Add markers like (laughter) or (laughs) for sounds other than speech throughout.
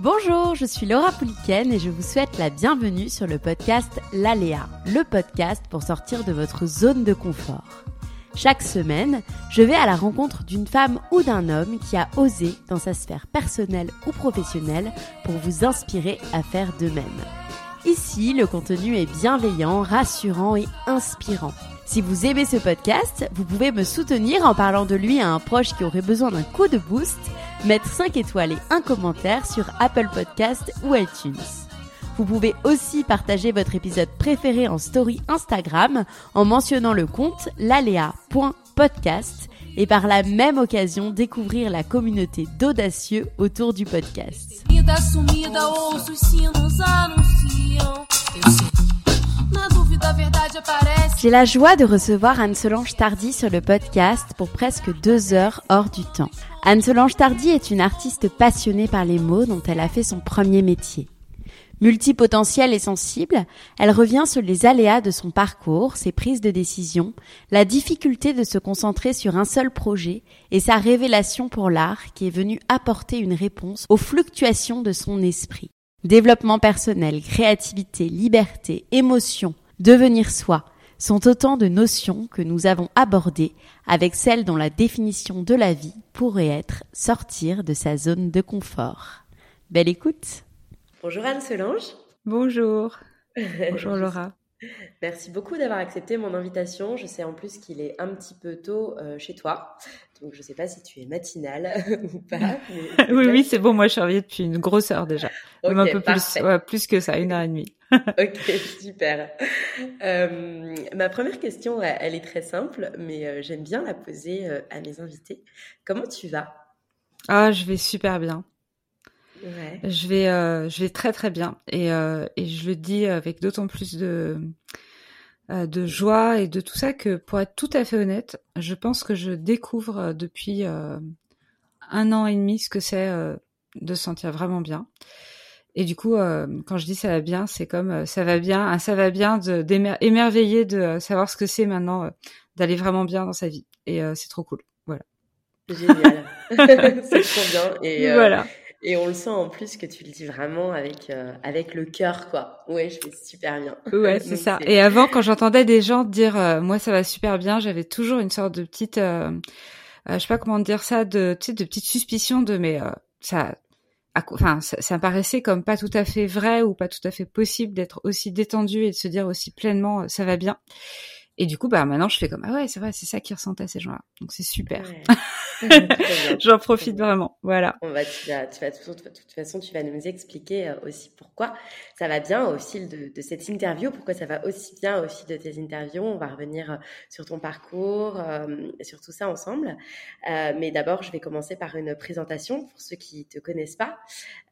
Bonjour, je suis Laura Pouliken et je vous souhaite la bienvenue sur le podcast L'Aléa, le podcast pour sortir de votre zone de confort. Chaque semaine, je vais à la rencontre d'une femme ou d'un homme qui a osé dans sa sphère personnelle ou professionnelle pour vous inspirer à faire de même. Ici, le contenu est bienveillant, rassurant et inspirant. Si vous aimez ce podcast, vous pouvez me soutenir en parlant de lui à un proche qui aurait besoin d'un coup de boost, mettre 5 étoiles et un commentaire sur Apple Podcast ou iTunes. Vous pouvez aussi partager votre épisode préféré en story Instagram en mentionnant le compte lalea.podcast et par la même occasion découvrir la communauté d'audacieux autour du podcast. J'ai la joie de recevoir Anne-Solange Tardy sur le podcast pour presque deux heures hors du temps. Anne-Solange Tardy est une artiste passionnée par les mots dont elle a fait son premier métier. Multipotentielle et sensible, elle revient sur les aléas de son parcours, ses prises de décision, la difficulté de se concentrer sur un seul projet et sa révélation pour l'art qui est venue apporter une réponse aux fluctuations de son esprit. Développement personnel, créativité, liberté, émotion, devenir soi sont autant de notions que nous avons abordées avec celles dont la définition de la vie pourrait être sortir de sa zone de confort. Belle écoute Bonjour Anne Solange. Bonjour. (laughs) Bonjour Laura. Merci beaucoup d'avoir accepté mon invitation. Je sais en plus qu'il est un petit peu tôt euh, chez toi. Donc je ne sais pas si tu es matinale (laughs) ou pas. (laughs) oui, oui, c'est bon. Moi, je suis réveillée depuis une grosse heure déjà. un peu plus, plus que ça, une heure et demie. (laughs) ok, super. Euh, ma première question, elle est très simple, mais euh, j'aime bien la poser à mes invités. Comment tu vas? Ah, je vais super bien. Je vais, euh, je vais très très bien et, euh, et je le dis avec d'autant plus de euh, de joie et de tout ça que pour être tout à fait honnête, je pense que je découvre depuis un an et demi ce que c'est de se sentir vraiment bien. Et du coup, quand je dis ça va bien, c'est comme ça va bien, ça va bien d'émerveiller de, de savoir ce que c'est maintenant d'aller vraiment bien dans sa vie. Et c'est trop cool. Voilà. Génial. (laughs) c'est trop bien. Et voilà. Et on le sent en plus que tu le dis vraiment avec euh, avec le cœur, quoi. Ouais, je fais super bien. Ouais, c'est (laughs) ça. Et avant, quand j'entendais des gens dire euh, moi ça va super bien, j'avais toujours une sorte de petite, euh, je sais pas comment dire ça, de tu sais, de petite suspicion de mais ça, enfin ça, ça, me paraissait comme pas tout à fait vrai ou pas tout à fait possible d'être aussi détendu et de se dire aussi pleinement ça va bien. Et du coup, bah maintenant, je fais comme ah ouais, c'est vrai, c'est ça qu'ils ressentaient ces gens-là. Donc c'est super. (laughs) J'en profite vraiment. Voilà. On va, tu vas, tu vas, de toute façon, tu vas nous expliquer euh, aussi pourquoi ça va bien au fil de, de, cette interview, pourquoi ça va aussi bien au fil de tes interviews. On va revenir euh, sur ton parcours, euh, sur tout ça ensemble. Euh, mais d'abord, je vais commencer par une présentation pour ceux qui te connaissent pas.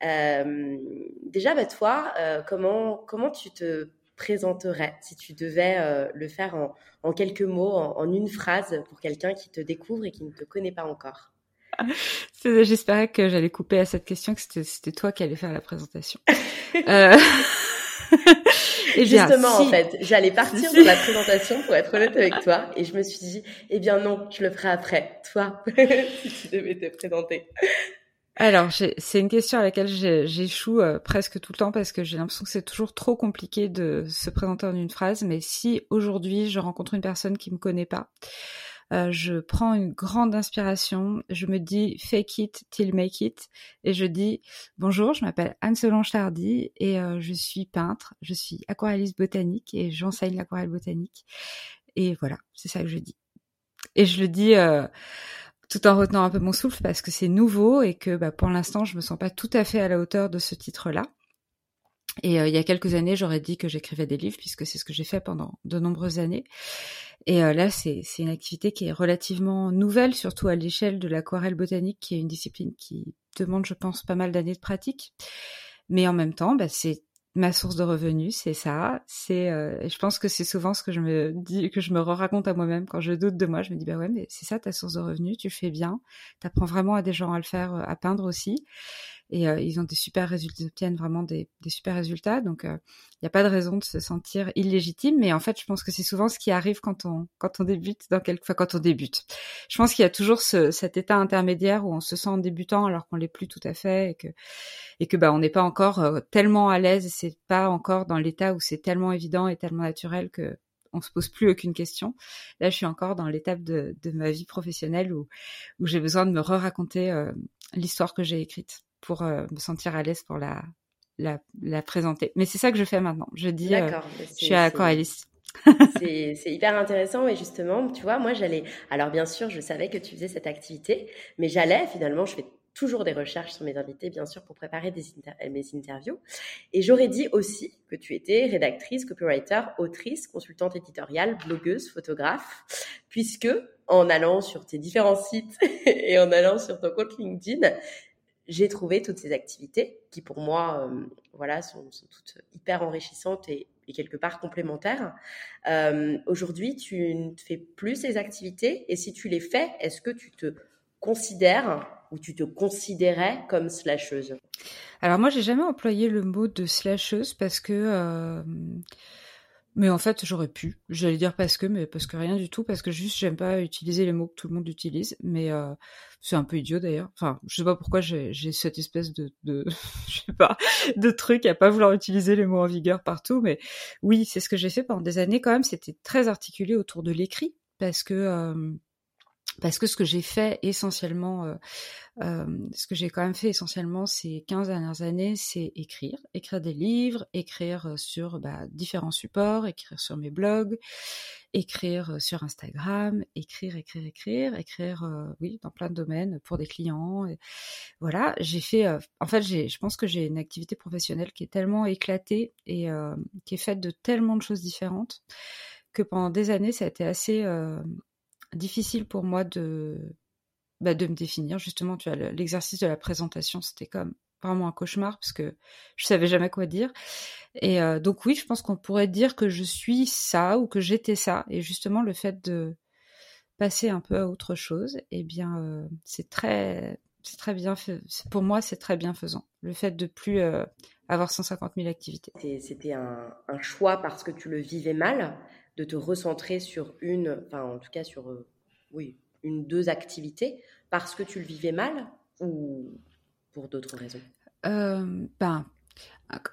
Euh, déjà, bah, toi, comment comment tu te présenterais si tu devais euh, le faire en, quelques mots, en, une phrase pour quelqu'un qui te découvre et qui ne te connaît pas encore? (laughs) J'espérais que j'allais couper à cette question, que c'était toi qui allais faire la présentation. euh... (laughs) et Justement, en fait, j'allais partir (laughs) de la présentation pour être honnête avec toi, et je me suis dit, eh bien non, je le ferai après, toi, si tu devais te présenter. Alors, c'est une question à laquelle j'échoue euh, presque tout le temps parce que j'ai l'impression que c'est toujours trop compliqué de se présenter en une phrase. Mais si aujourd'hui je rencontre une personne qui me connaît pas, euh, je prends une grande inspiration, je me dis fake it till make it et je dis bonjour, je m'appelle Anne Solange Tardy et euh, je suis peintre, je suis aquarelliste botanique et j'enseigne l'aquarelle botanique et voilà, c'est ça que je dis. Et je le dis tout en retenant un peu mon souffle parce que c'est nouveau et que bah, pour l'instant je me sens pas tout à fait à la hauteur de ce titre-là. Et il y a quelques années, j'aurais dit que j'écrivais des livres puisque c'est ce que j'ai fait pendant de nombreuses années. Et là, c'est une activité qui est relativement nouvelle, surtout à l'échelle de l'aquarelle botanique, qui est une discipline qui demande, je pense, pas mal d'années de pratique. Mais en même temps, bah, c'est ma source de revenus, c'est ça. C'est, euh, je pense que c'est souvent ce que je me dis, que je me raconte à moi-même quand je doute de moi. Je me dis bah ouais, mais c'est ça ta source de revenus. Tu fais bien. T'apprends vraiment à des gens à le faire, euh, à peindre aussi et euh, ils ont des super résultats, ils obtiennent vraiment des, des super résultats. Donc, il euh, n'y a pas de raison de se sentir illégitime. Mais en fait, je pense que c'est souvent ce qui arrive quand on quand on débute dans quelque, enfin quand on débute. Je pense qu'il y a toujours ce, cet état intermédiaire où on se sent débutant alors qu'on l'est plus tout à fait et que et que bah on n'est pas encore euh, tellement à l'aise. C'est pas encore dans l'état où c'est tellement évident et tellement naturel que on se pose plus aucune question. Là, je suis encore dans l'étape de, de, ma vie professionnelle où, où j'ai besoin de me re-raconter l'histoire que j'ai écrite pour euh, me sentir à l'aise pour la, la, la, présenter. Mais c'est ça que je fais maintenant. Je dis, euh, je suis à Alice. c'est hyper intéressant et justement, tu vois, moi j'allais. Alors bien sûr, je savais que tu faisais cette activité, mais j'allais finalement, je fais toujours des recherches sur mes invités, bien sûr, pour préparer des mes interviews. Et j'aurais dit aussi que tu étais rédactrice, copywriter, autrice, consultante éditoriale, blogueuse, photographe, puisque en allant sur tes différents sites (laughs) et en allant sur ton compte LinkedIn, j'ai trouvé toutes ces activités qui pour moi euh, voilà sont, toutes hyper enrichissantes et, quelque part complémentaires. Euh, aujourd'hui, tu ne fais plus ces activités et si tu les fais, est-ce que tu te considères ou tu te considérais comme slasheuse? Alors moi, j'ai jamais employé le mot de slasheuse parce que euh, mais en fait, j'aurais pu. J'allais dire parce que, mais parce que rien du tout, parce que juste j'aime pas utiliser les mots que tout le monde utilise. Mais euh, c'est un peu idiot d'ailleurs. Enfin, je sais pas pourquoi j'ai cette espèce de, (laughs) je sais pas, de truc à pas vouloir utiliser les mots en vigueur partout. Mais oui, c'est ce que j'ai fait pendant des années quand même. C'était très articulé autour de l'écrit parce que euh, parce que ce que j'ai fait essentiellement, euh, euh, ce que j'ai quand même fait essentiellement ces 15 dernières années, c'est écrire, écrire des livres, écrire euh, sur bah, différents supports, écrire sur mes blogs, écrire sur Instagram, écrire, écrire, écrire, écrire, oui, dans plein de domaines pour des clients. Voilà, j'ai fait, en fait, je pense que j'ai une activité professionnelle qui est tellement éclatée et qui est faite de tellement de choses différentes que pendant des années, ça a été assez difficile pour moi de, bah, de me définir. Justement, tu as l'exercice de la présentation, c'était comme vraiment un cauchemar parce que je savais jamais quoi dire. Et euh, donc oui, je pense qu'on pourrait dire que je suis ça ou que j'étais ça. Et justement, le fait de passer un peu à autre chose, eh bien, euh, c'est très, c'est très bien fait. Pour moi, c'est très bienfaisant. Le fait de plus euh, avoir 150 000 activités. C'était un, un, choix parce que tu le vivais mal de te recentrer sur une, enfin en tout cas sur, euh, oui, une, deux activités parce que tu le vivais mal ou pour d'autres raisons? Euh, ben,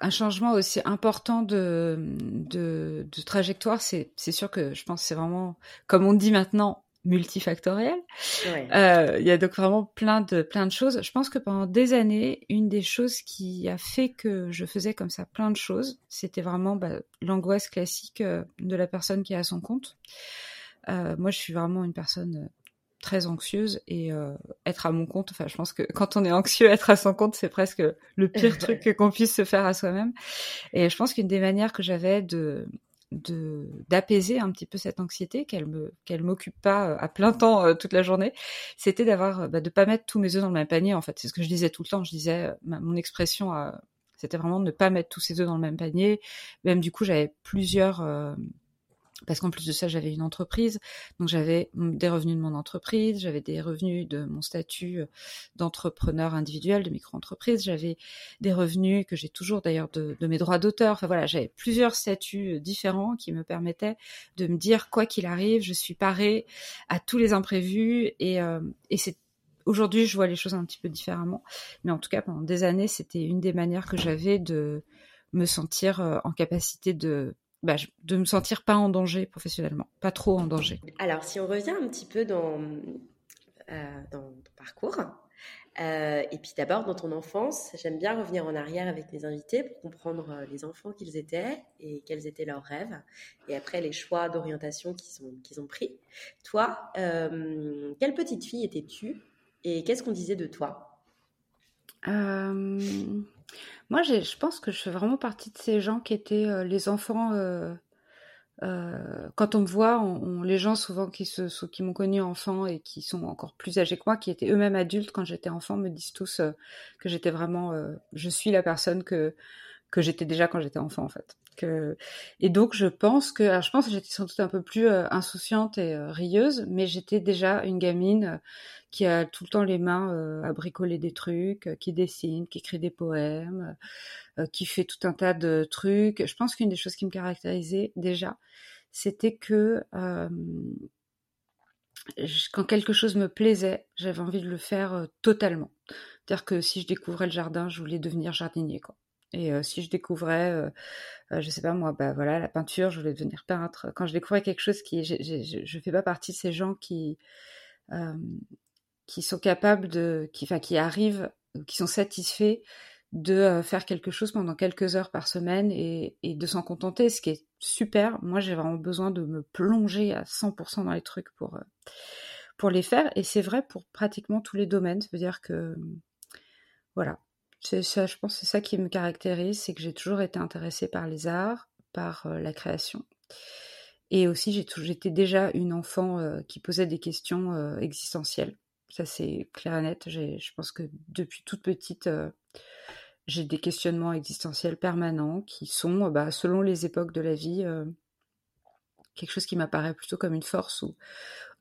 un changement aussi important de, de, de trajectoire, c'est sûr que je pense c'est vraiment, comme on dit maintenant, multifactoriel. Euh, il y a donc vraiment plein de plein de choses. Je pense que pendant des années, une des choses qui a fait que je faisais comme ça plein de choses, c'était vraiment bah, l'angoisse classique euh, de la personne qui est à son compte. Euh, moi, je suis vraiment une personne très anxieuse et être à mon compte. Enfin, je pense que quand on est anxieux, être à son compte, c'est presque le pire (laughs) truc qu'on puisse se faire à soi-même. Et je pense qu'une des manières que j'avais de d'apaiser un petit peu cette anxiété qu'elle me qu'elle m'occupe pas euh, à plein temps euh, toute la journée. C'était d'avoir euh, bah, de pas mettre tous mes œufs dans le même panier en fait. C'est ce que je disais tout le temps. Je disais mon expression c'était vraiment de ne pas mettre tous ses œufs dans le même panier. Même du coup j'avais plusieurs parce qu'en plus de ça, j'avais une entreprise, donc j'avais des revenus de mon entreprise, j'avais des revenus de mon statut euh, d'entrepreneur individuel, de micro-entreprise, j'avais des revenus que j'ai toujours d'ailleurs de, mes droits d'auteur. Enfin voilà, j'avais plusieurs statuts euh, différents qui me permettaient de me dire quoi qu'il arrive, je suis parée à tous les imprévus et, euh, et c'est aujourd'hui je vois les choses un petit peu différemment, mais en tout cas pendant des années c'était une des manières que j'avais de me sentir en capacité de bah, de me sentir pas en danger professionnellement, pas trop en danger. Alors, si on revient un petit peu dans, euh, dans ton parcours, euh, et puis d'abord dans ton enfance, j'aime bien revenir en arrière avec mes invités pour comprendre euh, les enfants qu'ils étaient et quels étaient leurs rêves, et après les choix d'orientation qu'ils ont, qu'ils ont pris. Toi, quelle petite fille étais-tu et qu'est-ce qu'on disait de toi? Moi, je pense que je fais vraiment partie de ces gens qui étaient les enfants euh, quand on me voit, les gens souvent qui, m'ont connu enfant et qui sont encore plus âgés que moi, qui étaient eux-mêmes adultes quand j'étais enfant, me disent tous euh, que j'étais vraiment, euh, je suis la personne que j'étais déjà quand j'étais enfant en fait. Et donc je pense que, alors je pense que j'étais sans doute un peu plus insouciante et rieuse, mais j'étais déjà une gamine qui a tout le temps les mains à bricoler des trucs, qui dessine, qui écrit des poèmes, qui fait tout un tas de trucs. Je pense qu'une des choses qui me caractérisait déjà, c'était que quand quelque chose me plaisait, j'avais envie de le faire totalement. C'est-à-dire que si je découvrais le jardin, je voulais devenir jardinier, quoi. Et si je découvrais, je sais pas moi, bah voilà, la peinture, je voulais devenir peintre. Quand je découvrais quelque chose qui, je, je, fais pas partie de ces gens qui qui sont capables de, qui, enfin, qui arrivent, qui sont satisfaits de euh, faire quelque chose pendant quelques heures par semaine et, de s'en contenter, ce qui est super. Moi, j'ai vraiment besoin de me plonger à 100% dans les trucs pour, euh, pour les faire. Et c'est vrai pour pratiquement tous les domaines. Ça veut dire que, voilà. C'est ça, je pense que c'est ça qui me caractérise, c'est que j'ai toujours été intéressée par les arts, par euh, la création. Et aussi, j'étais déjà une enfant qui posait des questions existentielles. Ça, c'est clair et net. Je pense que depuis toute petite, j'ai des questionnements existentiels permanents qui sont, euh, bah, selon les époques de la vie, euh, quelque chose qui m'apparaît plutôt comme une force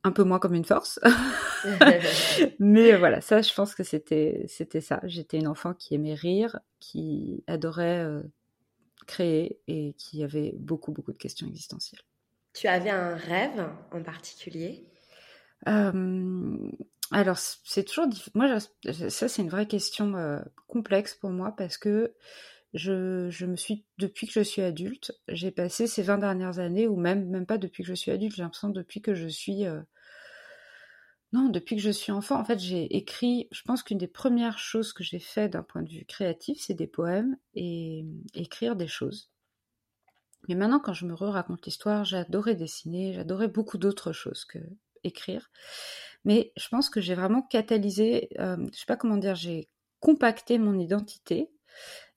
un peu moins comme une force. (laughs) (laughs) Mais euh, voilà, ça, je pense que c'était c'était ça. J'étais une enfant qui aimait rire, qui adorait créer et qui avait beaucoup beaucoup de questions existentielles. Tu avais un rêve en particulier? Alors, c'est toujours moi ça c'est une vraie question euh, complexe pour moi parce que je, me suis depuis que je suis adulte, j'ai passé ces 20 dernières années ou même même pas depuis que je suis adulte, j'ai l'impression depuis que je suis euh, non, depuis que je suis enfant, en fait, j'ai écrit, je pense qu'une des premières choses que j'ai fait d'un point de vue créatif, c'est des poèmes et écrire des choses. Mais maintenant, quand je me re-raconte l'histoire, j'adorais dessiner, j'adorais beaucoup d'autres choses que écrire. Mais je pense que j'ai vraiment catalysé, euh, je sais pas comment dire, j'ai compacté mon identité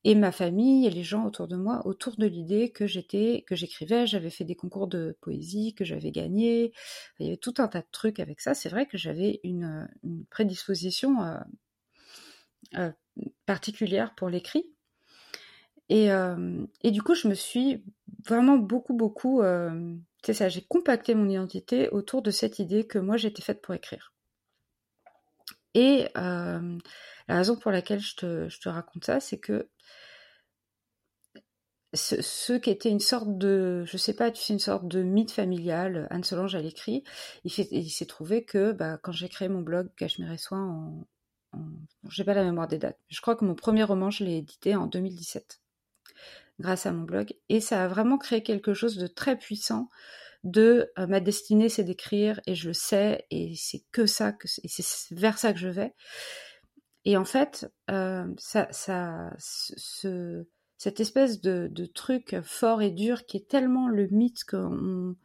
et ma famille et les gens autour de moi autour de l'idée que j'étais, que j'écrivais, j'avais fait des concours de poésie, que j'avais gagné. Il y avait tout un tas de trucs avec ça. C'est vrai que j'avais une, prédisposition euh, euh, particulière pour l'écrit. Et, et, du coup, je me suis vraiment beaucoup, beaucoup c'est ça, j'ai compacté mon identité autour de cette idée que moi j'étais faite pour écrire. Et euh, la raison pour laquelle je te, raconte ça, c'est que ce, qui était une sorte de, je sais pas, tu sais, une sorte de mythe familial, Anne Solange à l'écrit, il, s'est trouvé que bah, quand j'ai créé mon blog Cachemire et Soins en j'ai pas la mémoire des dates, je crois que mon premier roman, je l'ai édité en 2017 grâce à mon blog. Et ça a vraiment créé quelque chose de très puissant de euh, ma destinée c'est d'écrire et je le sais et c'est que ça que et c'est vers ça que je vais. Et en fait euh, ça ça ce, cette espèce de, de, truc fort et dur qui est tellement le mythe qu'on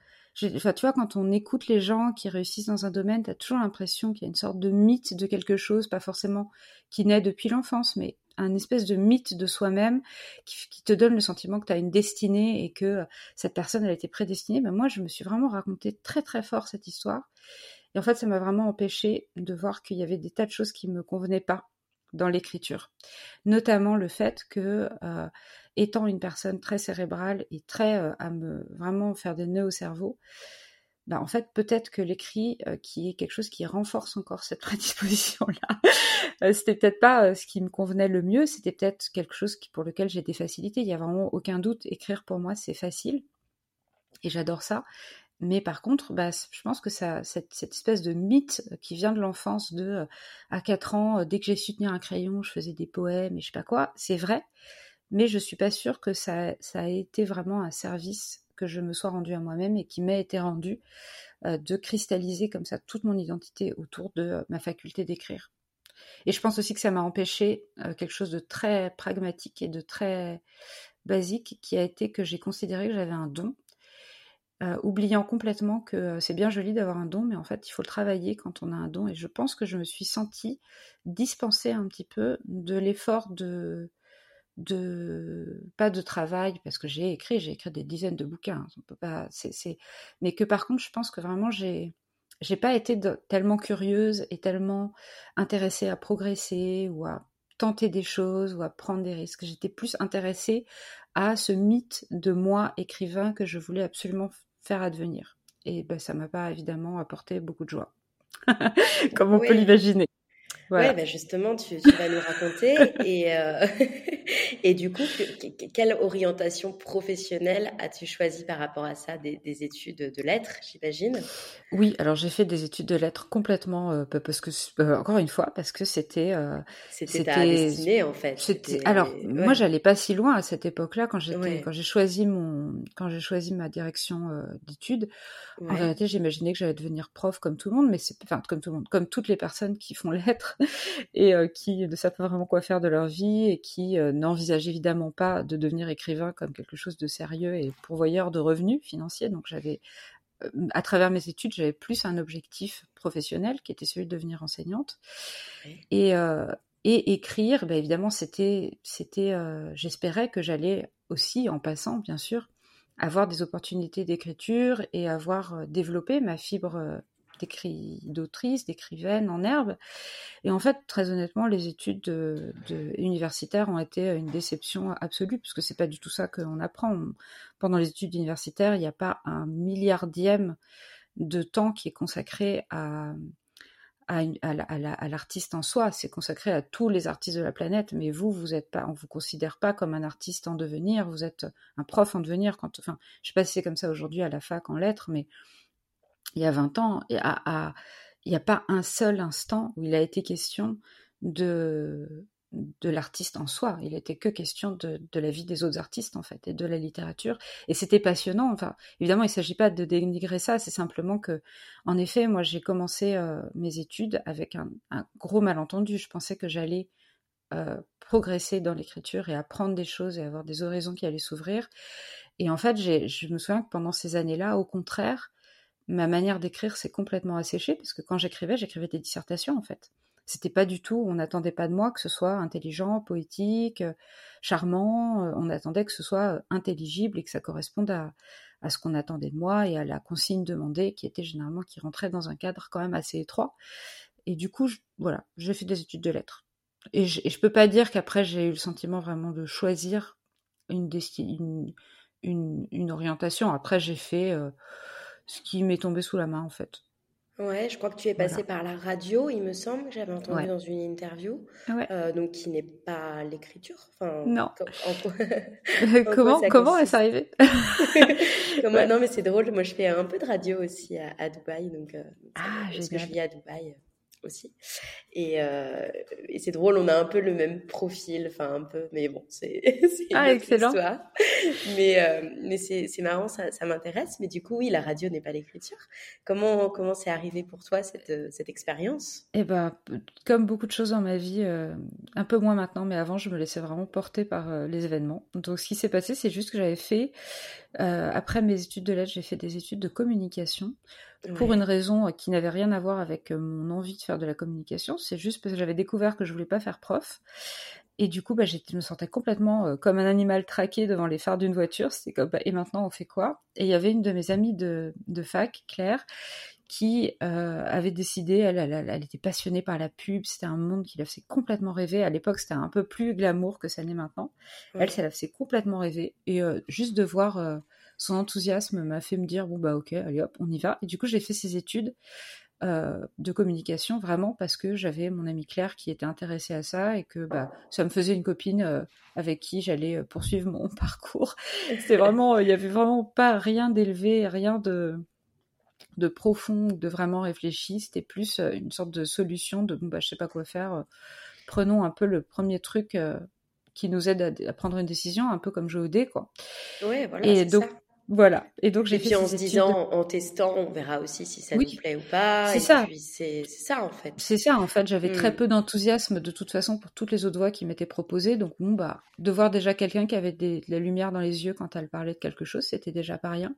enfin tu vois quand on écoute les gens qui réussissent dans un domaine t'as toujours l'impression qu'il y a une sorte de mythe de quelque chose pas forcément qui naît depuis l'enfance mais un espèce de mythe de soi-même qui, te donne le sentiment que tu as une destinée et que euh, cette personne elle a été prédestinée. Ben moi, je me suis vraiment raconté très très fort cette histoire. Et en fait, ça m'a vraiment empêché de voir qu'il y avait des tas de choses qui me convenaient pas dans l'écriture. Notamment le fait que, euh, étant une personne très cérébrale et très euh, à me vraiment faire des nœuds au cerveau, bah, en fait, peut-être que l'écrit, euh, qui est quelque chose qui renforce encore cette (laughs) prédisposition-là, euh, c'était peut-être pas euh, ce qui me convenait le mieux, c'était peut-être quelque chose pour lequel j'ai des facilités. Il y a vraiment aucun doute, écrire pour moi, c'est facile, et j'adore ça. Mais par contre, bah, je pense que cette, espèce de mythe qui vient de l'enfance de à 4 ans, dès que j'ai su tenir un crayon, je faisais des poèmes et je sais pas quoi, c'est vrai, mais je suis pas sûre que ça, ça a été vraiment un service que je me sois rendue à moi-même et qui m'ait été rendue euh, de cristalliser comme ça toute mon identité autour de euh, ma faculté d'écrire. Et je pense aussi que ça m'a empêché euh, quelque chose de très pragmatique et de très basique qui a été que j'ai considéré que j'avais un don oubliant complètement que c'est bien joli d'avoir un don, mais en fait, il faut le travailler quand on a un don. Et je pense que je me suis sentie dispensée un petit peu de l'effort de, de pas de travail parce que j'ai écrit j'ai écrit des dizaines de bouquins on peut pas c'est mais que par contre je pense que vraiment j'ai j'ai pas été tellement curieuse et tellement intéressée à progresser ou à tenter des choses ou à prendre des risques. J'étais plus intéressée à ce mythe de moi écrivain que je voulais absolument faire advenir. Et ben ça m'a pas évidemment apporté beaucoup de joie. (laughs) Comme on peut l'imaginer Ouais, bah justement, tu, tu, vas nous raconter. et, euh, (laughs) et du coup, quelle orientation professionnelle as-tu choisi par rapport à ça des, des études de lettres, j'imagine? Oui, alors j'ai fait des études de lettres complètement, euh, parce que, euh, encore une fois, parce que c'était... Euh, c'était ta destinée, en fait. Alors, ouais. moi, j'allais pas si loin à cette époque-là, quand j'étais, quand j'ai choisi mon, quand j'ai choisi ma direction euh, d'études. En vérité, j'imaginais que j'allais devenir prof comme tout le monde, mais c'est, enfin, comme tout le monde, comme toutes les personnes qui font (laughs) lettres (laughs) et euh, qui ne savent pas vraiment quoi faire de leur vie et qui euh, n'envisagent évidemment pas de devenir écrivain comme quelque chose de sérieux et pourvoyeur de revenus financiers. Donc j'avais, euh, à travers mes études, j'avais plus un objectif professionnel qui était celui de devenir enseignante. Oui. Et, et écrire, bah, évidemment, c'était, c'était, j'espérais que j'allais aussi, en passant, bien sûr, avoir des opportunités d'écriture et avoir développé ma fibre d'autrice, d'écrivaine en herbe. Et en fait, très honnêtement, les études de, de universitaires ont été une déception absolue, puisque c'est pas du tout ça qu'on apprend. Pendant les études universitaires, il n'y a pas un milliardième de temps qui est consacré à l'artiste en soi, c'est consacré à tous les artistes de la planète, mais vous, vous êtes pas, on vous considère pas comme un artiste en devenir, vous êtes un prof en devenir. Quand, enfin, je sais pas si c'est comme ça aujourd'hui à la fac en lettres, mais il y a 20 ans, il n'y a pas un seul instant où il a été question de, de l'artiste en soi. Il n'était que question de, la vie des autres artistes, en fait, et de la littérature. Et c'était passionnant. Enfin, évidemment, il ne s'agit pas de dénigrer ça, c'est simplement que, en effet, moi, j'ai commencé euh, mes études avec un, un, gros malentendu. Je pensais que j'allais euh, progresser dans l'écriture et apprendre des choses et avoir des horizons qui allaient s'ouvrir. Et en fait, je me souviens que pendant ces années-là, au contraire, ma manière d'écrire s'est complètement asséchée parce que quand j'écrivais, j'écrivais des dissertations en fait. C'était pas du tout, on n'attendait pas de moi que ce soit intelligent, poétique, charmant, euh, on attendait que ce soit intelligible et que ça corresponde à, à ce qu'on attendait de moi et à la consigne demandée qui était généralement qui rentrait dans un cadre quand même assez étroit. Et du coup, voilà, j'ai fait des études de lettres. Et je, peux pas dire qu'après j'ai eu le sentiment vraiment de choisir une, une, une, une orientation. Après, j'ai fait euh, ce qui m'est tombé sous la main en fait. Ouais, je crois que tu es passé voilà. par la radio, il me semble, j'avais entendu ouais. dans une interview, ouais. euh, donc qui n'est pas l'écriture. Enfin, non. En, (laughs) en, comment comment est-ce arrivé (laughs) (laughs) ouais. Non, mais c'est drôle. Moi, je fais un peu de radio aussi à, à Dubaï, donc euh, ah, parce que je vis à Dubaï aussi. Et, euh, et c'est drôle, on a un peu le même profil, enfin un peu, mais bon, c'est (laughs) ah, excellent. histoire. Mais, euh, mais c'est marrant, ça, ça m'intéresse. Mais du coup, oui, la radio n'est pas l'écriture. Comment comment c'est arrivé pour toi cette, cette expérience? Eh ben, comme beaucoup de choses dans ma vie, euh, un peu moins maintenant, mais avant, je me laissais vraiment porter par euh, les événements. Donc, ce qui s'est passé, c'est juste que j'avais fait, euh, après mes études de lettres, j'ai fait des études de communication pour une raison qui n'avait rien à voir avec mon envie de faire de la communication. C'est juste parce que j'avais découvert que je voulais pas faire prof. Et du coup, bah, je me sentais complètement euh, comme un animal traqué devant les phares d'une voiture. C'était comme, bah, et maintenant, on fait quoi? Et il y avait une de mes amies de, de fac, Claire, qui euh, avait décidé, elle, elle, elle, était passionnée par la pub, c'était un monde qui la faisait complètement rêver. À l'époque, c'était un peu plus glamour que ça n'est maintenant. Ouais. Elle, ça la faisait complètement rêver. Et euh, juste de voir euh, son enthousiasme m'a fait me dire, bon, bah ok, allez hop, on y va. Et du coup, j'ai fait ces études de communication vraiment parce que j'avais mon amie Claire qui était intéressée à ça et que bah, ça me faisait une copine avec qui j'allais poursuivre mon (laughs) parcours. C'était vraiment, il y avait vraiment pas rien d'élevé, rien de de profond, de vraiment réfléchi. C'était plus une sorte de solution de bon bah je sais pas quoi faire. Prenons un peu le premier truc euh, qui nous aide à, à, prendre une décision, un peu comme jouer au dé quoi. Ouais, voilà. Et donc ça. Voilà. Et donc j'ai fait. en se disant, en testant, on verra aussi si ça oui. nous plaît ou pas. C'est ça. C'est ça en fait. C'est ça en fait. J'avais mm. très peu d'enthousiasme de toute façon pour toutes les autres voix qui m'étaient proposées. Donc bon bah de voir déjà quelqu'un qui avait des, de la lumière dans les yeux quand elle parlait de quelque chose, c'était déjà pas rien.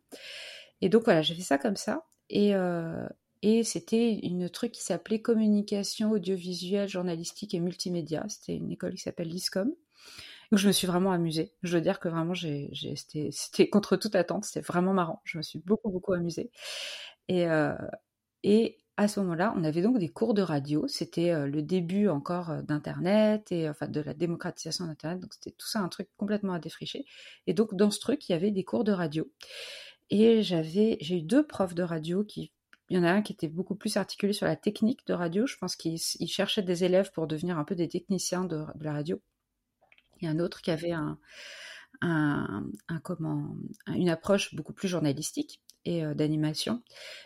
Et donc voilà, j'ai fait ça comme ça. Et, et c'était une truc qui s'appelait communication audiovisuelle, journalistique et multimédia. C'était une école qui s'appelle l'ISCOM. Donc je me suis vraiment amusée. Je veux dire que vraiment, j'ai, (laughs) c'était, contre toute attente. C'était vraiment marrant. Je me suis beaucoup, beaucoup amusée. Et, euh, et à ce moment-là, on avait donc des cours de radio. C'était euh, le début encore euh, d'Internet et enfin de la démocratisation d'Internet. Donc c'était tout ça un truc complètement à défricher. Et donc dans ce truc, il y avait des cours de radio. Et j'avais, j'ai eu deux profs de radio qui il y en a un qui était beaucoup plus articulé sur la technique de radio. Je pense qu'il cherchait des élèves pour devenir un peu des techniciens de, la radio. Et un autre qui avait un, un, comment, une approche beaucoup plus journalistique et euh, d'animation.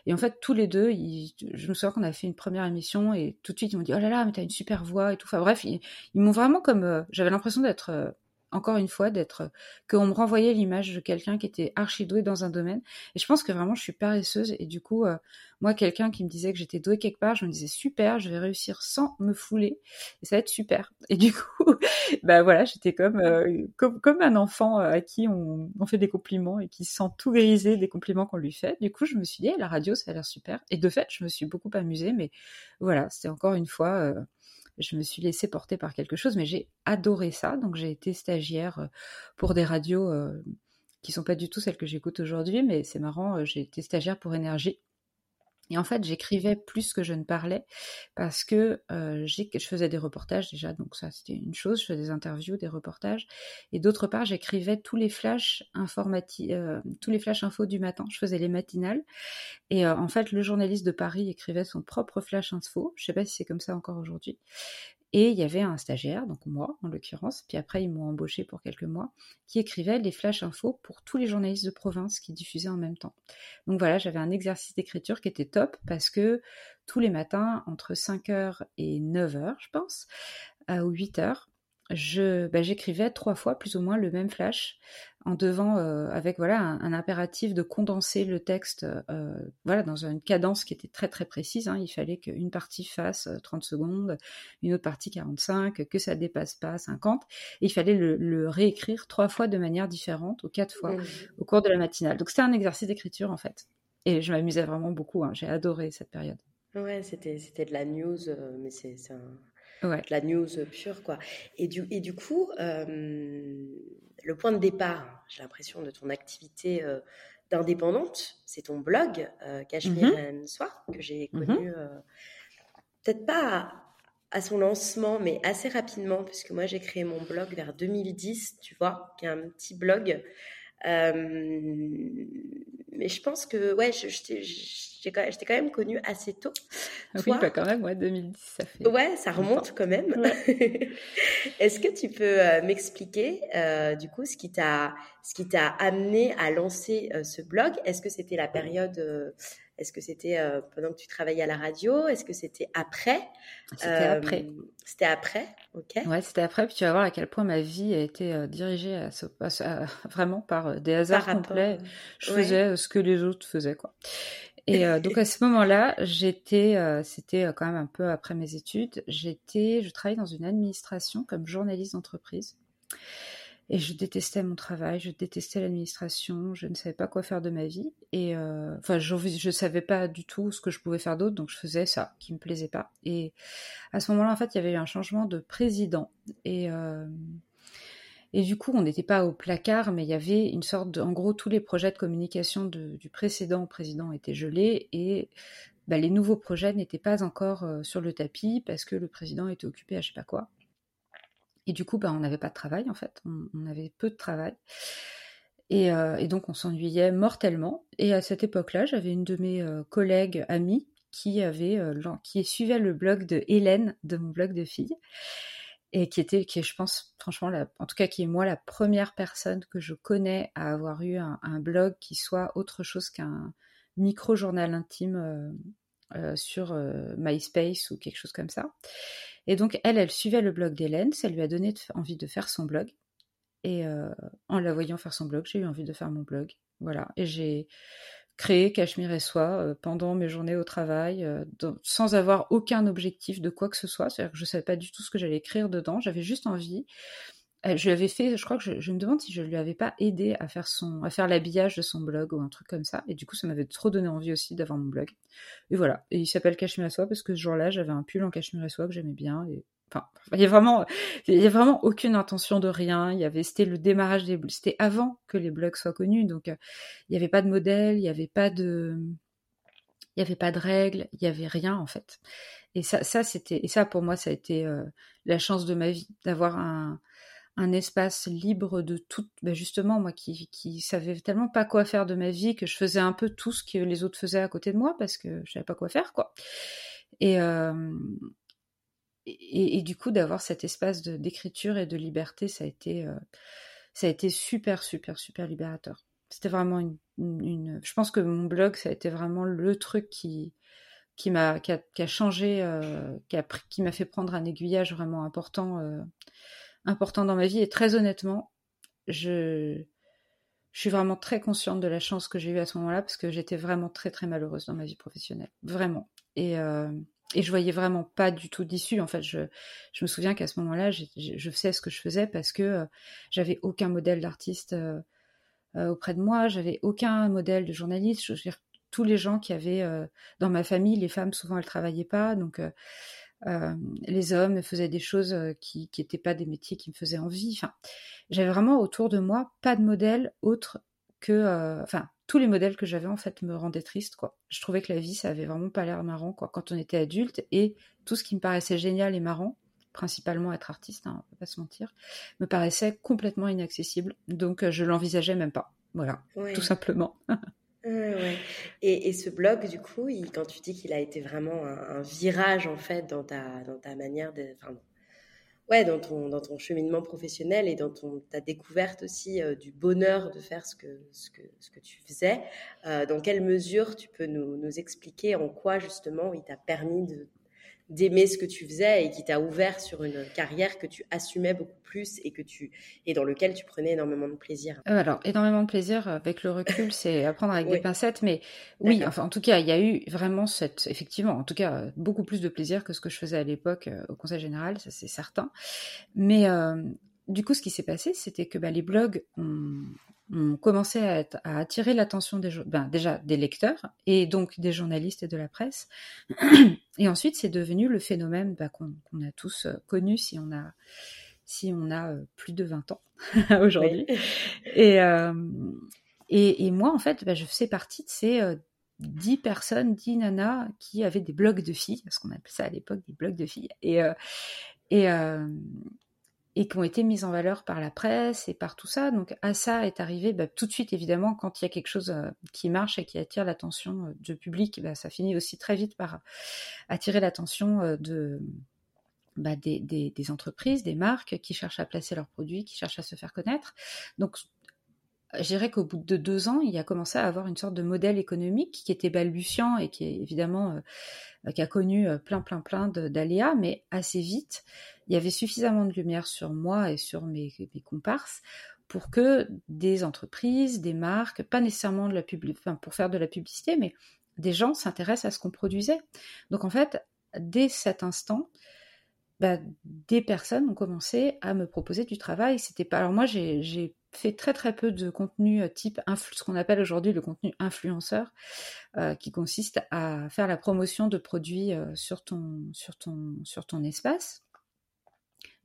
Et en fait, tous les deux, je me souviens qu'on a fait une première émission et tout de suite, ils m'ont dit, oh là là, mais t'as une super voix et tout. Enfin bref, ils, m'ont vraiment comme... Euh, j'avais l'impression d'être... Euh, encore une fois, d'être qu'on me renvoyait l'image de quelqu'un qui était archi doué dans un domaine. Et je pense que vraiment, je suis paresseuse. Et du coup, euh, moi, quelqu'un qui me disait que j'étais douée quelque part, je me disais super, je vais réussir sans me fouler. Et ça va être super. Et du coup, (laughs) bah voilà, j'étais comme, euh, comme, un enfant euh, à qui on, on, fait des compliments et qui sent tout grisé des compliments qu'on lui fait. Du coup, je me suis dit, la radio, ça a l'air super. Et de fait, je me suis beaucoup amusée. Mais voilà, c'était encore une fois je me suis laissée porter par quelque chose, mais j'ai adoré ça. Donc j'ai été stagiaire euh, pour des radios euh, qui sont pas du tout celles que j'écoute aujourd'hui, mais c'est marrant, euh, j'ai été stagiaire pour énergie. Et en fait, j'écrivais plus que je ne parlais parce que euh, je faisais des reportages déjà, donc ça c'était une chose, je faisais des interviews, des reportages, et d'autre part, j'écrivais tous les flashs informatifs, tous les flashs infos du matin. Je faisais les matinales, et en fait, le journaliste de Paris écrivait son propre flash info. Je sais pas si c'est comme ça encore aujourd'hui. Et il y avait un stagiaire, donc moi en l'occurrence, puis après ils m'ont embauché pour quelques mois, qui écrivait les flash infos pour tous les journalistes de province qui diffusaient en même temps. Donc voilà, j'avais un exercice d'écriture qui était top parce que tous les matins, entre 5h et 9h, je pense, ou 8h, je, bah, j'écrivais trois fois plus ou moins le même flash en devant euh, avec voilà un, impératif de condenser le texte euh, voilà dans une cadence qui était très très précise hein. il fallait qu'une partie fasse 30 euh, secondes une autre partie 45 que ça dépasse pas 50 et il fallait le, réécrire trois fois de manière différente ou quatre fois mmh. au cours de la matinale donc c'était un exercice d'écriture en fait et je m'amusais vraiment beaucoup hein. j'ai adoré cette période ouais c'était c'était de la news mais c'est un de la news pure, quoi. Et du, et du coup, euh, le point de départ, j'ai l'impression, de ton activité euh, d'indépendante, c'est ton blog, euh, Cachemire mm Soir, que j'ai mhm. connu, peut-être pas à, son lancement, mais assez rapidement, puisque moi j'ai créé mon blog vers 2010, tu vois, qui est un petit blog mais je pense que ouais, je, je, quand, quand même connue assez tôt. Ah oui, pas quand même, ouais, 2010, ça fait. Ouais, ça remonte quand même. (laughs) Est-ce que tu peux euh, m'expliquer euh, du coup ce qui t'a ce qui t'a amené à lancer euh, ce blog? Est-ce que c'était la période est-ce que c'était euh, pendant que tu travaillais à la radio? Est-ce que c'était après? C'était après. C'était après, ok. Ouais, c'était après. Puis tu vas voir à quel point ma vie a été euh, dirigée à ce, (laughs) vraiment par euh, des hasards complets. Je faisais ce que les autres faisaient, quoi. Et donc à ce moment-là, j'étais, c'était quand même un peu après mes études, j'étais, je travaillais dans une administration comme journaliste d'entreprise. Et je détestais mon travail, je détestais l'administration, je ne savais pas quoi faire de ma vie. Et euh, enfin, je ne savais pas du tout ce que je pouvais faire d'autre, donc je faisais ça, qui me plaisait pas. Et à ce moment-là, en fait, il y avait eu un changement de président. Et, euh, et du coup, on n'était pas au placard, mais il y avait une sorte de... En gros, tous les projets de communication du précédent président étaient gelés et bah, les nouveaux projets n'étaient pas encore euh, sur le tapis parce que le président était occupé à je sais pas quoi. Et du coup, bah, on n'avait pas de travail en fait, on, avait peu de travail. Euh, et, donc on s'ennuyait mortellement. Et à cette époque-là, j'avais une de mes euh, collègues amies qui avait euh, qui suivait le blog de Hélène de mon blog de filles et qui était qui est je pense franchement en tout cas qui est moi la première personne que je connais à avoir eu un, blog qui soit autre chose qu'un micro journal intime sur MySpace ou quelque chose comme ça. Et donc, elle, elle suivait le blog d'Hélène, ça lui a donné envie de faire son blog. Et euh, en la voyant faire son blog, j'ai eu envie de faire mon blog. Voilà. Et j'ai créé Cachemire et Soi euh, pendant mes journées au travail, euh, sans avoir aucun objectif de quoi que ce soit. C'est-à-dire que je ne savais pas du tout ce que j'allais écrire dedans. J'avais juste envie je lui avais fait, je crois que je, me demande si je lui avais pas aidé à faire son, à faire l'habillage de son blog ou un truc comme ça. Et du coup, ça m'avait trop donné envie aussi d'avoir mon blog. Et voilà. Et il s'appelle Cachemire à soie parce que ce jour-là, j'avais un pull en cachemire à soie que j'aimais bien. Et enfin, il y a vraiment, il y a vraiment aucune intention de rien. Il y avait, c'était le démarrage des, c'était avant que les blogs soient connus, donc il n'y avait pas de modèle, il n'y avait pas de, il n'y avait pas de règles, il n'y avait rien en fait. Et ça, ça c'était, et ça pour moi, ça a été la chance de ma vie d'avoir un, un espace libre de tout. Ben justement, moi qui, qui savais tellement pas quoi faire de ma vie que je faisais un peu tout ce que les autres faisaient à côté de moi parce que je savais pas quoi faire, quoi. Et, et, du coup, d'avoir cet espace d'écriture et de liberté, ça a été, ça a été super, super, super libérateur. C'était vraiment une, Je pense que mon blog, ça a été vraiment le truc qui, qui m'a, qui a, qui a, changé, a, qui m'a fait prendre un aiguillage vraiment important important dans ma vie. Et très honnêtement, je, je suis vraiment très consciente de la chance que j'ai eue à ce moment-là parce que j'étais vraiment très très malheureuse dans ma vie professionnelle. Vraiment. Et, euh, et je voyais vraiment pas du tout d'issue. En fait, je, je me souviens qu'à ce moment-là, je, je faisais ce que je faisais parce que euh, j'avais aucun modèle d'artiste euh, auprès de moi, j'avais aucun modèle de journaliste. Je veux dire, tous les gens qui avaient dans ma famille, les femmes souvent elles travaillaient pas, donc euh, les hommes faisaient des choses euh, qui n'étaient pas des métiers qui me faisaient envie. Enfin, j'avais vraiment autour de moi pas de modèle autre que, euh, enfin, tous les modèles que j'avais en fait me rendaient triste quoi. Je trouvais que la vie ça avait vraiment pas l'air marrant quoi quand on était adulte et tout ce qui me paraissait génial et marrant, principalement être artiste, hein, on va pas se mentir, me paraissait complètement inaccessible. Donc je l'envisageais même pas. Voilà, tout simplement. (laughs) Et, ce blog, du coup, quand tu dis qu'il a été vraiment un, virage, en fait, dans ta, dans ta manière de. Ouais, dans ton, dans ton cheminement professionnel et dans ton, ta découverte aussi euh, du bonheur de faire ce que, ce que, ce que tu faisais, euh, dans quelle mesure tu peux nous, nous expliquer en quoi, justement, il t'a permis de d'aimer ce que tu faisais et qui t'a ouvert sur une carrière que tu assumais beaucoup plus et que tu et dans lequel tu prenais énormément de plaisir. Euh, alors énormément de plaisir avec le recul, (laughs) c'est à prendre avec des pincettes, mais oui, enfin en tout cas il y a eu vraiment cette effectivement en tout cas beaucoup plus de plaisir que ce que je faisais à l'époque euh, au Conseil général, ça c'est certain. Mais euh, du coup, ce qui s'est passé, c'était que bah, les blogs ont, on commençait à, attirer l'attention des, ben, déjà des lecteurs et donc des journalistes et de la presse. (clears throat) Et ensuite, c'est devenu le phénomène ben, qu'on a tous euh, connu si on a, si on a euh, plus de 20 ans (laughs) aujourd'hui. Euh, et, et, moi, en fait, ben, je faisais partie de ces 10 personnes, 10 nanas qui avaient des blogs de filles, parce qu'on appelait ça à l'époque des blogs de filles. Et, et, et qui ont été mises en valeur par la presse et par tout ça. Donc à ça est arrivé bah, tout de suite évidemment quand il y a quelque chose euh, qui marche et qui attire l'attention euh, du public, bah, ça finit aussi très vite par attirer l'attention euh, de bah, des, des, des, entreprises, des marques qui cherchent à placer leurs produits, qui cherchent à se faire connaître. Donc je dirais qu'au bout de deux ans, il a commencé à avoir une sorte de modèle économique qui était balbutiant et qui évidemment qui a connu plein plein plein d'aléas, mais assez vite, il y avait suffisamment de lumière sur moi et sur mes, comparses pour que des entreprises, des marques, pas nécessairement pour faire de la publicité, mais des gens s'intéressent à ce qu'on produisait. Donc en fait, dès cet instant, bah, des personnes ont commencé à me proposer du travail. C'était pas. Alors moi, j'ai fait très très peu de contenu euh, type ce qu'on appelle aujourd'hui le contenu influenceur, euh, qui consiste à faire la promotion de produits euh, sur ton sur ton sur ton espace.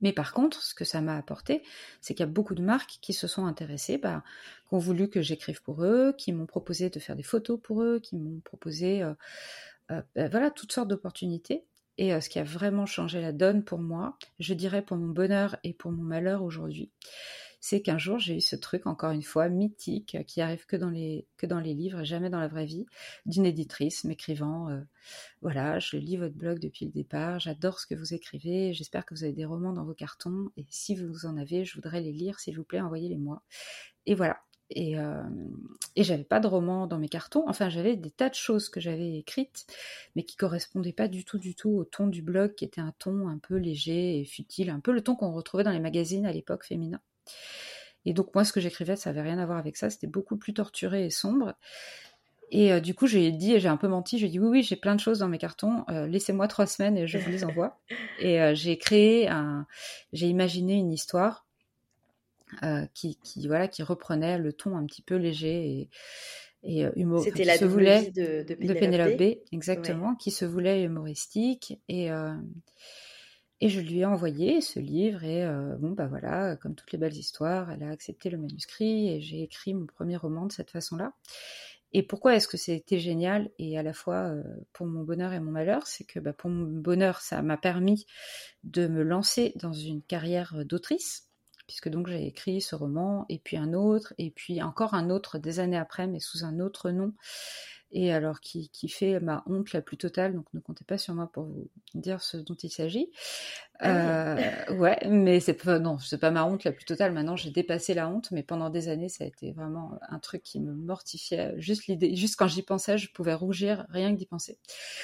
Mais par contre, ce que ça m'a apporté, c'est qu'il y a beaucoup de marques qui se sont intéressées, bah, qui ont voulu que j'écrive pour eux, qui m'ont proposé de faire des photos pour eux, qui m'ont proposé, bah, voilà, toutes sortes d'opportunités. Et euh, ce qui a vraiment changé la donne pour moi, je dirais pour mon bonheur et pour mon malheur aujourd'hui, c'est qu'un jour j'ai eu ce truc, encore une fois, mythique, qui arrive que dans les, que dans livres, jamais dans la vraie vie, d'une éditrice m'écrivant euh, Voilà, je lis votre blog depuis le départ, j'adore ce que vous écrivez, j'espère que vous avez des romans dans vos cartons, et si vous en avez, je voudrais les lire, s'il vous plaît, envoyez-les-moi. Et voilà. Et, euh, et j'avais pas de romans dans mes cartons. Enfin, j'avais des tas de choses que j'avais écrites, mais qui correspondaient pas du tout, du tout au ton du blog, qui était un ton un peu léger et futile, un peu le ton qu'on retrouvait dans les magazines à l'époque féminin. Et donc moi, ce que j'écrivais, ça avait rien à voir avec ça. C'était beaucoup plus torturé et sombre. Et euh, du coup, j'ai dit, j'ai un peu menti, j'ai dit oui, oui, j'ai plein de choses dans mes cartons. Euh, laissez-moi trois semaines et je vous les envoie. (laughs) et euh, j'ai créé un, j'ai imaginé une histoire qui, qui, voilà, qui reprenait le ton un petit peu léger et, et humour. C'était la se voulait de, de, Pénélope, exactement, qui se voulait humoristique et et je lui ai envoyé ce livre et bon bah voilà, comme toutes les belles histoires, elle a accepté le manuscrit et j'ai écrit mon premier roman de cette façon-là. Et pourquoi est-ce que c'était génial et à la fois pour mon bonheur et mon malheur C'est que bah, pour mon bonheur, ça m'a permis de me lancer dans une carrière d'autrice, puisque donc j'ai écrit ce roman et puis un autre et puis encore un autre des années après, mais sous un autre nom et alors qui, fait ma honte la plus totale, donc ne comptez pas sur moi pour vous dire ce dont il s'agit. Ah euh, ouais, mais c'est pas non, c'est pas ma honte la plus totale. Maintenant, j'ai dépassé la honte, mais pendant des années, ça a été vraiment un truc qui me mortifiait. Juste l'idée, juste quand j'y pensais, je pouvais rougir rien que d'y penser.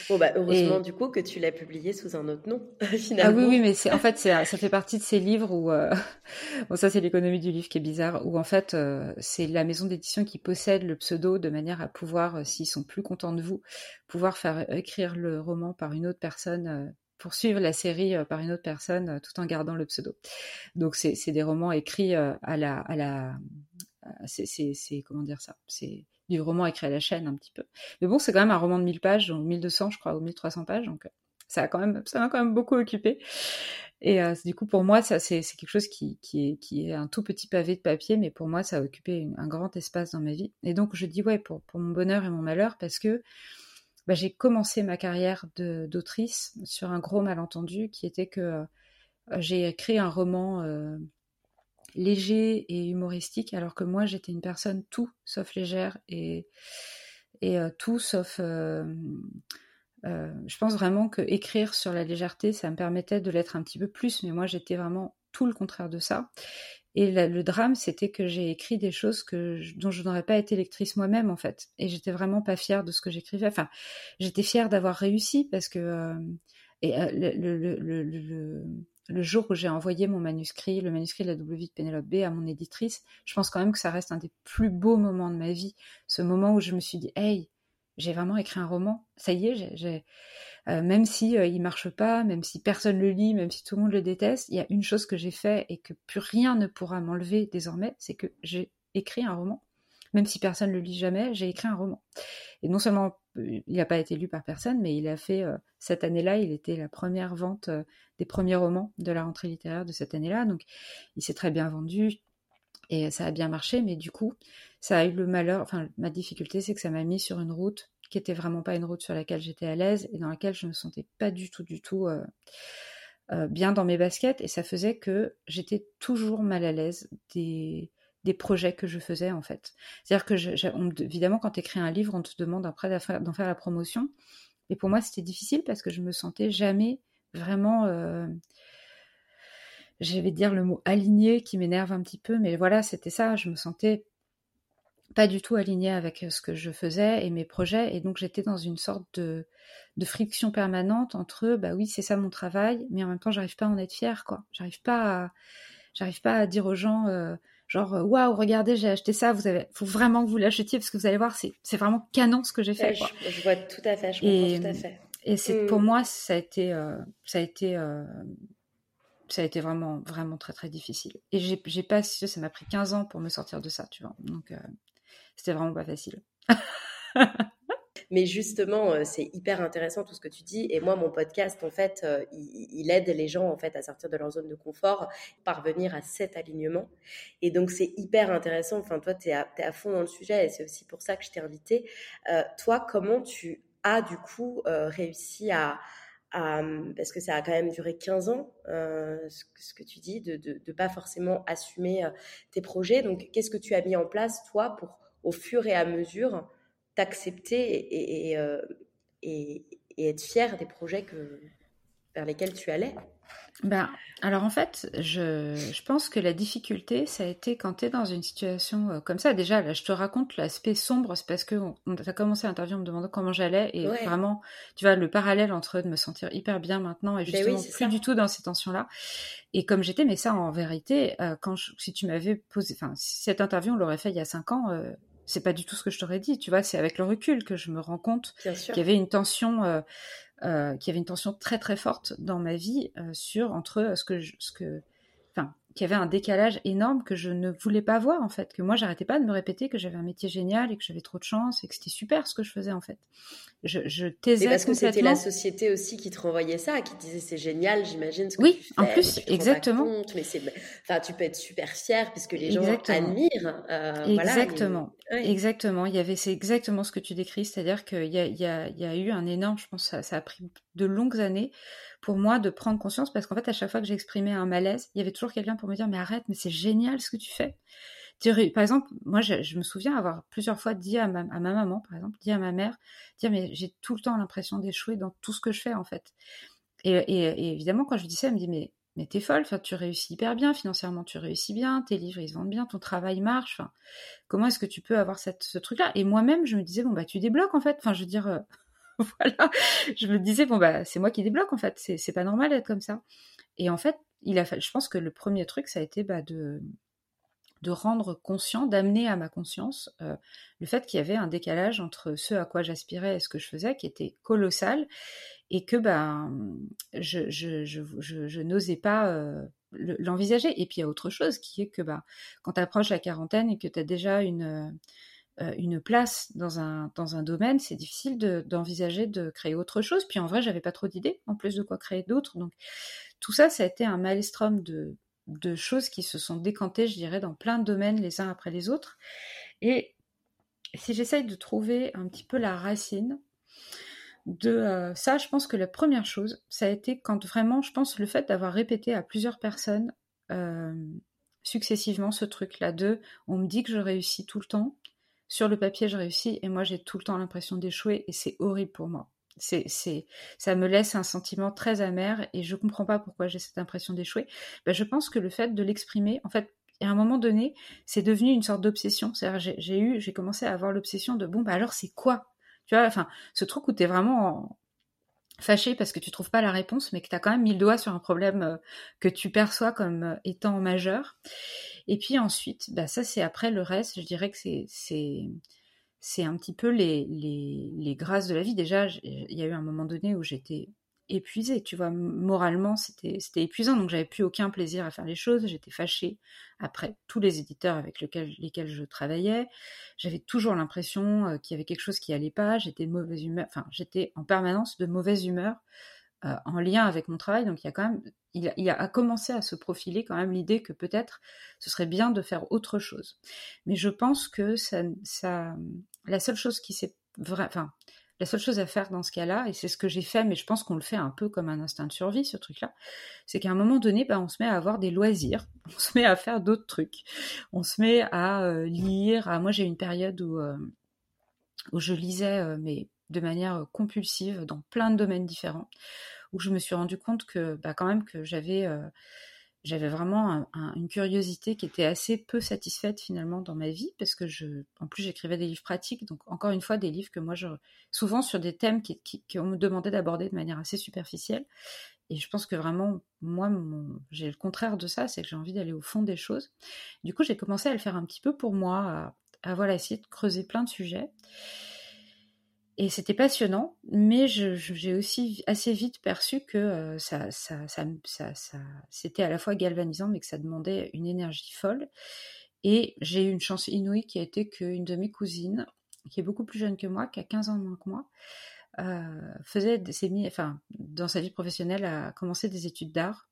Bon bah heureusement du coup que tu l'as publié sous un autre nom finalement. (laughs) Ah oui oui, mais c'est en fait ça fait partie de ces livres où euh, (laughs) bon ça c'est l'économie du livre qui est bizarre où en fait euh, c'est la maison d'édition qui possède le pseudo de manière à pouvoir s'ils sont plus contents de vous pouvoir faire écrire le roman par une autre personne poursuivre la série euh, par une autre personne euh, tout en gardant le pseudo. Donc c'est des romans écrits euh, à la à la c'est comment dire ça? C'est du roman écrit à la chaîne un petit peu. Mais bon, c'est quand même un roman de 1000 pages, donc 1200 je crois ou 1300 pages, donc ça a quand même ça m'a quand même beaucoup occupé. Et du coup, pour moi, ça c'est quelque chose qui, qui, est, qui est un tout petit pavé de papier, mais pour moi, ça a occupé un grand espace dans ma vie. Et donc, je dis ouais pour, pour mon bonheur et mon malheur, parce que bah, j'ai commencé ma carrière d'autrice sur un gros malentendu qui était que euh, j'ai écrit un roman euh, léger et humoristique, alors que moi j'étais une personne tout sauf légère et, et euh, tout sauf. je pense vraiment que écrire sur la légèreté, ça me permettait de l'être un petit peu plus, mais moi j'étais vraiment tout le contraire de ça. Et le drame, c'était que j'ai écrit des choses dont je n'aurais pas été lectrice moi-même, en fait. Et j'étais vraiment pas fière de ce que j'écrivais. Enfin, j'étais fière d'avoir réussi parce que euh, et euh, le, jour où j'ai envoyé mon manuscrit, le manuscrit de la vie de Pénélope B à mon éditrice, je pense quand même que ça reste un des plus beaux moments de ma vie. Ce moment où je me suis dit, hey, j'ai vraiment écrit un roman. Ça y est, j'ai euh, même si euh, il marche pas, même si personne le lit, même si tout le monde le déteste, il y a une chose que j'ai fait et que plus rien ne pourra m'enlever désormais, c'est que j'ai écrit un roman. Même si personne ne le lit jamais, j'ai écrit un roman. Et non seulement euh, il n'a pas été lu par personne, mais il a fait cette année-là, il était la première vente des premiers romans de la rentrée littéraire de cette année-là, donc il s'est très bien vendu et ça a bien marché, mais du coup, ça a eu le malheur, enfin ma difficulté, c'est que ça m'a mis sur une route qui était vraiment pas une route sur laquelle j'étais à l'aise et dans laquelle je me sentais pas du tout, du tout euh, euh, bien dans mes baskets. Et ça faisait que j'étais toujours mal à l'aise des, des projets que je faisais en fait. C'est-à-dire que évidemment, quand tu écris un livre, on te demande après d'en faire la promotion. Et pour moi, c'était difficile parce que je me sentais jamais vraiment. Euh, je vais dire le mot aligné qui m'énerve un petit peu, mais voilà, c'était ça. Je me sentais pas du tout aligné avec euh, ce que je faisais et mes projets. Et donc j'étais dans une sorte de, de friction permanente entre bah oui, c'est ça mon travail, mais en même temps, j'arrive pas à en être fière, quoi. J'arrive pas à, j'arrive pas à dire aux gens, euh, genre, euh, waouh, regardez, j'ai acheté ça, vous avez, faut vraiment que vous l'achetiez parce que vous allez voir, c'est, c'est vraiment canon ce que j'ai fait, quoi. Je, vois tout à fait, je comprends tout à fait. Et c'est, pour mm. moi, ça a été, ça a été, ça a été vraiment, vraiment très, très difficile. Et j'ai, j'ai pas, ça m'a pris 15 ans pour me sortir de ça, tu vois. Donc, c'était vraiment pas facile. Mais justement, euh, c'est hyper intéressant tout ce que tu dis. Et moi, mon podcast, en fait, euh, il, aide les gens en fait à sortir de leur zone de confort, parvenir à cet alignement. Et donc, c'est hyper intéressant. Enfin, toi, tu es, à fond dans le sujet et c'est aussi pour ça que je t'ai invité. Euh, toi, comment tu as du coup réussi à, parce que ça a quand même duré 15 ans, ce, que tu dis, de ne pas forcément assumer tes projets. Donc, qu'est-ce que tu as mis en place, toi, pour au fur et à mesure, t'accepter et, euh, et, et, être fier des projets que, vers lesquels tu allais ben, alors en fait, je, je, pense que la difficulté, ça a été quand tu es dans une situation euh, comme ça. Déjà, là, je te raconte l'aspect sombre, c'est parce que on, a commencé l'interview en me demandant comment j'allais et vraiment, tu vois, le parallèle entre de me sentir hyper bien maintenant et ben justement plus du tout dans ces tensions-là. Et comme j'étais, mais ça en vérité, euh, quand si tu m'avais posé, enfin, si cette interview on l'aurait fait il y a cinq ans, c'est pas du tout ce que je t'aurais dit. Tu vois, c'est avec le recul que je me rends compte qu'il y avait une tension, euh, euh, qu'il y avait une tension très très forte dans ma vie euh, sur entre ce que, ce que, enfin, qu'il y avait un décalage énorme que je ne voulais pas voir en fait, que moi j'arrêtais pas de me répéter que j'avais un métier génial et que j'avais trop de chance et que c'était super ce que je faisais en fait. Je, je taisais parce que c'était la société aussi qui te renvoyait ça, qui disait c'est génial, j'imagine ce que oui, tu fais, en plus exactement. mais c'est, enfin tu peux être super fier puisque les gens admirent. Euh, exactement, exactement. Il y avait c'est exactement ce que tu décris, c'est-à-dire qu'il y a, il y, a, il y a eu un énorme, je pense ça, ça a pris de longues années pour moi de prendre conscience parce qu'en fait à chaque fois que j'exprimais un malaise, il y avait toujours quelqu'un pour me dire mais arrête, mais c'est génial ce que tu fais. Par exemple, moi je, me souviens avoir plusieurs fois dit à ma, maman, par exemple, dit à ma mère, dire mais j'ai tout le temps l'impression d'échouer dans tout ce que je fais en fait. Et, évidemment quand je dis ça, elle me dit mais mais t'es folle, enfin, tu réussis hyper bien, financièrement tu réussis bien, tes livres ils se vendent bien, ton travail marche, comment est-ce que tu peux avoir cette, ce truc-là? Et moi-même je me disais, bon bah tu débloques en fait, enfin je veux dire, euh, (laughs) voilà, je me disais bon bah c'est moi qui débloque en fait, c'est pas normal d'être comme ça. Et en fait, je pense que le premier truc ça a été bah, de rendre conscient, d'amener à ma conscience euh, le fait qu'il y avait un décalage entre ce à quoi j'aspirais et ce que je faisais, qui était colossal, et que ben je, je, je, n'osais pas euh, l'envisager. Et puis il y a autre chose qui est que bah, quand tu approches la quarantaine et que tu as déjà une une place dans un, dans un domaine, c'est difficile d'envisager de, créer autre chose. Puis en vrai, j'avais pas trop d'idées, en plus de quoi créer d'autres. Donc tout ça, ça a été un maelstrom de, de choses qui se sont décantées, je dirais, dans plein de domaines les uns après les autres. Et si j'essaye de trouver un petit peu la racine de euh, ça, je pense que la première chose, ça a été quand vraiment, je pense, le fait d'avoir répété à plusieurs personnes euh, successivement ce truc-là de on me dit que je réussis tout le temps, sur le papier, je réussis et moi, j'ai tout le temps l'impression d'échouer et c'est horrible pour moi. C'est, c'est, ça me laisse un sentiment très amer et je comprends pas pourquoi j'ai cette impression d'échouer. Ben, je pense que le fait de l'exprimer, en fait, à un moment donné, c'est devenu une sorte d'obsession. C'est-à-dire, j'ai, eu, j'ai commencé à avoir l'obsession de bon, bah alors c'est quoi? Tu vois, enfin, ce truc où t'es vraiment fâché parce que tu trouves pas la réponse, mais que tu as quand même mis le doigt sur un problème euh, que tu perçois comme euh, étant majeur. Et puis ensuite, bah ça c'est après le reste, je dirais que c'est c'est c'est un petit peu les, les, les grâces de la vie. Déjà, il y a eu un moment donné où j'étais épuisée, tu vois, moralement c'était épuisant, donc j'avais plus aucun plaisir à faire les choses, j'étais fâchée après tous les éditeurs avec lesquels, je travaillais, j'avais toujours l'impression euh, qu'il y avait quelque chose qui allait pas, j'étais mauvaise humeur, enfin j'étais en permanence de mauvaise humeur euh, en lien avec mon travail, donc il y a quand même il il a commencé à se profiler quand même l'idée que peut-être ce serait bien de faire autre chose. Mais je pense que ça, ça la seule chose qui s'est enfin la seule chose à faire dans ce cas-là, et c'est ce que j'ai fait, mais je pense qu'on le fait un peu comme un instinct de survie, ce truc-là, c'est qu'à un moment donné, bah, on se met à avoir des loisirs, (laughs) on se met à faire d'autres trucs, on se met à euh, lire. À... Moi, j'ai une période où, euh, je lisais, euh, mais de manière compulsive, dans plein de domaines différents, où je me suis rendu compte que, bah, quand même, que j'avais j'avais vraiment une curiosité qui était assez peu satisfaite finalement dans ma vie parce que je, en plus j'écrivais des livres pratiques, donc encore une fois des livres que moi je, souvent sur des thèmes qui, qui, me demandait d'aborder de manière assez superficielle. Et je pense que vraiment, moi, j'ai le contraire de ça, c'est que j'ai envie d'aller au fond des choses. Du coup, j'ai commencé à le faire un petit peu pour moi, à, à voilà, essayer de creuser plein de sujets. Et c'était passionnant, mais j'ai aussi assez vite perçu que euh, ça, c'était à la fois galvanisant, mais que ça demandait une énergie folle. Et j'ai eu une chance inouïe qui a été qu'une de mes cousines, qui est beaucoup plus jeune que moi, qui a 15 ans moins que moi, euh, faisait des, enfin, dans sa vie professionnelle, a commencé des études d'art.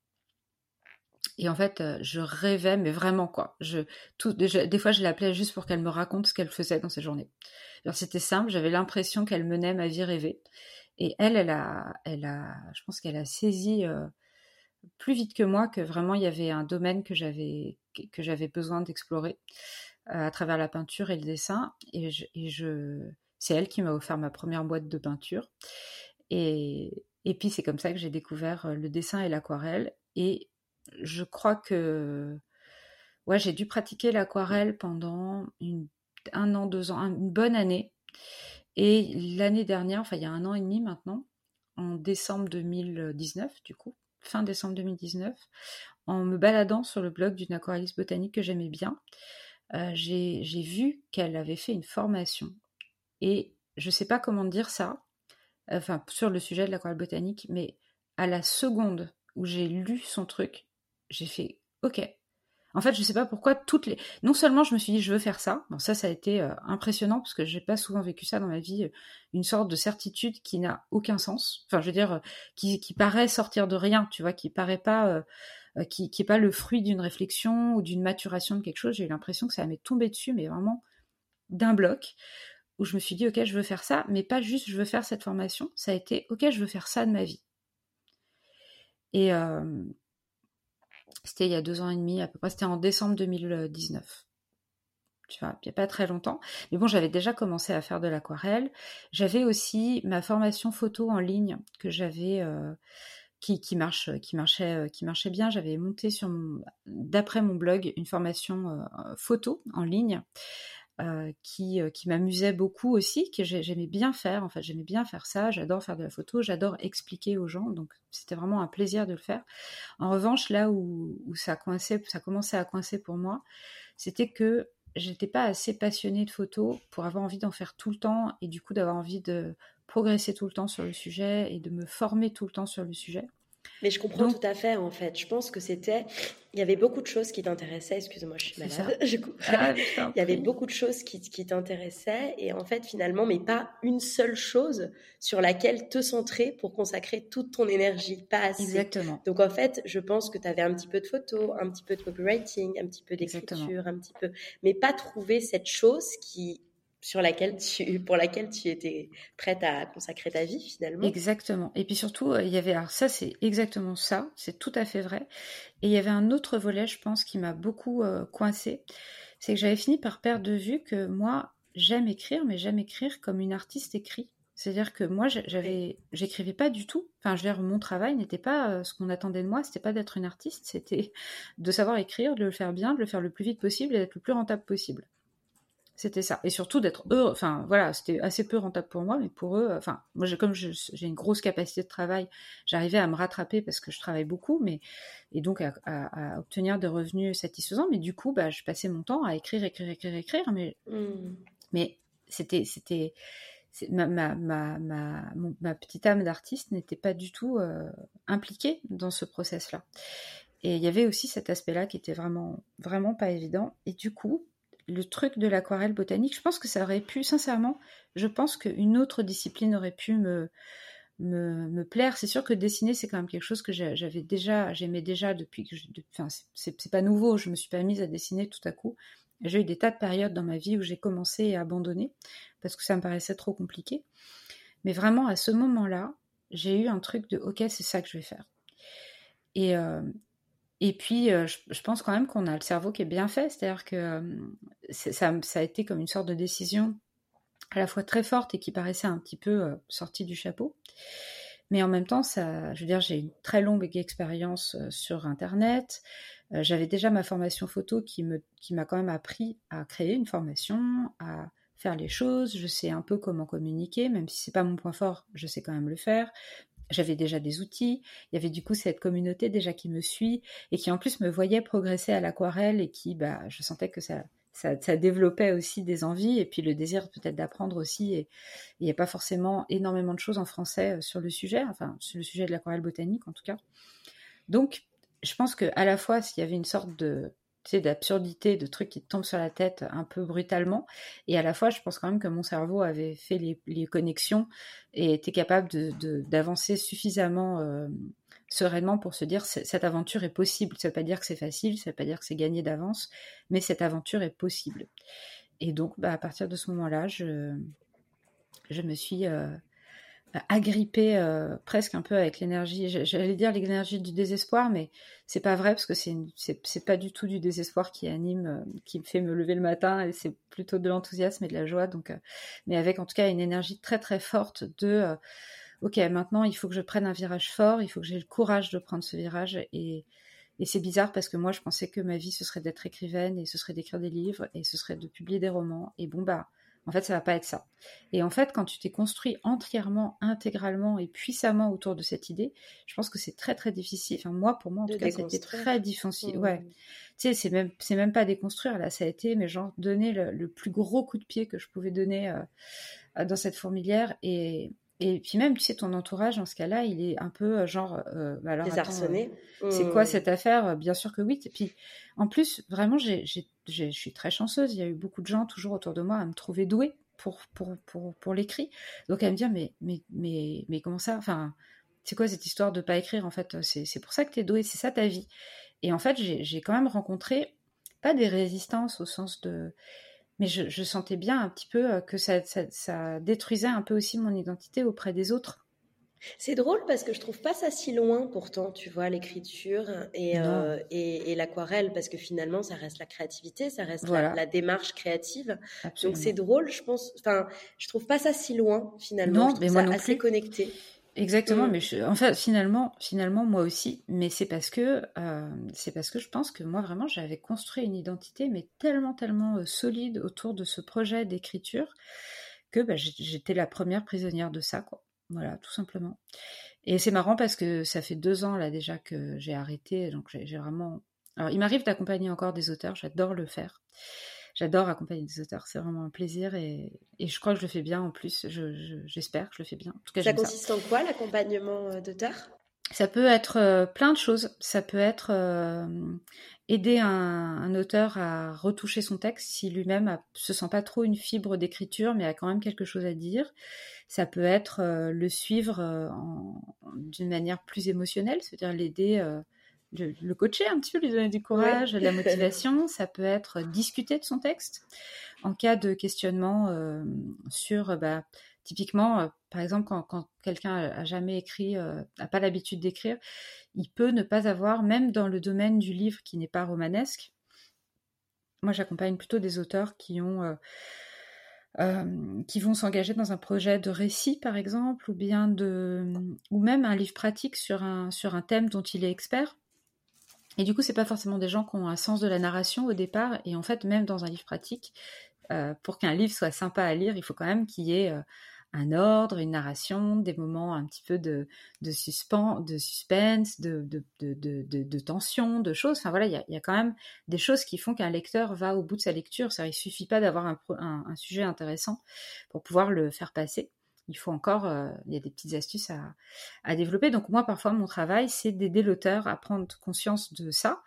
Et en fait, euh, je rêvais, mais vraiment quoi. Des fois, je l'appelais juste pour qu'elle me raconte ce qu'elle faisait dans ses journées. C'était simple, j'avais l'impression qu'elle menait ma vie rêvée. Et elle, elle a, elle a, je pense qu'elle a saisi euh, plus vite que moi que vraiment il y avait un domaine que j'avais que j'avais besoin d'explorer euh, à travers la peinture et le dessin. Et c'est elle qui m'a offert ma première boîte de peinture. Et, puis c'est comme ça que j'ai découvert le dessin et l'aquarelle. Je crois que j'ai dû pratiquer l'aquarelle pendant un an, deux ans, une bonne année. Et l'année dernière, enfin il y a un an et demi maintenant, en décembre 2019 du coup, fin décembre 2019, en me baladant sur le blog d'une aquarelliste botanique que j'aimais bien, euh, j'ai vu qu'elle avait fait une formation. Et je ne sais pas comment dire ça, enfin sur le sujet de l'aquarelle botanique, mais à la seconde où j'ai lu son truc, j'ai fait OK, En fait, je sais pas pourquoi toutes les. Non seulement je me suis dit je veux faire ça. Bon, ça, ça a été euh, impressionnant parce que j'ai pas souvent vécu ça dans ma vie. Une sorte de certitude qui n'a aucun sens. Enfin, je veux dire, qui, qui paraît sortir de rien. Tu vois, qui paraît pas, qui, qui est pas le fruit d'une réflexion ou d'une maturation de quelque chose. J'ai eu l'impression que ça m'est tombé dessus, mais vraiment d'un bloc où je me suis dit ok, je veux faire ça, mais pas juste je veux faire cette formation. Ça a été ok, je veux faire ça de ma vie. Et c'était il y a deux ans et demi, à peu près, c'était en décembre 2019. Tu vois, il n'y a pas très longtemps. Mais bon, j'avais déjà commencé à faire de l'aquarelle. J'avais aussi ma formation photo en ligne que j'avais, euh, qui, qui, marchait, euh, qui marchait bien. J'avais monté sur d'après mon blog, une formation euh, photo en ligne qui, euh, qui m'amusait beaucoup aussi, que j'aimais bien faire. En fait, j'aimais bien faire ça. J'adore faire de la photo, j'adore expliquer aux gens. Donc, c'était vraiment un plaisir de le faire. En revanche, là où, où ça ça commençait à coincer pour moi, c'était que j'étais pas assez passionnée de photo pour avoir envie d'en faire tout le temps et du coup d'avoir envie de progresser tout le temps sur le sujet et de me former tout le temps sur le sujet. Mais je comprends tout à fait, en fait. Je pense que c'était. Il y avait beaucoup de choses qui t'intéressaient. Excuse-moi, je suis malade. (laughs) Ah, (laughs) il y avait beaucoup de choses qui, qui t'intéressaient. Et en fait, finalement, mais pas une seule chose sur laquelle te centrer pour consacrer toute ton énergie. Pas assez. Exactement. Donc, en fait, je pense que tu avais un petit peu de photos, un petit peu de copywriting, un petit peu d'écriture, un petit peu. Mais pas trouver cette chose qui sur laquelle tu, (laughs) pour laquelle tu étais prête à consacrer ta vie finalement. Exactement. Et puis surtout, euh, il y avait, alors ça c'est exactement ça, c'est tout à fait vrai. Et il y avait un autre volet, je pense, qui m'a beaucoup euh, coincé, c'est que j'avais fini par perdre de vue que moi, j'aime écrire, mais j'aime écrire comme une artiste écrit. C'est-à-dire que moi, j'avais, j'écrivais pas du tout. Enfin, je veux dire, mon travail n'était pas euh, ce qu'on attendait de moi. C'était pas d'être une artiste. C'était (laughs) de savoir écrire, de le faire bien, de le faire le plus vite possible et d'être le plus rentable possible. C'était ça. Et surtout d'être heureux. Enfin, voilà, c'était assez peu rentable pour moi, mais pour eux, enfin, moi, comme j'ai une grosse capacité de travail, j'arrivais à me rattraper parce que je travaille beaucoup, mais et donc à, obtenir des revenus satisfaisants. Mais du coup, bah, je passais mon temps à écrire, écrire, écrire, écrire. Mais, mmh. mais c'était, c'était, ma, ma, ma, ma, petite âme d'artiste n'était pas du tout euh, impliquée dans ce process-là. Et il y avait aussi cet aspect-là qui était vraiment, vraiment pas évident. Et du coup, le truc de l'aquarelle botanique, je pense que ça aurait pu, sincèrement, je pense qu'une autre discipline aurait pu me, me, plaire. C'est sûr que dessiner, c'est quand même quelque chose que j'avais déjà, j'aimais déjà depuis que je, enfin, c'est pas nouveau, je me suis pas mise à dessiner tout à coup. J'ai eu des tas de périodes dans ma vie où j'ai commencé à abandonner parce que ça me paraissait trop compliqué. Mais vraiment, à ce moment-là, j'ai eu un truc de OK, c'est ça que je vais faire. Et, euh, et puis, euh, je, pense quand même qu'on a le cerveau qui est bien fait, c'est-à-dire que euh, ça, a été comme une sorte de décision à la fois très forte et qui paraissait un petit peu euh, sortie du chapeau. Mais en même temps, je veux dire, j'ai une très longue expérience sur Internet. J'avais déjà ma formation photo qui m'a quand même appris à créer une formation, à faire les choses. Je sais un peu comment communiquer, même si c'est pas mon point fort, je sais quand même le faire j'avais déjà des outils, il y avait du coup cette communauté déjà qui me suit et qui en plus me voyait progresser à l'aquarelle et qui, bah, je sentais que ça, ça, développait aussi des envies et puis le désir peut-être d'apprendre aussi. Il n'y a pas forcément énormément de choses en français euh, sur le sujet, enfin sur le sujet de l'aquarelle botanique en tout cas. Donc, je pense que à la fois s'il y avait une sorte de tu d'absurdité, de trucs qui te tombent sur la tête un peu brutalement. Et à la fois, je pense quand même que mon cerveau avait fait les, connexions et était capable d'avancer suffisamment euh, sereinement pour se dire cette aventure est possible. Ça ne veut pas dire que c'est facile, ça ne veut pas dire que c'est gagné d'avance, mais cette aventure est possible. Et donc, bah, à partir de ce moment-là, je, me suis euh, agrippé euh, presque un peu avec l'énergie, j'allais dire l'énergie du désespoir, mais c'est pas vrai parce que c'est pas du tout du désespoir qui anime, euh, qui me fait me lever le matin, et c'est plutôt de l'enthousiasme et de la joie. Donc, mais avec en tout cas une énergie très très forte de ok maintenant il faut que je prenne un virage fort, il faut que j'ai le courage de prendre ce virage et et c'est bizarre parce que moi je pensais que ma vie ce serait d'être écrivaine et ce serait d'écrire des livres et ce serait de publier des romans et bon bah en fait, ça va pas être ça. Et en fait, quand tu t'es construit entièrement, intégralement et puissamment autour de cette idée, je pense que c'est très très difficile. Enfin, moi, pour moi, en tout cas, c'était très difficile. Ouais. Tu sais, c'est même, c'est même pas déconstruire. Là, ça a été, mais genre, donner le, plus gros coup de pied que je pouvais donner euh, dans cette fourmilière. Et, et puis même, tu sais, ton entourage, dans ce cas-là, il est un peu genre... Euh, bah alors, Désarçonné. c'est quoi mmh. cette affaire? Bien sûr que oui. Et puis, en plus, vraiment, je suis très chanceuse. Il y a eu beaucoup de gens toujours autour de moi à me trouver douée pour, pour, pour, pour l'écrit. Donc, à me dire, mais, mais, mais, mais comment ça? Enfin, c'est quoi cette histoire de pas écrire En fait, c'est, pour ça que tu es douée, c'est ça ta vie. Et en fait, j'ai, j'ai quand même rencontré, pas des résistances au sens de mais je, sentais bien un petit peu euh, que ça, ça, détruisait un peu aussi mon identité auprès des autres. C'est drôle parce que je trouve pas ça si loin pourtant, tu vois, l'écriture et, euh, et, l'aquarelle, parce que finalement, ça reste la créativité, ça reste la, démarche créative. Donc c'est drôle, je pense. Enfin, je trouve pas ça si loin finalement. Non, mais moi ça non assez connecté. Exactement, mm. mais en fait, finalement, finalement, moi aussi, mais c'est parce que euh, c'est parce que je pense que moi vraiment j'avais construit une identité, mais tellement tellement euh, solide autour de ce projet d'écriture que bah, j'étais la première prisonnière de ça, quoi. Voilà, tout simplement. Et c'est marrant parce que ça fait deux ans là déjà que j'ai arrêté, donc j'ai vraiment. Alors, il m'arrive d'accompagner encore des auteurs, j'adore le faire j'adore accompagner des auteurs. C'est vraiment un plaisir et, je crois que je le fais bien en plus. J'espère que je le fais bien. En tout cas, ça consiste en quoi l'accompagnement euh, d'auteurs ça peut être euh, plein de choses. Ça peut être euh, aider un, auteur à retoucher son texte si lui-même ne se sent pas trop une fibre d'écriture, mais a quand même quelque chose à dire. Ça peut être le suivre d'une manière plus émotionnelle, c'est-à-dire l'aider le, coacher un petit peu, lui donner du courage, de la (laughs) motivation. ça peut être discuter de son texte en cas de questionnement euh, sur, bah, typiquement, euh, par exemple, quand, quelqu'un a, jamais écrit, n'a euh, pas l'habitude d'écrire, il peut ne pas avoir, même dans le domaine du livre qui n'est pas romanesque. Moi, j'accompagne plutôt des auteurs qui ont qui vont s'engager dans un projet de récit, par exemple, ou bien de, ou même un livre pratique sur un, sur un thème dont il est expert. Et du coup, c'est pas forcément des gens qui ont un sens de la narration au départ. Et en fait, même dans un livre pratique, euh, pour qu'un livre soit sympa à lire, il faut quand même qu'il y ait euh, un ordre, une narration, des moments un petit peu de, suspense, de tension, de choses. Enfin voilà, il y a, quand même des choses qui font qu'un lecteur va au bout de sa lecture. Ça, il suffit pas d'avoir un, sujet intéressant pour pouvoir le faire passer il faut encore, euh, il y a des petites astuces à, développer. Donc moi, parfois, mon travail, c'est d'aider l'auteur à prendre conscience de ça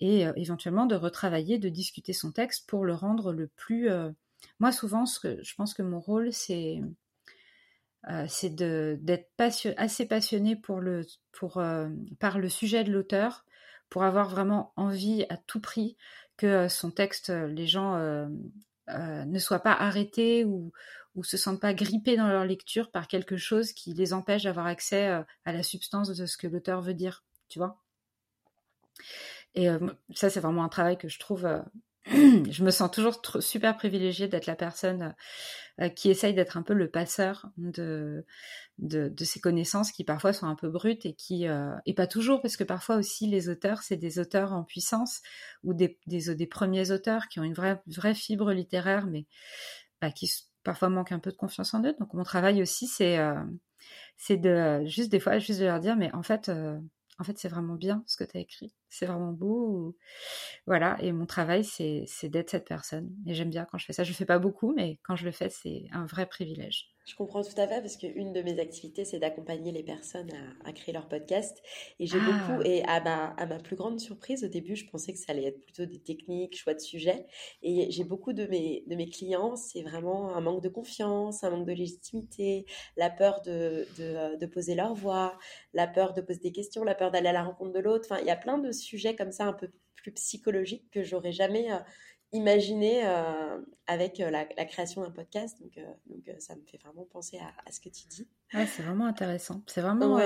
et euh, éventuellement de retravailler, de discuter son texte pour le rendre le plus... Euh, moi, souvent, ce que, je pense que mon rôle, c'est c'est d'être assez passionné par le sujet de l'auteur pour avoir vraiment envie à tout prix que son texte, les gens ne soient pas arrêtés ou, ou se sentent pas grippés dans leur lecture par quelque chose qui les empêche d'avoir accès euh, à la substance de ce que l'auteur veut dire, tu vois? Et euh, ça, c'est vraiment un travail que je trouve. Euh, je me sens toujours super privilégiée d'être la personne qui essaye d'être un peu le passeur de, ces connaissances qui parfois sont un peu brutes et qui et pas toujours parce que parfois aussi les auteurs c'est des auteurs en puissance ou des, premiers auteurs qui ont une vraie fibre littéraire mais bah, qui parfois manquent un peu de confiance en eux. Donc mon travail aussi, c'est euh, de juste des fois juste de leur dire, mais en fait, euh, en fait, c'est vraiment bien ce que tu as écrit, c'est vraiment beau. Voilà, et mon travail, c'est d'être cette personne. Et j'aime bien quand je fais ça. Je ne fais pas beaucoup, mais quand je le fais, c'est un vrai privilège. Je comprends tout à fait parce qu'une de mes activités, c'est d'accompagner les personnes à, créer leur podcast. Et j'ai beaucoup, ah. et à ma, à ma plus grande surprise, au début, je pensais que ça allait être plutôt des techniques, choix de sujets. Et j'ai beaucoup de mes, de mes clients, c'est vraiment un manque de confiance, un manque de légitimité, la peur de, de, de poser leur voix, la peur de poser des questions, la peur d'aller à la rencontre de l'autre. Enfin, il y a plein de sujets comme ça un peu plus psychologiques que j'aurais jamais euh, imaginer euh, avec euh, la, création d'un podcast. Donc, euh, donc ça me fait vraiment penser à, ce que tu dis. Ouais, c'est vraiment intéressant. C'est vraiment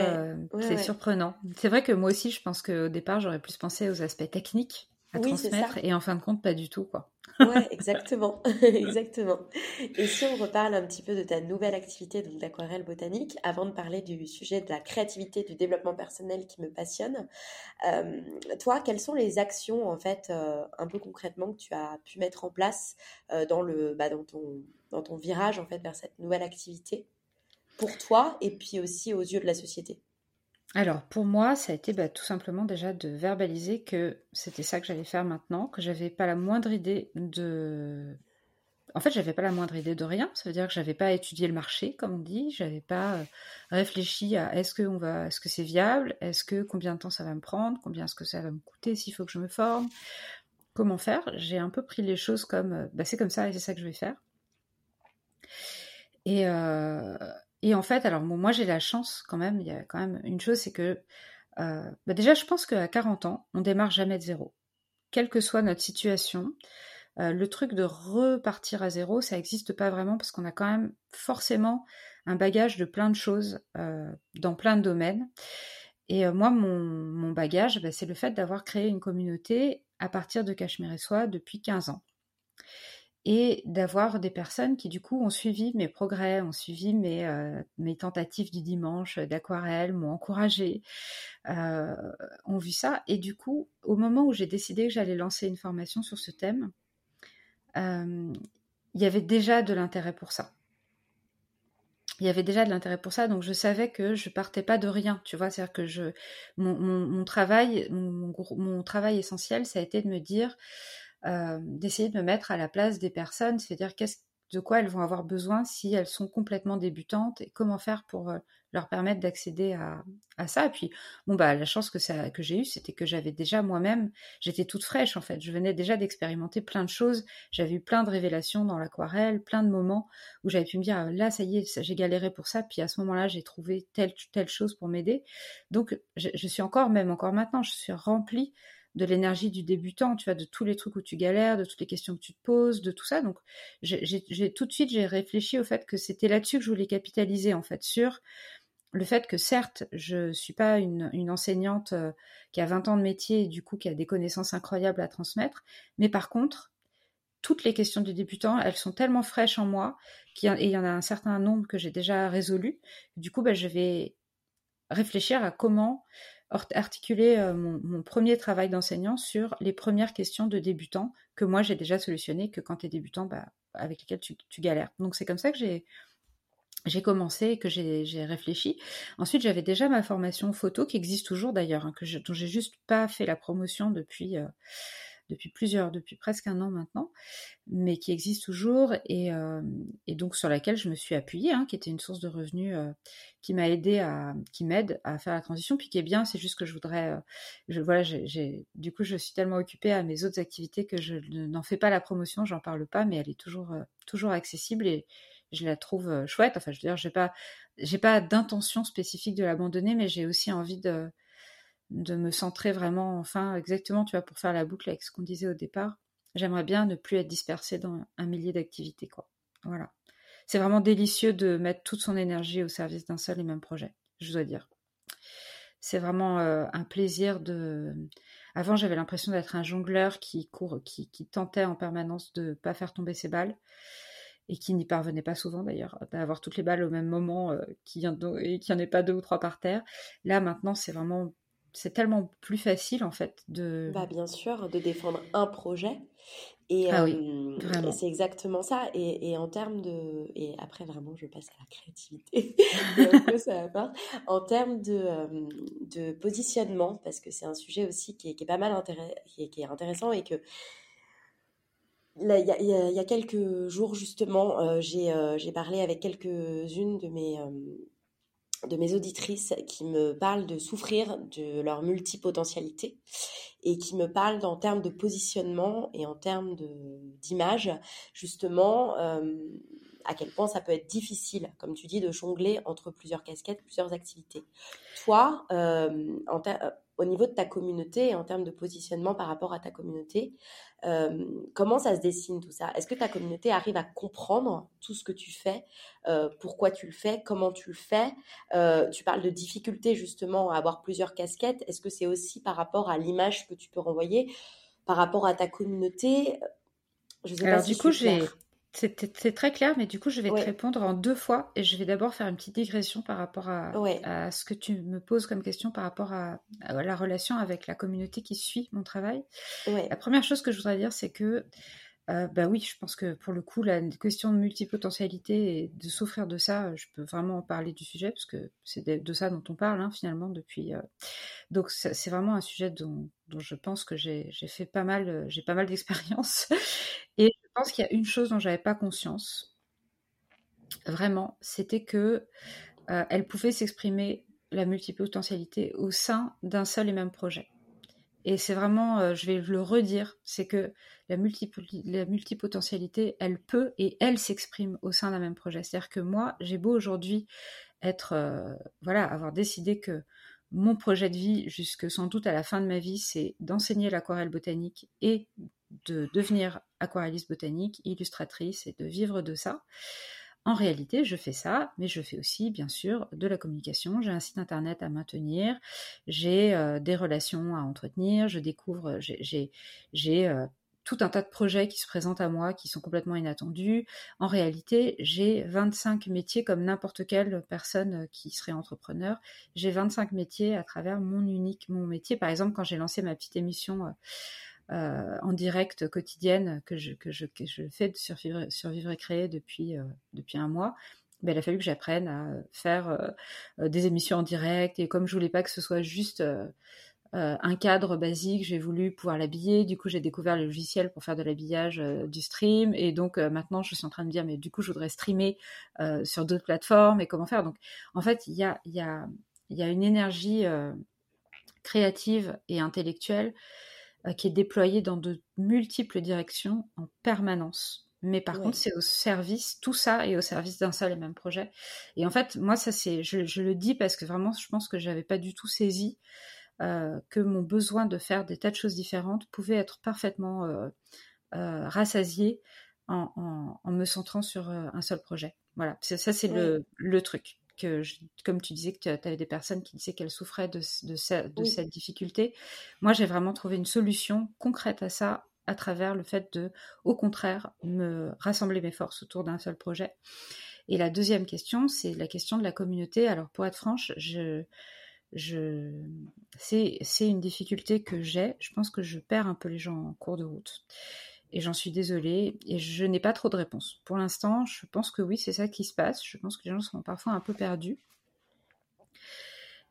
c'est surprenant. C'est vrai que moi aussi, je pense qu'au départ, j'aurais plus pensé aux aspects techniques à transmettre et en fin de compte, pas du tout. quoi. Ouais, (laughs) exactement, (laughs) exactement. Et si on reparle un petit peu de ta nouvelle activité donc d'aquarelle botanique, avant de parler du sujet de la créativité, du développement personnel qui me passionne, euh, toi, quelles sont les actions en fait, euh, un peu concrètement que tu as pu mettre en place euh, dans le, bah, dans ton, dans ton virage en fait vers cette nouvelle activité pour toi et puis aussi aux yeux de la société? Alors, pour moi, ça a été bah, tout simplement déjà de verbaliser que c'était ça que j'allais faire maintenant, que j'avais pas la moindre idée de en fait, j'avais pas la moindre idée de rien. Ça veut dire que j'avais pas étudié le marché, comme on dit. J'avais pas réfléchi à est-ce que on va, est-ce que c'est viable, est-ce que combien de temps ça va me prendre, combien est-ce que ça va me coûter s'il faut que je me forme, comment faire? J'ai un peu pris les choses comme, bah, c'est comme ça et c'est ça que je vais faire. Et, et en fait, alors moi j'ai la chance quand même. Il y a quand même une chose, c'est que bah, déjà, je pense qu'à 40 ans, on démarre jamais de zéro quelle que soit notre situation, euh, le truc de repartir à zéro, ça n'existe pas vraiment parce qu'on a quand même forcément un bagage de plein de choses euh, dans plein de domaines. Et euh, moi, mon, bagage, bah, c'est le fait d'avoir créé une communauté à partir de Cachemire et Soi depuis 15 ans et d'avoir des personnes qui du coup ont suivi mes progrès, ont suivi mes, euh, mes tentatives du dimanche d'aquarelle, m'ont encouragé, euh, ont vu ça. Et du coup, au moment où j'ai décidé que j'allais lancer une formation sur ce thème, euh, il y avait déjà de l'intérêt pour ça. Il y avait déjà de l'intérêt pour ça, donc je savais que je partais pas de rien, tu vois, c'est-à-dire que je, mon, mon, travail, mon, travail essentiel, ça a été de me dire, euh, d'essayer de me mettre à la place des personnes, c'est-à-dire de quoi elles vont avoir besoin si elles sont complètement débutantes et comment faire pour euh, leur permettre d'accéder à, ça. Et puis, bon, bah, la chance que, que j'ai eue, c'était que j'avais déjà moi-même, j'étais toute fraîche en fait. Je venais déjà d'expérimenter plein de choses. J'avais eu plein de révélations dans l'aquarelle, plein de moments où j'avais pu me dire, là, ça y est, j'ai galéré pour ça. Puis à ce moment-là, j'ai trouvé telle, telle chose pour m'aider. Donc, je, suis encore, même encore maintenant, je suis remplie de l'énergie du débutant, tu vois, de tous les trucs où tu galères, de toutes les questions que tu te poses, de tout ça. Donc, j'ai tout de suite, j'ai réfléchi au fait que c'était là-dessus que je voulais capitaliser, en fait, sur le fait que certes, je suis pas une, enseignante euh, qui a 20 ans de métier et du coup qui a des connaissances incroyables à transmettre, mais par contre, toutes les questions du débutant, elles sont tellement fraîches en moi, et il y en a un certain nombre que j'ai déjà résolu. Du coup, bah, je vais réfléchir à comment articuler euh, mon, premier travail d'enseignant sur les premières questions de débutants que moi j'ai déjà solutionnées, que quand tu es débutant, bah, avec lesquelles tu, galères. Donc c'est comme ça que j'ai j'ai commencé et que j'ai réfléchi. Ensuite, j'avais déjà ma formation photo qui existe toujours d'ailleurs, hein, dont j'ai juste pas fait la promotion depuis euh, depuis plusieurs, depuis presque un an maintenant, mais qui existe toujours et, euh, donc sur laquelle je me suis appuyée, hein, qui était une source de revenus euh, qui m'a aidé à, qui m'aide à faire la transition. Puis qui est bien, c'est juste que je voudrais, euh, je, voilà, du coup, je suis tellement occupée à mes autres activités que je n'en fais pas la promotion, j'en parle pas, mais elle est toujours, toujours accessible et je la trouve chouette. Enfin, je veux dire, j'ai pas, j'ai pas d'intention spécifique de l'abandonner, mais j'ai aussi envie de de me centrer vraiment, enfin, exactement, tu vois, pour faire la boucle avec ce qu'on disait au départ. J'aimerais bien ne plus être dispersée dans un millier d'activités, quoi. Voilà. C'est vraiment délicieux de mettre toute son énergie au service d'un seul et même projet, je dois dire. C'est vraiment euh, un plaisir de. Avant, j'avais l'impression d'être un jongleur qui court, qui, tentait en permanence de ne pas faire tomber ses balles et qui n'y parvenait pas souvent d'ailleurs, d'avoir toutes les balles au même moment euh, et qu'il n'y en ait pas deux ou trois par terre. Là, maintenant, c'est vraiment c'est tellement plus facile en fait de. Bah bien sûr, de défendre un projet. Et ah c'est exactement ça. Et, en termes de. Et après, vraiment, je passe à la créativité. (laughs) en termes de, de positionnement, parce que c'est un sujet aussi qui est, qui est pas mal intéressant, qui est, qui est intéressant et que. Il y, y, a quelques jours, justement, j'ai parlé avec quelques-unes de mes, de mes auditrices qui me parlent de souffrir de leur multipotentialité et qui me parlent en termes de positionnement et en termes d'image, justement, euh, à quel point ça peut être difficile, comme tu dis, de jongler entre plusieurs casquettes, plusieurs activités. Toi, euh, euh, au niveau de ta communauté et en termes de positionnement par rapport à ta communauté, euh, comment ça se dessine tout ça? Est-ce que ta communauté arrive à comprendre tout ce que tu fais, euh, pourquoi tu le fais, comment tu le fais? Euh, Tu parles de difficulté justement à avoir plusieurs casquettes. Est-ce que c'est aussi par rapport à l'image que tu peux renvoyer, par rapport à ta communauté? Je sais Alors, pas du coup, j'ai c'est très clair, mais du coup, je vais te répondre en deux fois et je vais d'abord faire une petite digression par rapport à, à, ce que tu me poses comme question par rapport à, la relation avec la communauté qui suit mon travail. La première chose que je voudrais dire, c'est que euh, bah oui, je pense que pour le coup, la question de multipotentialité et de souffrir de ça, je peux vraiment en parler du sujet parce que c'est de, ça dont on parle hein, finalement depuis. Euh. Donc c'est vraiment un sujet dont, je pense que j'ai fait pas mal, euh, j'ai pas mal d'expérience (laughs) et je pense qu'il y a une chose dont j'avais pas conscience, vraiment, c'était que elle pouvait s'exprimer la multipotentialité au sein d'un seul et même projet. Et c'est vraiment, euh, je vais le redire, c'est que la, la multipotentialité, elle peut et elle s'exprime au sein d'un même projet. C'est-à-dire que moi, j'ai beau aujourd'hui être, euh, voilà, avoir décidé que mon projet de vie, jusque sans doute à la fin de ma vie, c'est d'enseigner l'aquarelle botanique et de devenir aquarelliste botanique, illustratrice et de vivre de ça. En réalité, je fais ça, mais je fais aussi, bien sûr, de la communication. J'ai un site internet à maintenir, j'ai euh, des relations à entretenir, je découvre, j'ai euh, tout un tas de projets qui se présentent à moi qui sont complètement inattendus. En réalité, j'ai 25 métiers comme n'importe quelle personne qui serait entrepreneur. J'ai 25 métiers à travers mon unique, mon métier. Par exemple, quand j'ai lancé ma petite émission euh, euh, en direct quotidienne que je, fais de survivre, et créer depuis, euh, un mois, ben, il a fallu que j'apprenne à faire euh, des émissions en direct. Et comme je voulais pas que ce soit juste un cadre basique, j'ai voulu pouvoir l'habiller. Du coup, j'ai découvert le logiciel pour faire de l'habillage du stream. Et donc, maintenant, je suis en train de me dire, mais du coup, je voudrais streamer sur d'autres plateformes et comment faire. Donc, en fait, il y a, une énergie créative et intellectuelle qui est déployé dans de multiples directions en permanence. Mais par contre, c'est au service, tout ça est au service d'un seul et même projet. Et en fait, moi, ça c'est, je, le dis parce que vraiment, je pense que j'avais pas du tout saisi euh, que mon besoin de faire des tas de choses différentes pouvait être parfaitement euh, rassasié en, me centrant sur un seul projet. Voilà, ça c'est le, le truc que, comme tu disais que tu avais des personnes qui disaient qu'elles souffraient de, de, cette difficulté, moi j'ai vraiment trouvé une solution concrète à ça à travers le fait de, au contraire, me rassembler mes forces autour d'un seul projet. Et la deuxième question, c'est la question de la communauté. Alors pour être franche, je, je, c'est, c'est une difficulté que j'ai. Je pense que je perds un peu les gens en cours de route et j'en suis désolée et je n'ai pas trop de réponses. Pour l'instant, je pense que oui, c'est ça qui se passe. Je pense que les gens sont parfois un peu perdus.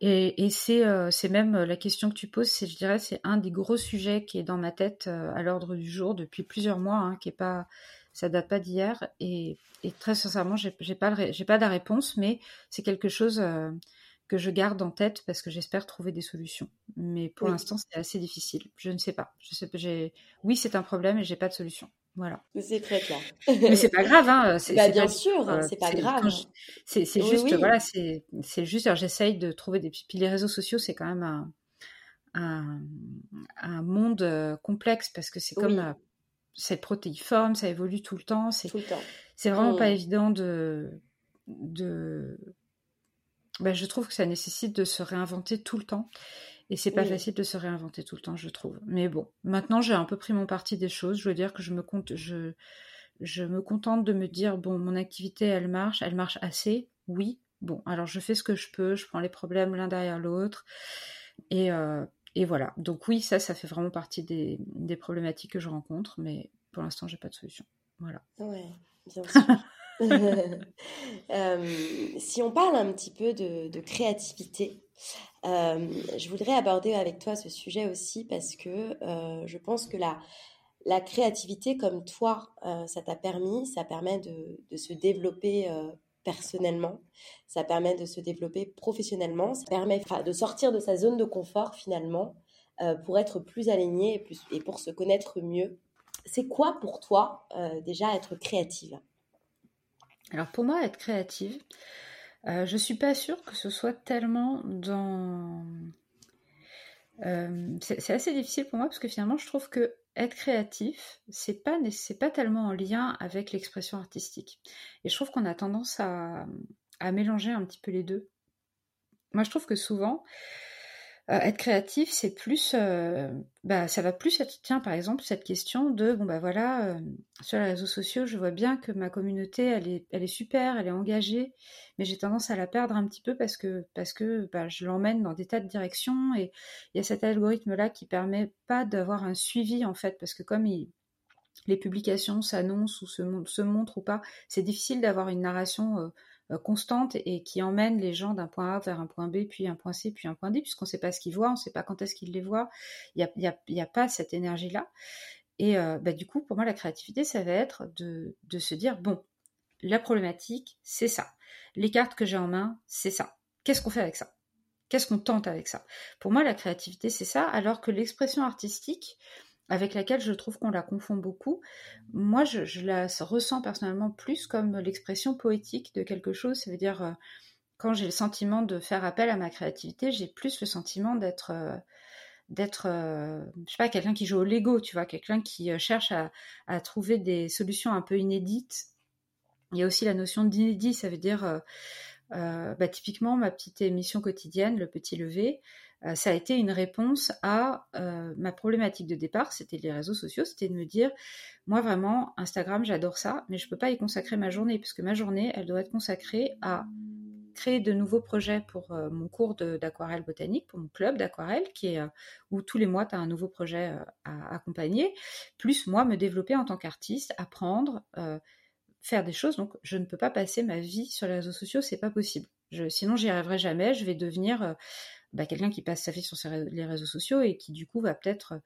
Et, euh, c'est même euh, la question que tu poses, c'est, je dirais, c'est un des gros sujets qui est dans ma tête euh, à l'ordre du jour depuis plusieurs mois, hein, qui est pas, ça date pas d'hier. Et, très sincèrement, j'ai, j'ai pas, j'ai pas la réponse, mais c'est quelque chose que je garde en tête parce que j'espère trouver des solutions. Mais pour l'instant, c'est assez difficile. Je ne sais pas. Je sais, j'ai... Oui, c'est un problème et j'ai pas de solution. Voilà. C'est très clair. Mais c'est pas grave, hein. C'est, bah, bien sûr, euh, c'est pas grave. C'est, juste, voilà, c'est, c'est juste. j'essaye de trouver des. Puis les réseaux sociaux, c'est quand même un, un, un monde euh, complexe parce que c'est comme euh, c'est protéiforme, ça évolue tout le temps. C'est, tout le temps. C'est vraiment pas mmh. évident de de bah, je trouve que ça nécessite de se réinventer tout le temps. Et c'est pas facile de se réinventer tout le temps, je trouve. Mais bon, maintenant j'ai un peu pris mon parti des choses. Je veux dire que je me compte, je, je me contente de me dire bon, mon activité elle marche, elle marche assez, oui. Bon, alors je fais ce que je peux, je prends les problèmes l'un derrière l'autre. Et, euh, et voilà. Donc oui, ça, ça fait vraiment partie des, des problématiques que je rencontre, mais pour l'instant, j'ai pas de solution. Voilà. Ouais, bien sûr. (laughs) (laughs) Euh, si on parle un petit peu de, créativité, euh, je voudrais aborder avec toi ce sujet aussi parce que euh, je pense que la, créativité, comme toi, ça t'a permis, ça permet de, se développer personnellement, ça permet de se développer professionnellement, ça permet de sortir de sa zone de confort finalement pour être plus aligné et pour se connaître mieux. C'est quoi pour toi déjà être créative? Alors pour moi, être créative, euh, je suis pas sûre que ce soit tellement dans. Euh, c'est assez difficile pour moi parce que finalement, je trouve que être créatif, c'est pas c'est pas tellement en lien avec l'expression artistique. Et je trouve qu'on a tendance à, à mélanger un petit peu les deux. Moi, je trouve que souvent, euh, être créatif, c'est plus, euh, bah, ça va plus être, tiens, par exemple, cette question de, bon, bah voilà, euh, sur les réseaux sociaux, je vois bien que ma communauté, elle est, super, elle est engagée, mais j'ai tendance à la perdre un petit peu parce que, parce bah, je l'emmène dans des tas de directions et il y a cet algorithme-là qui permet pas d'avoir un suivi, en fait, parce que comme les publications s'annoncent ou se, montrent ou pas. C'est difficile d'avoir une narration constante et qui emmène les gens d'un point A vers un point B, puis un point C, puis un point D, puisqu'on ne sait pas ce qu'ils voient, on ne sait pas quand est-ce qu'ils les voient. Il n'y a, pas cette énergie-là. Et bah, du coup, pour moi, la créativité, ça va être de se dire, bon, la problématique, c'est ça. Les cartes que j'ai en main, c'est ça. Qu'est-ce qu'on fait avec ça? Qu'est-ce qu'on tente avec ça? Pour moi, la créativité, c'est ça, alors que l'expression artistique, avec laquelle je trouve qu'on la confond beaucoup, moi, je, la ressens personnellement plus comme l'expression poétique de quelque chose. Ça veut dire, euh, quand j'ai le sentiment de faire appel à ma créativité, j'ai plus le sentiment d'être... Euh, d'être, euh, je sais pas, quelqu'un qui joue au Lego, tu vois, quelqu'un qui cherche à, trouver des solutions un peu inédites. Il y a aussi la notion d'inédit, ça veut dire, bah, typiquement, ma petite émission quotidienne, Le Petit Levé, euh, ça a été une réponse à euh, ma problématique de départ, c'était les réseaux sociaux, c'était de me dire, moi vraiment, Instagram, j'adore ça, mais je ne peux pas y consacrer ma journée, puisque ma journée, elle doit être consacrée à créer de nouveaux projets pour euh, mon cours d'aquarelle botanique, pour mon club d'aquarelle, qui est où tous les mois tu as un nouveau projet à accompagner, plus moi me développer en tant qu'artiste, apprendre, faire des choses. Donc je ne peux pas passer ma vie sur les réseaux sociaux, c'est pas possible. Je, sinon j'y arriverai jamais. Je vais devenir bah, quelqu'un qui passe sa vie sur les réseaux sociaux et qui du coup va peut-être euh,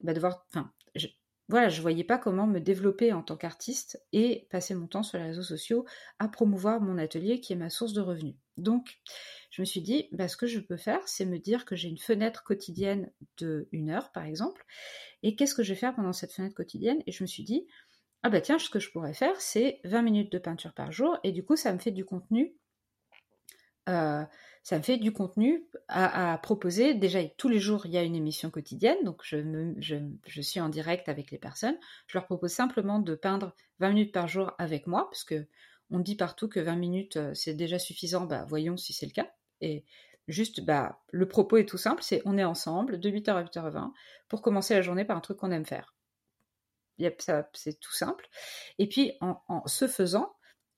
bah, devoir. Enfin, je, voilà, je voyais pas comment me développer en tant qu'artiste et passer mon temps sur les réseaux sociaux à promouvoir mon atelier qui est ma source de revenus. Donc, je me suis dit, bah, ce que je peux faire, c'est me dire que j'ai une fenêtre quotidienne de une heure, par exemple, et qu'est-ce que je vais faire pendant cette fenêtre quotidienne? Et je me suis dit, ah bah tiens, ce que je pourrais faire, c'est 20 minutes de peinture par jour, et du coup, ça me fait du contenu euh, ça me fait du contenu à, proposer. Déjà, tous les jours, il y a une émission quotidienne, donc je, suis en direct avec les personnes. Je leur propose simplement de peindre 20 minutes par jour avec moi, parce que on dit partout que 20 minutes, euh, c'est déjà suffisant. Bah, voyons si c'est le cas. Et juste, bah, le propos est tout simple, c'est on est ensemble de 8h à 8h20 pour commencer la journée par un truc qu'on aime faire. C'est tout simple. Et puis, en, en ce faisant,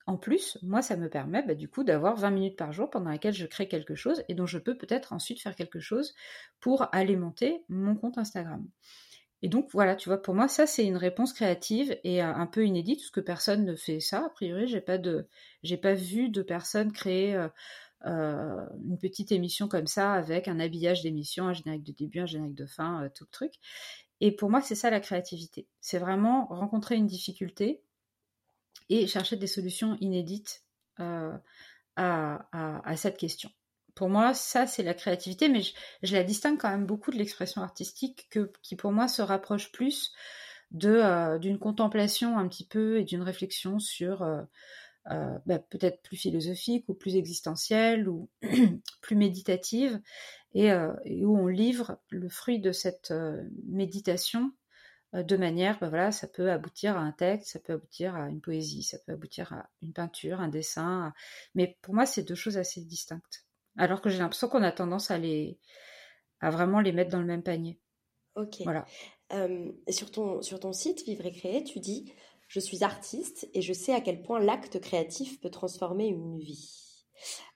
en plus, moi, ça me permet bah, du coup d'avoir 20 minutes par jour pendant lesquelles je crée quelque chose et dont je peux peut-être ensuite faire quelque chose pour alimenter mon compte Instagram. Et donc voilà, tu vois, pour moi, ça c'est une réponse créative et un peu inédite, parce que personne ne fait ça. A priori, j'ai pas pas vu de personne créer euh, euh, une petite émission comme ça avec un habillage d'émission, un générique de début, un générique de fin, euh, tout le truc. Et pour moi, c'est ça la créativité. C'est vraiment rencontrer une difficulté, et chercher des solutions inédites euh, à, cette question. Pour moi, ça, c'est la créativité, mais je, la distingue quand même beaucoup de l'expression artistique que, qui, pour moi, se rapproche plus euh, d'une contemplation un petit peu et d'une réflexion sur euh, bah, peut-être plus philosophique ou plus existentielle ou (clears throat) plus méditative et, où on livre le fruit de cette méditation de manière, ben voilà, ça peut aboutir à un texte, ça peut aboutir à une poésie, ça peut aboutir à une peinture, un dessin. Mais pour moi, c'est deux choses assez distinctes. Alors que j'ai l'impression qu'on a tendance à les, à vraiment les mettre dans le même panier. Ok. Voilà. Euh, sur, ton, sur ton site Vivre et Créer, tu dis Je suis artiste et je sais à quel point l'acte créatif peut transformer une vie.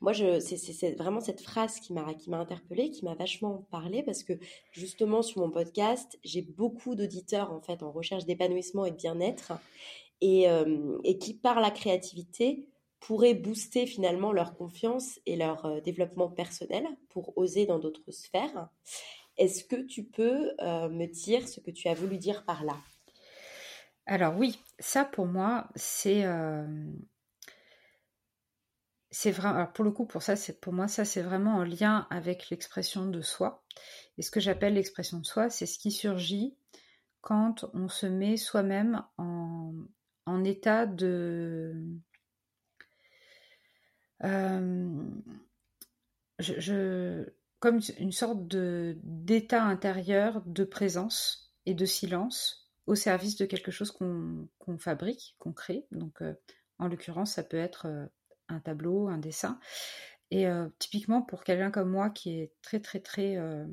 Moi, c'est vraiment cette phrase qui m'a interpellée, qui m'a vachement parlé parce que justement sur mon podcast, j'ai beaucoup d'auditeurs en fait en recherche d'épanouissement et de bien-être et, euh, qui par la créativité pourraient booster finalement leur confiance et leur euh, développement personnel pour oser dans d'autres sphères. Est-ce que tu peux euh, me dire ce que tu as voulu dire par là? Alors oui, ça pour moi, c'est c'est vraiment, pour le coup, pour ça, c'est pour moi, ça, c'est vraiment en lien avec l'expression de soi. Et ce que j'appelle l'expression de soi, c'est ce qui surgit quand on se met soi-même en, état de. Euh, je, comme une sorte de d'état intérieur de présence et de silence au service de quelque chose qu'on fabrique, qu'on crée. Donc, euh, en l'occurrence, ça peut être euh, un tableau, un dessin. Et euh, typiquement pour quelqu'un comme moi qui est très très très euh,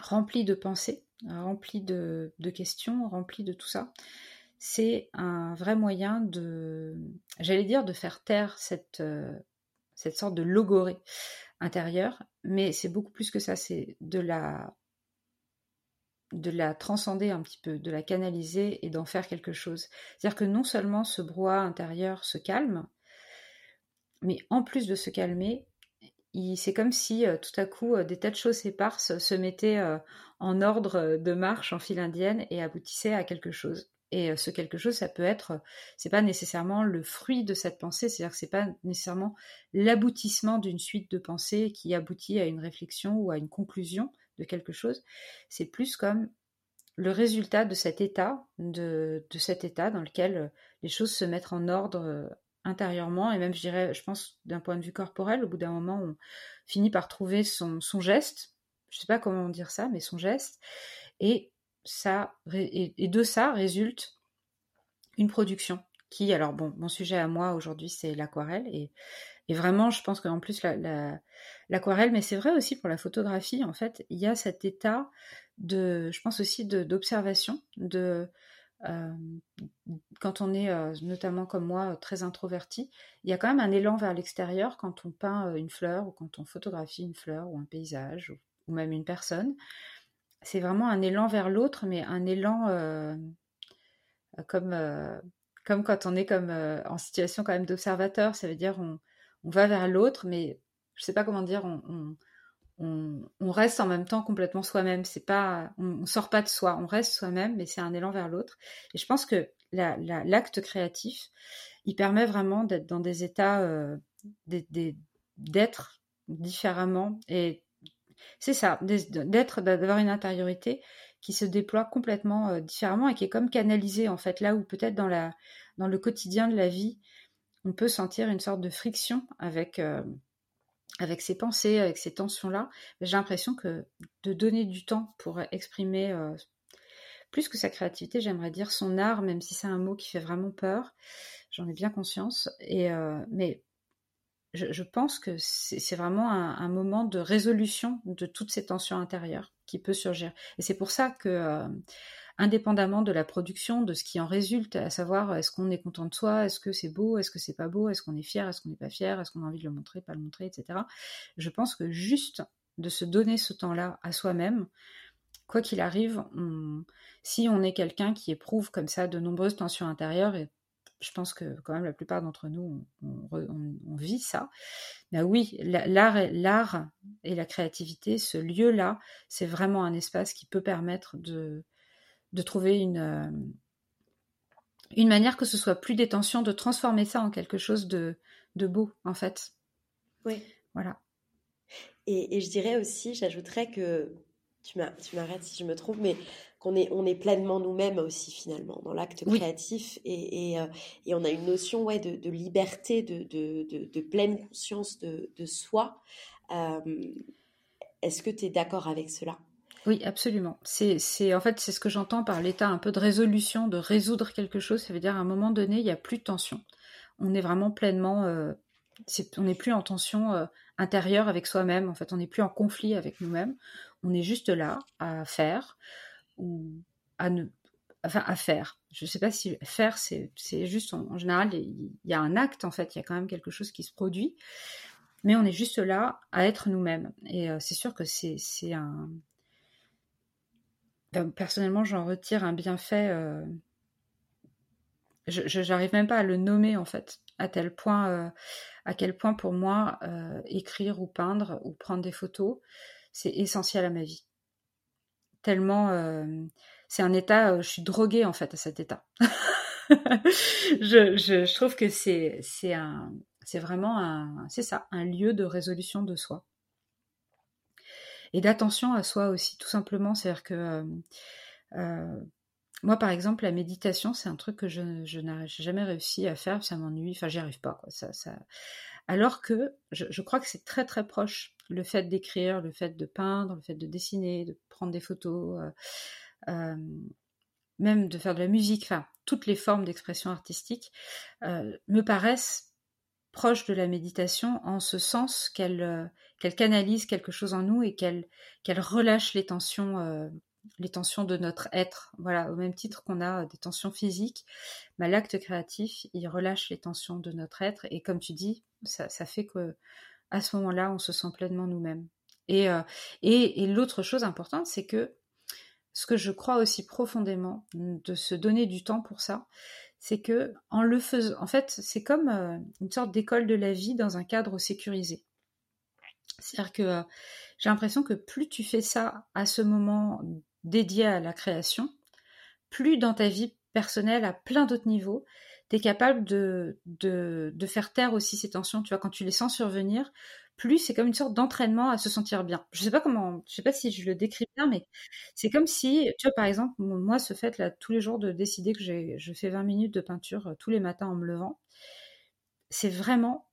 rempli de pensées, rempli de, questions, rempli de tout ça, c'est un vrai moyen de, j'allais dire, de faire taire cette, euh, sorte de logorée intérieure, mais c'est beaucoup plus que ça, c'est de la de la transcender un petit peu, de la canaliser et d'en faire quelque chose. C'est-à-dire que non seulement ce brouhaha intérieur se calme, mais en plus de se calmer, c'est comme si euh, tout à coup euh, des tas de choses éparses se mettaient euh, en ordre de marche en file indienne et aboutissaient à quelque chose. Et ce quelque chose, ça peut être, c'est pas nécessairement le fruit de cette pensée, c'est-à-dire que c'est pas nécessairement l'aboutissement d'une suite de pensées qui aboutit à une réflexion ou à une conclusion de quelque chose. C'est plus comme le résultat de cet état, de, de, cet état dans lequel les choses se mettent en ordre intérieurement et même je dirais je pense d'un point de vue corporel au bout d'un moment on finit par trouver son, son geste. Je sais pas comment dire ça mais son geste. Et ça et, de ça résulte une production qui alors bon mon sujet à moi aujourd'hui c'est l'aquarelle. Et, et vraiment je pense qu'en plus l'aquarelle la, mais c'est vrai aussi pour la photographie en fait il y a cet état de je pense aussi d'observation de, quand on est notamment comme moi très introverti, il y a quand même un élan vers l'extérieur quand on peint une fleur ou quand on photographie une fleur ou un paysage ou, même une personne. C'est vraiment un élan vers l'autre, mais un élan comme, comme quand on est comme en situation quand même d'observateur. Ça veut dire on, on va vers l'autre, mais je sais pas comment dire, on, reste en même temps complètement soi-même. C'est pas, on, sort pas de soi, on reste soi-même, mais c'est un élan vers l'autre. Et je pense que l'acte créatif, il permet vraiment d'être dans des états, euh, d'être différemment. Et c'est ça, d'être, d'avoir une intériorité qui se déploie complètement euh, différemment et qui est comme canalisée en fait là où peut-être dans le quotidien de la vie, on peut sentir une sorte de friction avec euh, avec ces pensées, avec ces tensions-là, j'ai l'impression que de donner du temps pour exprimer euh, plus que sa créativité, j'aimerais dire son art, même si c'est un mot qui fait vraiment peur, j'en ai bien conscience. Et euh, mais je, pense que c'est vraiment un, moment de résolution de toutes ces tensions intérieures qui peut surgir. Et c'est pour ça que euh, indépendamment de la production, de ce qui en résulte, à savoir est-ce qu'on est content de soi, est-ce que c'est beau, est-ce que c'est pas beau, est-ce qu'on est fier, est-ce qu'on n'est pas fier, est-ce qu'on a envie de le montrer, pas le montrer, etc. Je pense que juste de se donner ce temps-là à soi-même, quoi qu'il arrive, si on est quelqu'un qui éprouve comme ça de nombreuses tensions intérieures, et je pense que quand même la plupart d'entre nous, on, vit ça. Ben oui, l'art l'art et la créativité, ce lieu-là, c'est vraiment un espace qui peut permettre de, de trouver une, euh, une manière que ce soit plus détention, de transformer ça en quelque chose de, de beau, en fait. Oui. Voilà. Et, je dirais aussi, j'ajouterais que, tu m'arrêtes si je me trompe, mais qu'on est, on est pleinement nous-mêmes aussi finalement dans l'acte créatif et, euh, et, on a une notion ouais, de, de liberté, de, de, de, pleine conscience de, soi. Euh, est-ce que tu es d'accord avec cela? Oui, absolument. C'est, c'est, en fait, c'est ce que j'entends par l'état un peu de résolution, de résoudre quelque chose. Ça veut dire à un moment donné, il n'y a plus de tension. On est vraiment pleinement, euh, on n'est plus en tension euh, intérieure avec soi-même. En fait, on n'est plus en conflit avec nous-mêmes. On est juste là à faire ou à ne, enfin, à faire. Je ne sais pas si faire, c'est, c'est juste en, général, il y a un acte en fait. Il y a quand même quelque chose qui se produit, mais on est juste là à être nous-mêmes. Et euh, c'est sûr que c'est, c'est un personnellement, j'en retire un bienfait. Euh, je n'arrive même pas à le nommer en fait, à tel point, euh, à quel point pour moi, euh, écrire ou peindre ou prendre des photos, c'est essentiel à ma vie. Tellement, c'est un état, je suis droguée en fait à cet état. (laughs) je, trouve que c'est, vraiment c'est ça, un lieu de résolution de soi et d'attention à soi aussi, tout simplement. C'est-à-dire que euh, euh, moi, par exemple, la méditation, c'est un truc que je, n'ai jamais réussi à faire, ça m'ennuie, enfin, j'y arrive pas. Alors que je, crois que c'est très très proche, le fait d'écrire, le fait de peindre, le fait de dessiner, de prendre des photos, euh, même de faire de la musique, enfin, toutes les formes d'expression artistique me paraissent proches de la méditation en ce sens qu'elle qu'elle canalise quelque chose en nous et qu'elle relâche les tensions euh, les tensions de notre être. Voilà, au même titre qu'on a des tensions physiques, bah, l'acte créatif, il relâche les tensions de notre être et comme tu dis, ça, fait que à ce moment-là, on se sent pleinement nous-mêmes. Euh, et, et l'autre chose importante, c'est que ce que je crois aussi profondément, de se donner du temps pour ça, c'est que en le faisant, en fait, c'est comme euh, une sorte d'école de la vie dans un cadre sécurisé. C'est-à-dire que euh, j'ai l'impression que plus tu fais ça à ce moment dédié à la création, plus dans ta vie personnelle à plein d'autres niveaux, tu es capable de, de, faire taire aussi ces tensions. Tu vois, quand tu les sens survenir, plus c'est comme une sorte d'entraînement à se sentir bien. Je sais pas comment, je sais pas si je le décris bien, mais c'est comme si, tu vois, par exemple, moi, ce fait là, tous les jours de décider que je fais 20 minutes de peinture euh, tous les matins en me levant, c'est vraiment.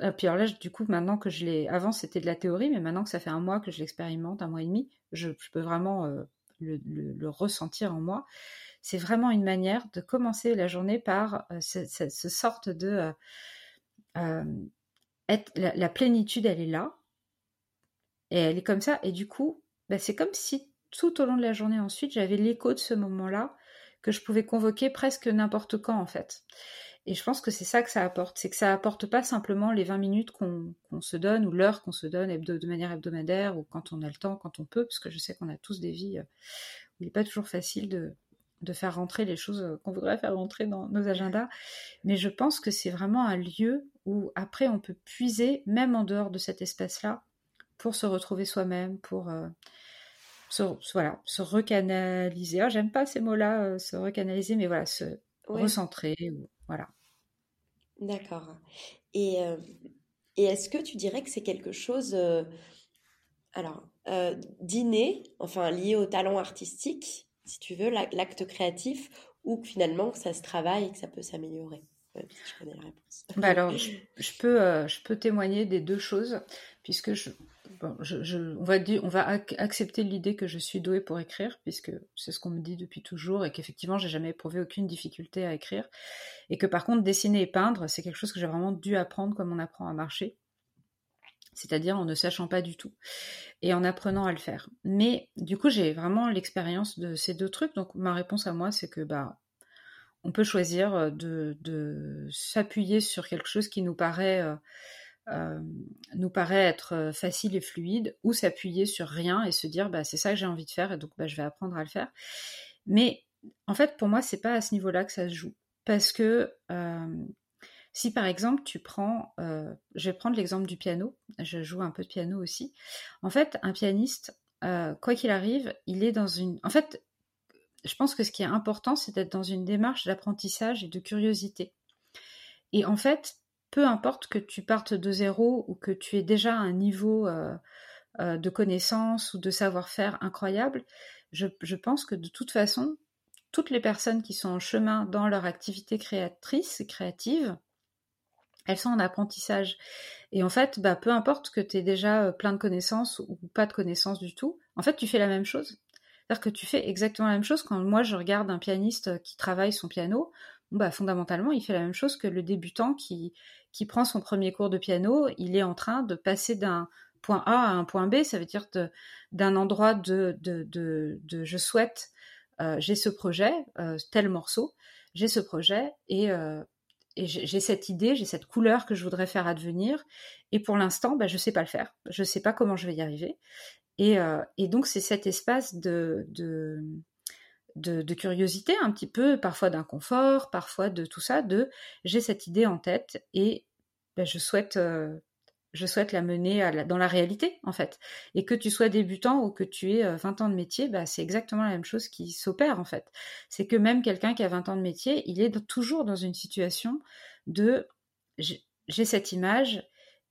Euh, puis alors là, du coup, maintenant que je l'ai, avant c'était de la théorie, mais maintenant que ça fait un mois que je l'expérimente, un mois et demi, je, peux vraiment euh, le, ressentir en moi. C'est vraiment une manière de commencer la journée par cette, sorte de la, plénitude, elle est là. Et elle est comme ça. Et du coup, bah, c'est comme si tout au long de la journée ensuite, j'avais l'écho de ce moment-là que je pouvais convoquer presque n'importe quand, en fait. Et je pense que c'est ça que ça apporte. C'est que ça apporte pas simplement les 20 minutes qu'on se donne ou l'heure qu'on se donne de manière hebdomadaire ou quand on a le temps, quand on peut, parce que je sais qu'on a tous des vies euh, où il n'est pas toujours facile de, de faire rentrer les choses euh, qu'on voudrait faire rentrer dans nos agendas. Mais je pense que c'est vraiment un lieu où après on peut puiser, même en dehors de cet espace-là, pour se retrouver soi-même, pour euh, se, voilà, se recanaliser. Ah, j'aime pas ces mots-là, euh, se recanaliser, mais voilà, se recentrer. Voilà. D'accord. Et, et est-ce que tu dirais que c'est quelque chose, alors, d'inné, enfin lié au talent artistique, si tu veux, l'acte créatif, ou que finalement ça se travaille et que ça peut s'améliorer. Bah alors, je, peux, euh, je peux témoigner des deux choses, puisque je, je, on, va on va accepter l'idée que je suis douée pour écrire, puisque c'est ce qu'on me dit depuis toujours, et qu'effectivement, j'ai jamais éprouvé aucune difficulté à écrire, et que par contre, dessiner et peindre, c'est quelque chose que j'ai vraiment dû apprendre comme on apprend à marcher c'est-à-dire en ne sachant pas du tout et en apprenant à le faire. Mais du coup, j'ai vraiment l'expérience de ces deux trucs. Donc ma réponse à moi, c'est que bah on peut choisir euh, de, s'appuyer sur quelque chose qui nous paraît euh, euh, être facile et fluide, ou s'appuyer sur rien et se dire bah c'est ça que j'ai envie de faire et donc bah, je vais apprendre à le faire. Mais en fait, pour moi, c'est pas à ce niveau-là que ça se joue, parce que si par exemple tu prends, euh, je vais prendre l'exemple du piano, je joue un peu de piano aussi. En fait, un pianiste, euh, quoi qu'il arrive, il est dans une. En fait, je pense que ce qui est important, c'est d'être dans une démarche d'apprentissage et de curiosité. Et en fait, peu importe que tu partes de zéro ou que tu aies déjà un niveau euh, de connaissance ou de savoir-faire incroyable, je, je pense que de toute façon, toutes les personnes qui sont en chemin dans leur activité créatrice et créative, elles sont en apprentissage. Et en fait, bah, peu importe que tu aies déjà euh, plein de connaissances ou pas de connaissances du tout, en fait, tu fais la même chose. C'est-à-dire que tu fais exactement la même chose quand moi je regarde un pianiste euh, qui travaille son piano. Bah, fondamentalement, il fait la même chose que le débutant qui, qui prend son premier cours de piano. Il est en train de passer d'un point A à un point B. Ça veut dire d'un endroit de, de, de, je souhaite, euh, j'ai ce projet, tel morceau, j'ai ce projet, et, et j'ai cette idée, j'ai cette couleur que je voudrais faire advenir. Et pour l'instant, bah, je ne sais pas le faire. Je ne sais pas comment je vais y arriver. Et, euh, donc, c'est cet espace de, curiosité, un petit peu, parfois d'inconfort, parfois de tout ça, de j'ai cette idée en tête et bah, je souhaite euh, je souhaite la mener dans la réalité, en fait. Et que tu sois débutant ou que tu aies 20 euh, ans de métier, bah, c'est exactement la même chose qui s'opère, en fait. C'est que même quelqu'un qui a 20 ans de métier, il est toujours dans une situation de j'ai cette image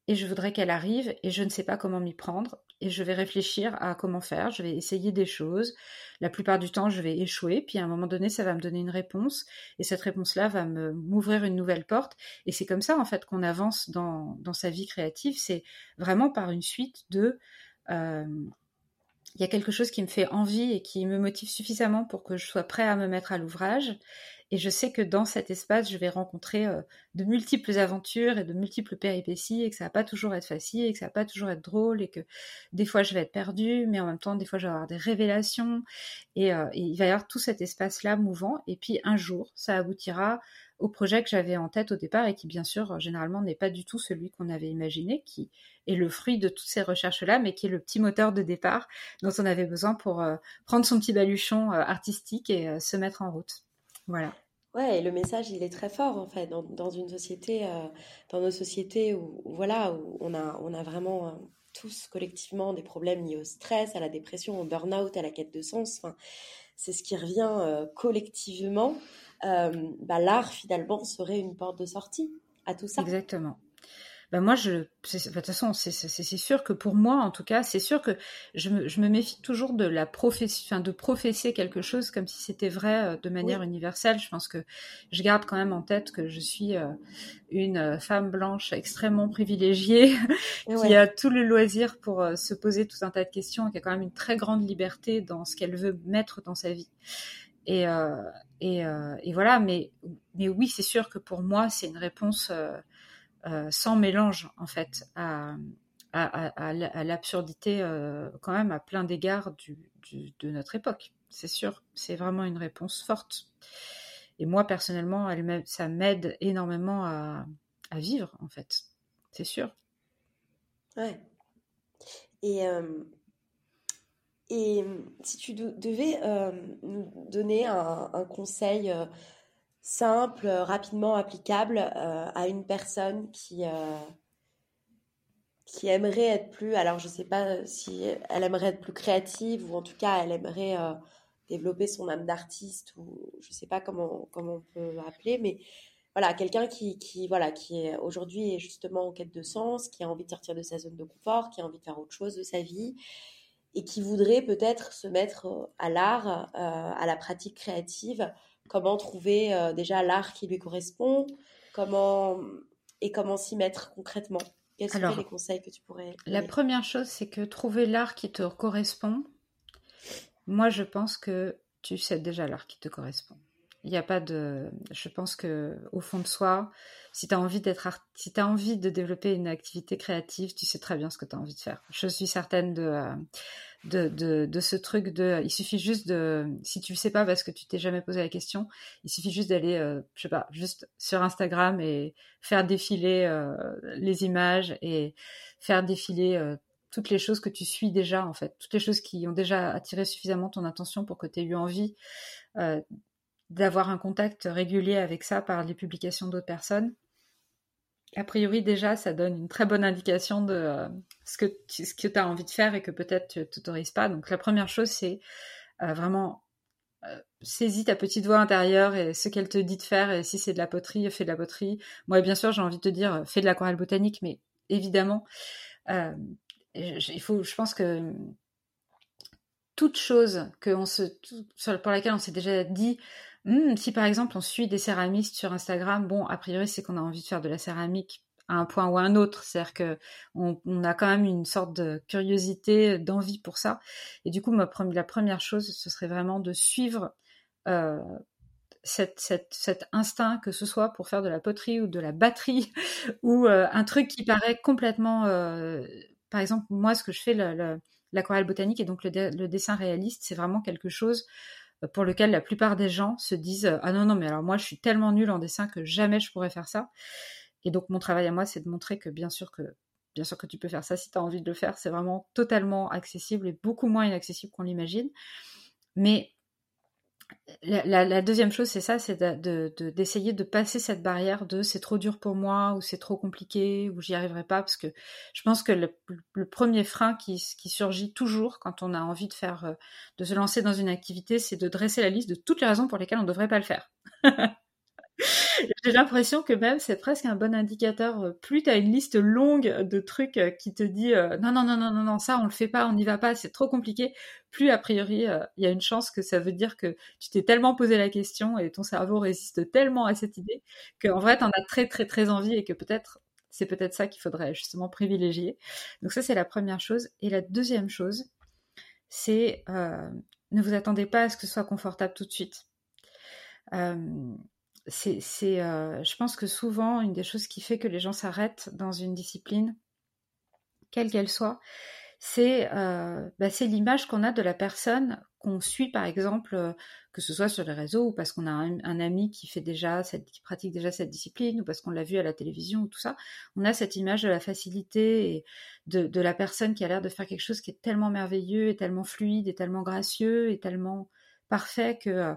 et je voudrais qu'elle arrive et je ne sais pas comment m'y prendre et je vais réfléchir à comment faire, je vais essayer des choses. La plupart du temps, je vais échouer, puis à un moment donné, ça va me donner une réponse, et cette réponse-là va m'ouvrir une nouvelle porte. Et c'est comme ça, en fait, qu'on avance dans, dans sa vie créative. C'est vraiment par une suite de euh, il y a quelque chose qui me fait envie et qui me motive suffisamment pour que je sois prêt à me mettre à l'ouvrage. Et je sais que dans cet espace, je vais rencontrer euh, de multiples aventures et de multiples péripéties et que ça va pas toujours être facile et que ça va pas toujours être drôle et que des fois je vais être perdue, mais en même temps, des fois je vais avoir des révélations et, euh, il va y avoir tout cet espace-là mouvant. Et puis un jour, ça aboutira au projet que j'avais en tête au départ et qui bien sûr généralement n'est pas du tout celui qu'on avait imaginé, qui est le fruit de toutes ces recherches-là, mais qui est le petit moteur de départ dont on avait besoin pour euh, prendre son petit baluchon euh, artistique et euh, se mettre en route. Voilà. Ouais, et le message, il est très fort en fait dans, dans une société, dans nos sociétés où, voilà, où on a, on a vraiment tous collectivement des problèmes liés au stress, à la dépression, au burn-out, à la quête de sens. Enfin, c'est ce qui revient collectivement. Euh, bah, l'art finalement serait une porte de sortie à tout ça. Exactement. Ben moi, je, de toute façon, c'est sûr que pour moi, en tout cas, c'est sûr que je me, je me, méfie toujours de la profession, enfin, de professer quelque chose comme si c'était vrai euh, de manière universelle. Je pense que je garde quand même en tête que je suis euh, une femme blanche extrêmement privilégiée (laughs) qui a tout le loisir pour se poser tout un tas de questions et qui a quand même une très grande liberté dans ce qu'elle veut mettre dans sa vie. Et, euh, euh, et, voilà, mais, mais oui, c'est sûr que pour moi, c'est une réponse euh, sans mélange, en fait, à, l'absurdité, quand même, à plein d'égards de notre époque. C'est sûr, c'est vraiment une réponse forte. Et moi, personnellement, elle, ça m'aide énormément à, vivre, en fait. C'est sûr. Ouais. Et et euh, si tu devais euh, nous donner un, conseil euh, simple, rapidement applicable à une personne qui, qui aimerait être plus, alors je ne sais pas si elle aimerait être plus créative ou en tout cas elle aimerait développer son âme d'artiste ou je ne sais pas comment, comment on peut appeler, mais voilà, quelqu'un qui, qui, voilà, qui est aujourd'hui est justement en quête de sens, qui a envie de sortir de sa zone de confort, qui a envie de faire autre chose de sa vie et qui voudrait peut-être se mettre euh, à l'art, euh, à la pratique créative, comment trouver euh, déjà l'art qui lui correspond, comment et comment s'y mettre concrètement. Quels seraient les conseils que tu pourrais donner? La première chose, c'est que trouver l'art qui te correspond. Moi, je pense que tu sais déjà l'art qui te correspond. Il n'y a pas de. Je pense que au fond de soi, si tu as envie d'être si as envie de développer une activité créative, tu sais très bien ce que tu as envie de faire. Je suis certaine de, euh, de, de, de, ce truc de. Il suffit juste de. Si tu ne sais pas parce que tu t'es jamais posé la question, il suffit juste d'aller, euh, je sais pas, juste sur Instagram et faire défiler euh, les images et faire défiler toutes les choses que tu suis déjà, en fait, toutes les choses qui ont déjà attiré suffisamment ton attention pour que tu aies eu envie d'avoir un contact régulier avec ça par les publications d'autres personnes. A priori, déjà, ça donne une très bonne indication de euh, ce que tu as envie de faire et que peut-être tu t'autorises pas. Donc, la première chose, c'est euh, vraiment euh, saisis ta petite voix intérieure et ce qu'elle te dit de faire. Et si c'est de la poterie, fais de la poterie. Moi, bien sûr, j'ai envie de te dire, fais de l'aquarelle botanique, mais évidemment, faut, je pense que toute chose que pour laquelle on s'est déjà dit, Hmm, si par exemple on suit des céramistes sur Instagram, bon, a priori c'est qu'on a envie de faire de la céramique à un point ou à un autre, c'est-à-dire que on, a quand même une sorte de curiosité, d'envie pour ça. Et du coup, la première chose, ce serait vraiment de suivre euh, cet instinct, que ce soit pour faire de la poterie ou de la batterie, (laughs) ou euh, un truc qui paraît complètement... Euh, par exemple, moi, ce que je fais, l'aquarelle botanique et donc le dessin réaliste, c'est vraiment quelque chose pour lequel la plupart des gens se disent euh, ah non non mais alors moi je suis tellement nulle en dessin que jamais je pourrais faire ça et donc mon travail à moi c'est de montrer que bien sûr que bien sûr que tu peux faire ça si tu as envie de le faire. C'est vraiment totalement accessible et beaucoup moins inaccessible qu'on l'imagine. Mais la, deuxième chose, c'est ça, c'est d'essayer de, passer cette barrière de c'est trop dur pour moi ou c'est trop compliqué ou j'y arriverai pas parce que je pense que le, premier frein qui, qui, surgit toujours quand on a envie de faire, euh, de se lancer dans une activité, c'est de dresser la liste de toutes les raisons pour lesquelles on ne devrait pas le faire. (laughs) J'ai l'impression que même c'est presque un bon indicateur. Euh, plus tu as une liste longue de trucs euh, qui te dit euh, non, non, non, non, non, non, ça on le fait pas, on n'y va pas, c'est trop compliqué, plus a priori il y a une chance que ça veut dire que tu t'es tellement posé la question et ton cerveau résiste tellement à cette idée qu'en vrai tu en as très, très, très envie et que peut-être c'est peut-être ça qu'il faudrait justement privilégier. Donc ça c'est la première chose. Et la deuxième chose, c'est ne vous attendez pas à ce que ce soit confortable tout de suite. C'est, je pense que souvent, une des choses qui fait que les gens s'arrêtent dans une discipline, quelle qu'elle soit, c'est euh, bah, l'image qu'on a de la personne qu'on suit, par exemple, euh, que ce soit sur les réseaux ou parce qu'on a un, ami qui fait déjà qui pratique déjà cette discipline ou parce qu'on l'a vu à la télévision ou tout ça. On a cette image de la facilité et de, la personne qui a l'air de faire quelque chose qui est tellement merveilleux et tellement fluide et tellement gracieux et tellement parfait que euh,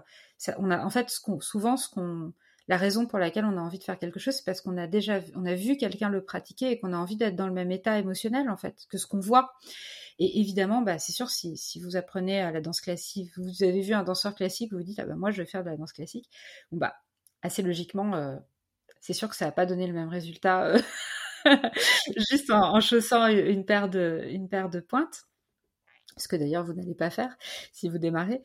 on a en fait souvent ce qu'on la raison pour laquelle on a envie de faire quelque chose, c'est parce qu'on a déjà vu quelqu'un le pratiquer et qu'on a envie d'être dans le même état émotionnel en fait que ce qu'on voit. Et évidemment, bah, c'est sûr, si, si, vous apprenez à la danse classique, vous avez vu un danseur classique, vous vous dites, ah bah, moi, je vais faire de la danse classique. Bon, bah, assez logiquement, euh, c'est sûr que ça va pas donné le même résultat euh, (laughs) juste en, en, chaussant une paire de, une paire de pointes ce que d'ailleurs vous n'allez pas faire si vous démarrez.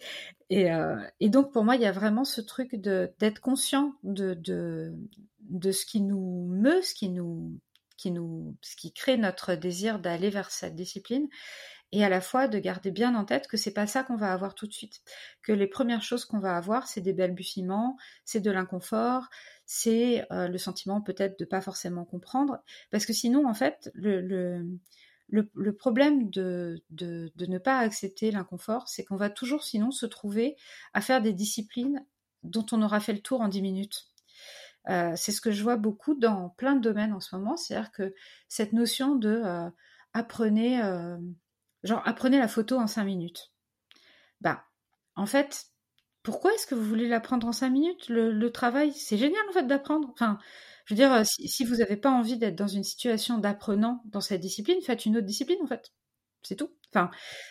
Et, euh, donc pour moi, il y a vraiment ce truc d'être conscient de, de, de ce qui nous meut, ce qui nous qui nous ce qui crée notre désir d'aller vers cette discipline et à la fois de garder bien en tête que c'est pas ça qu'on va avoir tout de suite, que les premières choses qu'on va avoir, c'est des balbutiements, c'est de l'inconfort, c'est euh, le sentiment peut-être de pas forcément comprendre, parce que sinon en fait le le, problème de, ne pas accepter l'inconfort, c'est qu'on va toujours sinon se trouver à faire des disciplines dont on aura fait le tour en 10 minutes. Euh, c'est ce que je vois beaucoup dans plein de domaines en ce moment, c'est-à-dire que cette notion de euh, apprenez, euh, genre apprenez la photo en 5 minutes. Bah, en fait, pourquoi est-ce que vous voulez l'apprendre en 5 minutes? Le, travail, c'est génial en fait d'apprendre. Je veux dire, euh, si, vous n'avez pas envie d'être dans une situation d'apprenant dans cette discipline, faites une autre discipline en fait. C'est tout. Enfin,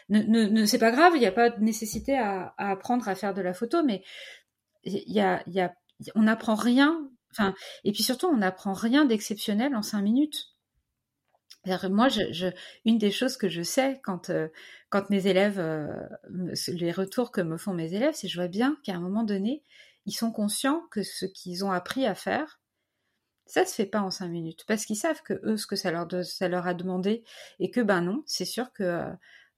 ne, c'est pas grave, il n'y a pas de nécessité à, apprendre à faire de la photo, mais y a, y a, on n'apprend rien. Enfin, et puis surtout, on n'apprend rien d'exceptionnel en cinq minutes. Moi, je, une des choses que je sais quand, euh, mes élèves, euh, les retours que me font mes élèves, c'est que je vois bien qu'à un moment donné, ils sont conscients que ce qu'ils ont appris à faire, ça se fait pas en cinq minutes parce qu'ils savent que eux, ce que ça leur, a demandé et que ben non, c'est sûr que euh,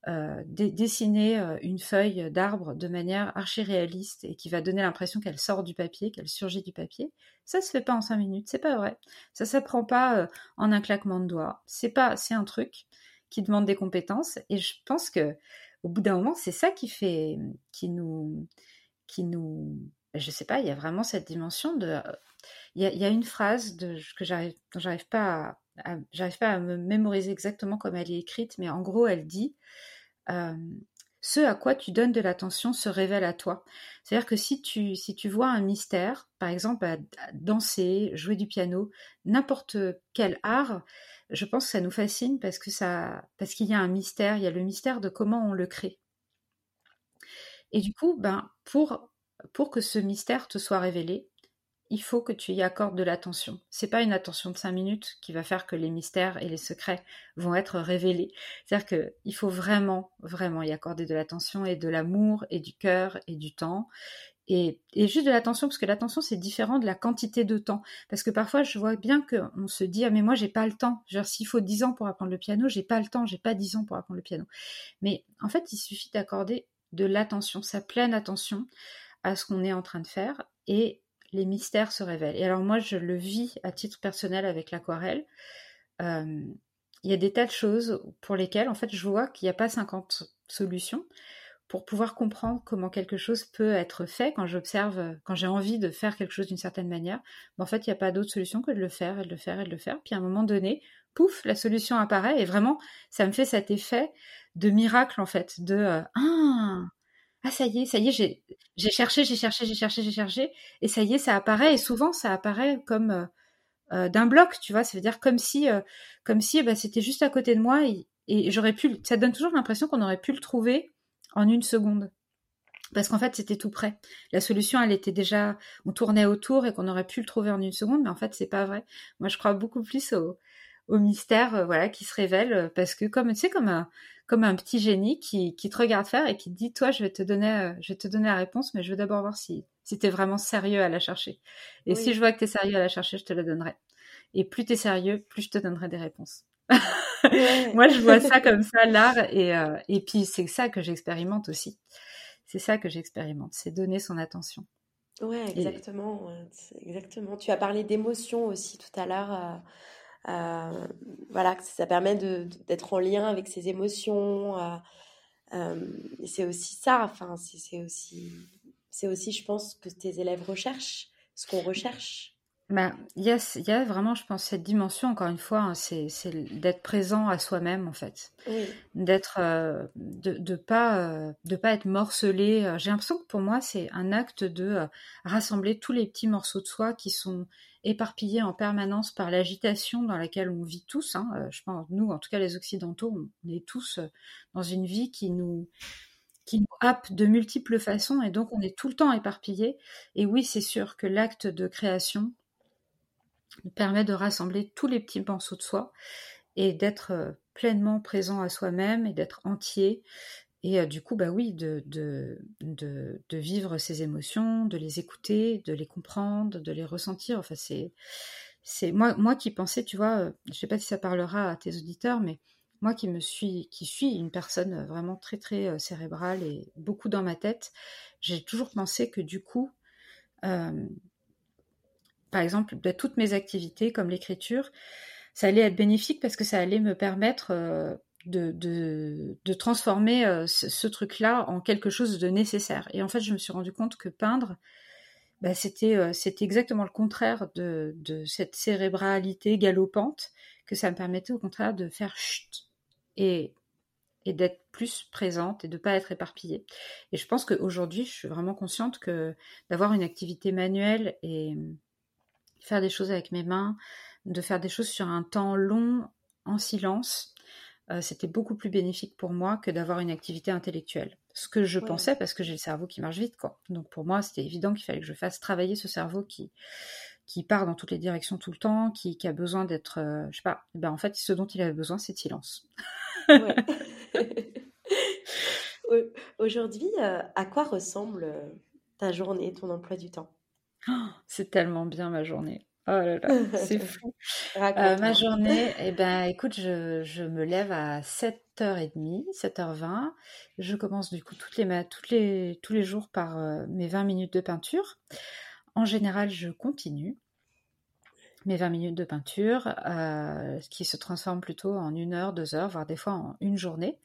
euh dessiner euh, une feuille d'arbre de manière archi réaliste et qui va donner l'impression qu'elle sort du papier, qu'elle surgit du papier, ça se fait pas en cinq minutes, c'est pas vrai. Ça s'apprend pas en un claquement de doigts. C'est pas, c'est un truc qui demande des compétences et je pense que au bout d'un moment, c'est ça qui fait, qui nous, qui nous, je sais pas, il y a vraiment cette dimension de il y, a, une phrase que dont pas à, pas à me mémoriser exactement comme elle est écrite, mais en gros, elle dit ce à quoi tu donnes de l'attention se révèle à toi. C'est-à-dire que si tu, si tu vois un mystère, par exemple, danser, jouer du piano, n'importe quel art, je pense que ça nous fascine parce que ça, parce qu'il y a un mystère, il y a le mystère de comment on le crée. Et du coup, ben, pour, pour que ce mystère te soit révélé, il faut que tu y accordes de l'attention. C'est pas une attention de cinq minutes qui va faire que les mystères et les secrets vont être révélés. C'est-à-dire qu'il faut vraiment, vraiment y accorder de l'attention et de l'amour et du cœur et du temps. Et, juste de l'attention, parce que l'attention c'est différent de la quantité de temps. Parce que parfois je vois bien qu'on se dit ah mais moi j'ai pas le temps. Genre s'il faut dix ans pour apprendre le piano, j'ai pas le temps, j'ai pas dix ans pour apprendre le piano. Mais en fait il suffit d'accorder de l'attention, sa pleine attention à ce qu'on est en train de faire et les mystères se révèlent. Et alors moi, je le vis à titre personnel avec l'aquarelle. Euh, il y a des tas de choses pour lesquelles, en fait, je vois qu'il n'y a pas 50 solutions pour pouvoir comprendre comment quelque chose peut être fait quand j'observe, quand j'ai envie de faire quelque chose d'une certaine manière. Mais en fait, il n'y a pas d'autre solution que de le faire et de le faire et de le faire. Puis à un moment donné, pouf, la solution apparaît et vraiment, ça me fait cet effet de miracle, en fait, de euh, ah, ah ça y est, ça y est, j'ai, cherché, j'ai cherché, j'ai cherché, j'ai cherché, et ça y est, ça apparaît, et souvent ça apparaît comme euh, euh, d'un bloc, tu vois, ça veut dire comme si, euh, comme si bah, c'était juste à côté de moi, et, j'aurais pu, ça donne toujours l'impression qu'on aurait pu le trouver en une seconde. Parce qu'en fait, c'était tout près. La solution, elle était déjà, on tournait autour et qu'on aurait pu le trouver en une seconde, mais en fait, c'est pas vrai. Moi, je crois beaucoup plus au, au mystère, voilà, qui se révèle, parce que comme, tu sais, comme un, comme un petit génie qui, te regarde faire et qui te dit toi je vais te donner euh, je vais te donner la réponse mais je veux d'abord voir si si es vraiment sérieux à la chercher. Et si je vois que tu es sérieux à la chercher je te la donnerai. Et plus tu es sérieux plus je te donnerai des réponses. (laughs) Moi je vois ça (laughs) comme ça l'art et euh, et puis c'est ça que j'expérimente aussi. C'est ça que j'expérimente c'est donner son attention. Ouais, exactement, exactement. Tu as parlé d'émotions aussi tout à l'heure. Euh, voilà, ça permet d'être en lien avec ses émotions. c'est aussi ça. Enfin, c'est aussi, c'est aussi, je pense, que tes élèves recherchent ce qu'on recherche. Bah, il y, a, y a vraiment, je pense, cette dimension, encore une fois, hein, c'est d'être présent à soi-même, en fait. D'être, euh, de ne pas, euh, de pas être morcelé. Euh, j'ai l'impression que pour moi, c'est un acte de rassembler tous les petits morceaux de soi qui sont éparpillés en permanence par l'agitation dans laquelle on vit tous. Hein. je pense, nous, en tout cas les Occidentaux, on est tous dans une vie qui nous, qui nous happe de multiples façons et donc on est tout le temps éparpillé. Et oui, c'est sûr que l'acte de création, permet de rassembler tous les petits morceaux de soi et d'être euh, pleinement présent à soi-même et d'être entier. Et du coup, bah oui, de, de, vivre ses émotions, de les écouter, de les comprendre, de les ressentir. Enfin, c'est, c'est moi, qui pensais, tu vois, je sais pas si ça parlera à tes auditeurs, mais moi qui me suis, qui suis une personne vraiment très très cérébrale et beaucoup dans ma tête, j'ai toujours pensé que du coup, par exemple, de toutes mes activités comme l'écriture, ça allait être bénéfique parce que ça allait me permettre de, de, transformer euh, ce, truc-là en quelque chose de nécessaire. Et en fait, je me suis rendu compte que peindre, bah, c'était euh, c'était exactement le contraire de, de, cette cérébralité galopante, que ça me permettait au contraire de faire chut et, et d'être plus présente et de pas être éparpillée. Et je pense qu'aujourd'hui, je suis vraiment consciente que d'avoir une activité manuelle et faire des choses avec mes mains, de faire des choses sur un temps long en silence, euh, c'était beaucoup plus bénéfique pour moi que d'avoir une activité intellectuelle. Ce que je pensais parce que j'ai le cerveau qui marche vite, quoi. Donc pour moi, c'était évident qu'il fallait que je fasse travailler ce cerveau qui qui part dans toutes les directions tout le temps, qui, a besoin d'être, euh, je sais pas. Ben en fait, ce dont il avait besoin, c'est de silence. (laughs) Aujourd'hui, euh, à quoi ressemble ta journée, ton emploi du temps? C'est tellement bien ma journée. Oh là là, (laughs) c'est fou. Euh, ma journée, (laughs) eh ben, écoute, je, me lève à 7h30, 7h20. Je commence du coup toutes les, toutes les, tous les jours par euh, mes 20 minutes de peinture. En général, je continue mes 20 minutes de peinture, euh, qui se transforme plutôt en une heure, deux heures, voire des fois en une journée,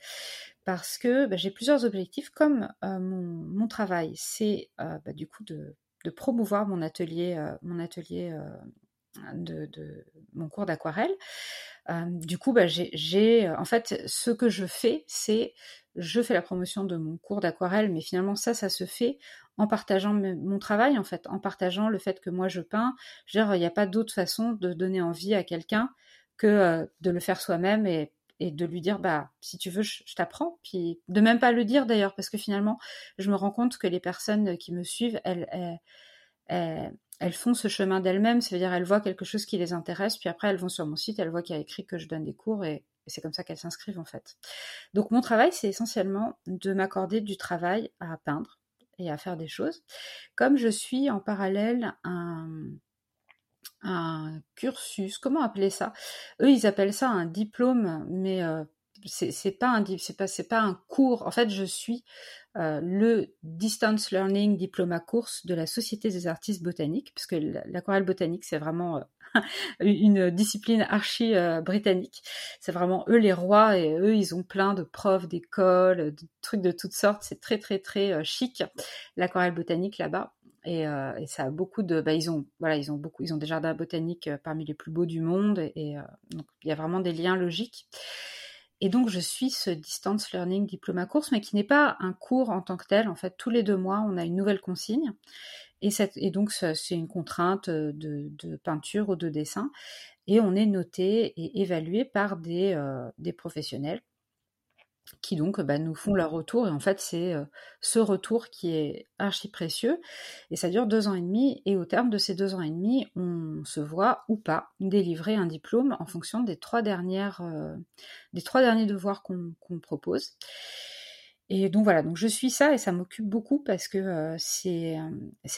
parce que bah, j'ai plusieurs objectifs. Comme mon, travail, c'est bah, du coup de de promouvoir mon atelier, euh, mon atelier euh, de, mon cours d'aquarelle. Euh, du coup, bah, j'ai, en fait, ce que je fais, c'est je fais la promotion de mon cours d'aquarelle, mais finalement ça, ça se fait en partageant mon travail, en fait, en partageant le fait que moi je peins. il n'y a pas d'autre façon de donner envie à quelqu'un que de le faire soi-même et et de lui dire bah si tu veux je, t'apprends. Puis de même pas le dire d'ailleurs parce que finalement je me rends compte que les personnes qui me suivent elles elles, elles, font ce chemin d'elles-mêmes. Ça veut dire elles voient quelque chose qui les intéresse puis après elles vont sur mon site elles voient qu'il y a écrit que je donne des cours et, c'est comme ça qu'elles s'inscrivent en fait. Donc mon travail c'est essentiellement de m'accorder du travail à peindre et à faire des choses. Comme je suis en parallèle un un cursus, comment appeler ça? Eux, ils appellent ça un diplôme, mais euh, c'est pas un c'est c'est pas un cours. En fait, je suis euh, le distance learning diplôme course de la Société des artistes botaniques, parce que l'aquarelle botanique c'est vraiment euh, (laughs) une discipline archi britannique. C'est vraiment eux les rois et eux ils ont plein de profs d'écoles, de trucs de toutes sortes. C'est très très très chic l'aquarelle botanique là-bas. Euh, et, ça a beaucoup de, bah, ils ont, voilà, ils ont beaucoup, ils ont des jardins botaniques euh, parmi les plus beaux du monde, et, euh, donc il y a vraiment des liens logiques. Et donc je suis ce distance learning diplôme course, mais qui n'est pas un cours en tant que tel. En fait, tous les deux mois, on a une nouvelle consigne, et, donc c'est une contrainte de, peinture ou de dessin, et on est noté et évalué par des professionnels qui donc bah, nous font leur retour. Et en fait, c'est euh, ce retour qui est archi précieux. Et ça dure deux ans et demi. Et au terme de ces deux ans et demi, on se voit ou pas délivrer un diplôme en fonction des trois, dernières, euh, des trois derniers devoirs qu'on propose. Et donc voilà, donc je suis ça et ça m'occupe beaucoup parce que euh, c'est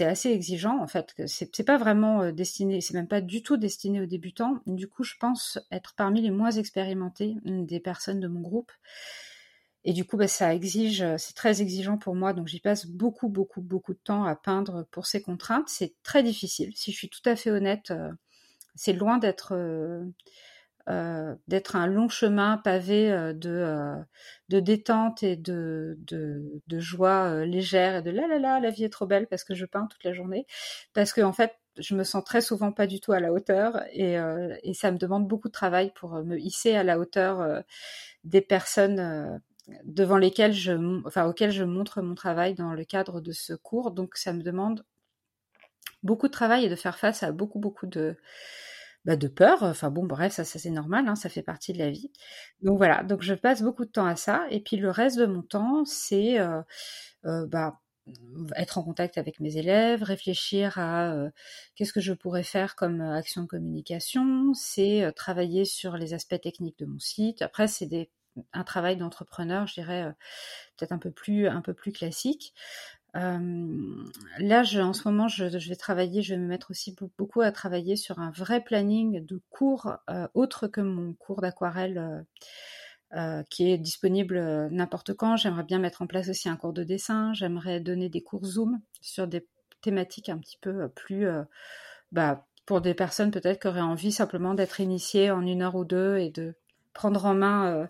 assez exigeant en fait. C'est pas vraiment destiné, c'est même pas du tout destiné aux débutants. Du coup, je pense être parmi les moins expérimentés des personnes de mon groupe et du coup, bah, ça exige, c'est très exigeant pour moi, donc j'y passe beaucoup, beaucoup, beaucoup de temps à peindre pour ces contraintes. C'est très difficile. Si je suis tout à fait honnête, c'est loin d'être euh, d'être un long chemin pavé euh, de, euh, de détente et de, de, joie légère et de là là là, la vie est trop belle parce que je peins toute la journée. Parce que en fait, je me sens très souvent pas du tout à la hauteur et ça me demande beaucoup de travail pour me hisser à la hauteur des personnes devant lesquelles je, enfin, je montre mon travail dans le cadre de ce cours. Donc, ça me demande beaucoup de travail et de faire face à beaucoup, beaucoup de, bah, de peur. Enfin bon, bref, ça, ça c'est normal, hein, ça fait partie de la vie. Donc voilà, donc je passe beaucoup de temps à ça. Et puis le reste de mon temps, c'est euh, euh, bah, être en contact avec mes élèves, réfléchir à euh, qu'est-ce que je pourrais faire comme action de communication, c'est travailler sur les aspects techniques de mon site. Après, c'est des un travail d'entrepreneur, je dirais peut-être un peu plus un peu plus classique. Euh, là, je, en ce moment, je, vais travailler, je vais me mettre aussi beaucoup à travailler sur un vrai planning de cours euh, autre que mon cours d'aquarelle euh, qui est disponible n'importe quand. J'aimerais bien mettre en place aussi un cours de dessin. J'aimerais donner des cours Zoom sur des thématiques un petit peu plus, bah, pour des personnes peut-être qui auraient envie simplement d'être initiées en une heure ou deux et de prendre en main euh,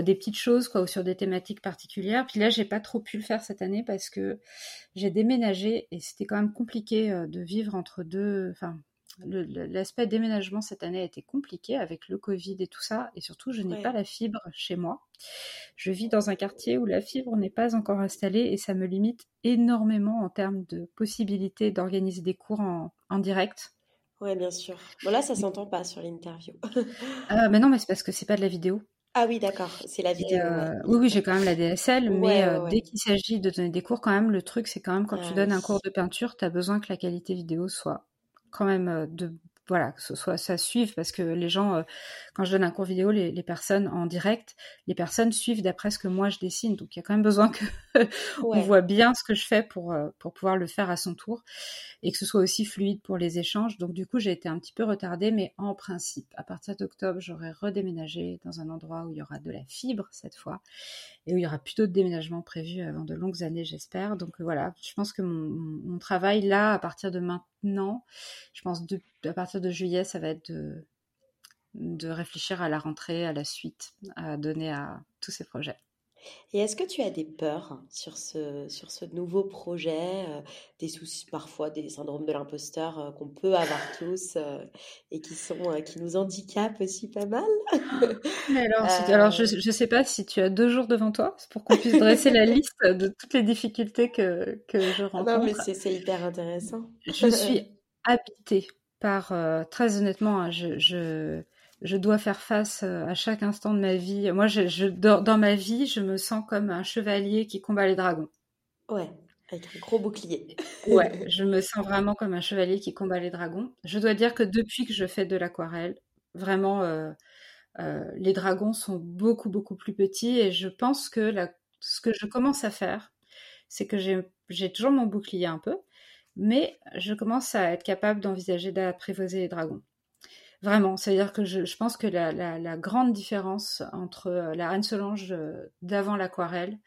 des petites choses quoi ou sur des thématiques particulières. Puis là, j'ai pas trop pu le faire cette année parce que j'ai déménagé et c'était quand même compliqué euh, de vivre entre deux. Enfin, l'aspect déménagement cette année a été compliqué avec le Covid et tout ça. Et surtout, je n'ai pas la fibre chez moi. Je vis dans un quartier où la fibre n'est pas encore installée et ça me limite énormément en termes de possibilités d'organiser des cours en, direct. Ouais, bien sûr. Bon, là, ça s'entend pas sur l'interview. (laughs) euh, mais non, mais c'est parce que c'est pas de la vidéo. Ah oui, d'accord, c'est la vidéo. Euh, oui, oui, j'ai quand même la DSL, mais euh, dès qu'il s'agit de donner des cours, quand même, le truc, c'est quand même quand tu ah donnes un cours de peinture, tu as besoin que la qualité vidéo soit quand même euh, de voilà, que ce soit ça suive parce que les gens, euh, quand je donne un cours vidéo, les, personnes en direct, les personnes suivent d'après ce que moi je dessine. Donc il y a quand même besoin que (laughs) on voit bien ce que je fais pour euh, pour pouvoir le faire à son tour et que ce soit aussi fluide pour les échanges. Donc du coup j'ai été un petit peu retardée, mais en principe, à partir d'octobre, j'aurai redéménagé dans un endroit où il y aura de la fibre cette fois et où il y aura plus d'autres déménagements prévus avant de longues années, j'espère. Donc voilà, je pense que mon, mon travail là, à partir de maintenant Je pense que à partir de juillet, ça va être de, de réfléchir à la rentrée, à la suite, à donner à tous ces projets. Et est-ce que tu as des peurs sur ce, sur ce nouveau projet, euh, des soucis parfois, des syndromes de l'imposteur euh, qu'on peut avoir tous euh, et qui, sont, qui nous handicapent aussi pas mal? (laughs) Alors, alors je ne sais pas si tu as deux jours devant toi pour qu'on puisse dresser la (laughs) liste de toutes les difficultés que, que je rencontre. Non, mais c'est hyper intéressant. je suis (laughs) habitée par, très honnêtement, hein, je, je je dois faire face euh, à chaque instant de ma vie. Moi, je, dans ma vie, je me sens comme un chevalier qui combat les dragons. Ouais, avec un gros bouclier. (laughs) ouais, (laughs) je me sens vraiment comme un chevalier qui combat les dragons. Je dois dire que depuis que je fais de l'aquarelle, vraiment, euh, euh, les dragons sont beaucoup, beaucoup plus petits et je pense que la, ce que je commence à faire, c'est que j'ai toujours mon bouclier un peu, mais je commence à être capable d'envisager d'apprivoiser les dragons. Vraiment, c'est-à-dire que je, pense que la, grande différence entre euh, la Anne Solange euh, d'avant l'aquarelle,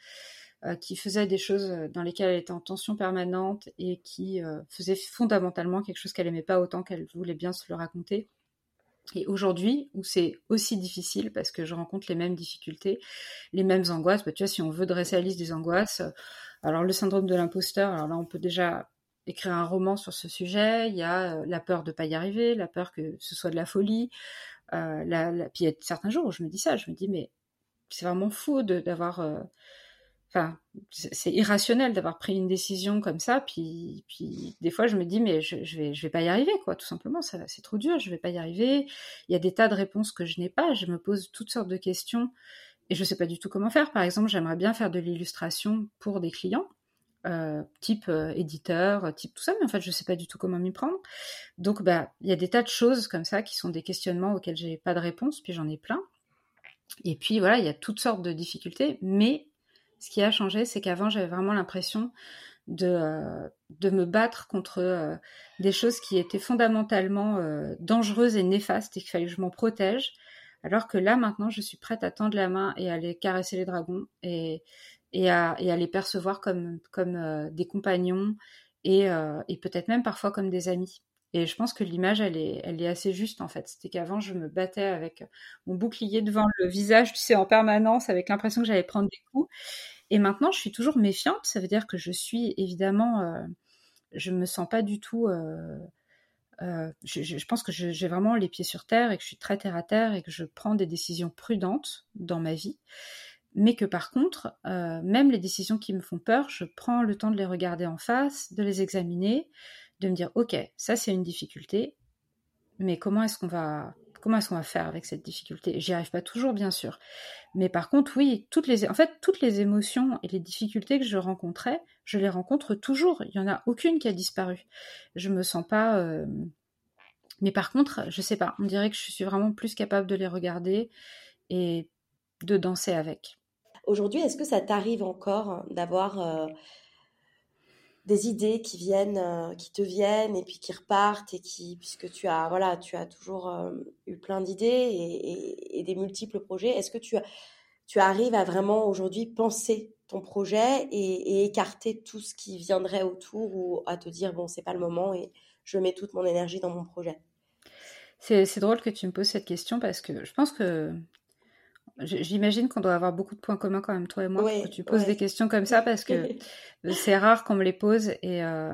euh, qui faisait des choses dans lesquelles elle était en tension permanente et qui faisait fondamentalement quelque chose qu'elle aimait pas autant qu'elle voulait bien se le raconter. Et aujourd'hui, où c'est aussi difficile parce que je rencontre les mêmes difficultés, les mêmes angoisses, bah, tu vois, si on veut dresser la liste des angoisses, alors le syndrome de l'imposteur, alors là on peut déjà écrire un roman sur ce sujet. Il y a euh, la peur de pas y arriver, la peur que ce soit de la folie. Euh, la, Puis il y a certains jours où je me dis ça, je me dis mais c'est vraiment fou d'avoir, euh, enfin c'est irrationnel d'avoir pris une décision comme ça. Puis, puis des fois je me dis mais je, je vais je vais pas y arriver quoi, tout simplement. Ça c'est trop dur, je vais pas y arriver. Il y a des tas de réponses que je n'ai pas. Je me pose toutes sortes de questions et je sais pas du tout comment faire. Par exemple, j'aimerais bien faire de l'illustration pour des clients. Euh, type euh, éditeur, type tout ça, mais en fait je sais pas du tout comment m'y prendre. Donc bah il y a des tas de choses comme ça qui sont des questionnements auxquels j'ai pas de réponse, puis j'en ai plein. Et puis voilà, il y a toutes sortes de difficultés, mais ce qui a changé, c'est qu'avant j'avais vraiment l'impression de, euh, de me battre contre des choses qui étaient fondamentalement dangereuses et néfastes et qu'il fallait que je m'en protège. Alors que là, maintenant, je suis prête à tendre la main et à aller caresser les dragons et, et, à, les percevoir comme, euh, des compagnons et, euh, et peut-être même parfois comme des amis. Et je pense que l'image, elle est, assez juste en fait. C'était qu'avant, je me battais avec mon bouclier devant le visage, tu sais, en permanence, avec l'impression que j'allais prendre des coups. Et maintenant, je suis toujours méfiante. Ça veut dire que je suis évidemment, euh, je me sens pas du tout. Euh, je, pense que j'ai vraiment les pieds sur terre et que je suis très terre à terre et que je prends des décisions prudentes dans ma vie. Mais que par contre, euh, même les décisions qui me font peur, je prends le temps de les regarder en face, de les examiner, de me dire ok, ça c'est une difficulté, mais comment est-ce qu'on va comment est-ce qu'on va faire avec cette difficulté? J'y arrive pas toujours, bien sûr. Mais par contre, oui, toutes les, en fait, toutes les émotions et les difficultés que je rencontrais, je les rencontre toujours. Il y en a aucune qui a disparu. Je me sens pas. Euh, mais par contre, je sais pas. On dirait que je suis vraiment plus capable de les regarder et de danser avec. Aujourd'hui, est-ce que ça t'arrive encore d'avoir euh, des idées qui viennent, euh, qui te viennent et puis qui repartent et qui, puisque tu as, voilà, tu as toujours euh, eu plein d'idées et, des multiples projets. Est-ce que tu, tu arrives à vraiment aujourd'hui penser ton projet et, écarter tout ce qui viendrait autour ou à te dire bon, c'est pas le moment et je mets toute mon énergie dans mon projet? C'est drôle que tu me poses cette question parce que je pense que J'imagine qu'on doit avoir beaucoup de points communs quand même, toi et moi, quand tu poses des questions comme ça, parce que (laughs) c'est rare qu'on me les pose et, euh,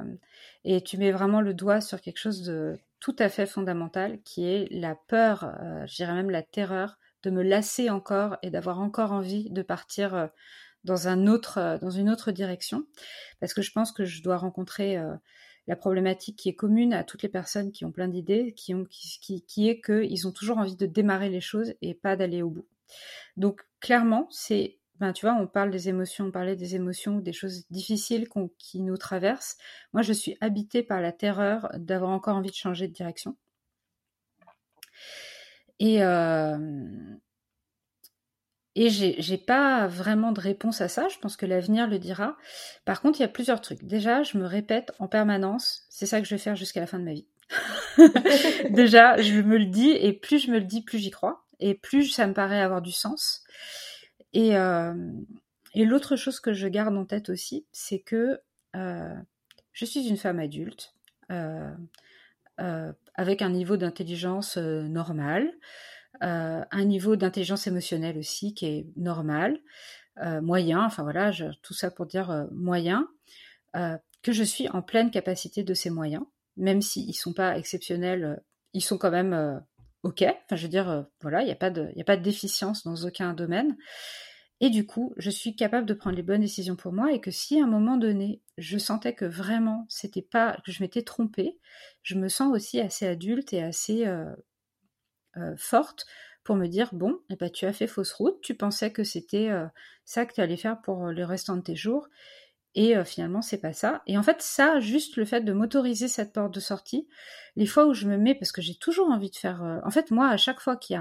et tu mets vraiment le doigt sur quelque chose de tout à fait fondamental, qui est la peur, euh, je dirais même la terreur, de me lasser encore et d'avoir encore envie de partir euh, dans, un autre, dans une autre direction, parce que je pense que je dois rencontrer la problématique qui est commune à toutes les personnes qui ont plein d'idées, qui, ont, qui, qui, qui est qu'ils ont toujours envie de démarrer les choses et pas d'aller au bout. Donc clairement, c'est, ben, tu vois, on parle des émotions, on parlait des émotions, des choses difficiles qui nous traversent. Moi, je suis habitée par la terreur d'avoir encore envie de changer de direction. Et, euh, et j'ai pas vraiment de réponse à ça, je pense que l'avenir le dira. Par contre, il y a plusieurs trucs. Déjà, je me répète en permanence, c'est ça que je vais faire jusqu'à la fin de ma vie. (laughs) Déjà, je me le dis, et plus je me le dis, plus j'y crois et plus ça me paraît avoir du sens. Et, euh, et l'autre chose que je garde en tête aussi, c'est que euh, je suis une femme adulte, euh, avec un niveau d'intelligence normal, un niveau d'intelligence émotionnelle aussi qui est normal, moyen, enfin voilà, tout ça pour dire moyen, que je suis en pleine capacité de ces moyens, même s'ils ne sont pas exceptionnels, ils sont quand même ok, enfin je veux dire, euh, voilà, il n'y a, pas de, déficience dans aucun domaine. Et du coup, je suis capable de prendre les bonnes décisions pour moi et que si à un moment donné, je sentais que vraiment c'était pas, que je m'étais trompée, je me sens aussi assez adulte et assez euh, euh, forte pour me dire bon, eh ben, tu as fait fausse route, tu pensais que c'était ça que tu allais faire pour le restant de tes jours, et euh, finalement, c'est pas ça. Et en fait, ça, juste le fait de m'autoriser cette porte de sortie, les fois où je me mets, parce que j'ai toujours envie de faire. Euh, en fait, moi, à chaque fois qu'il y,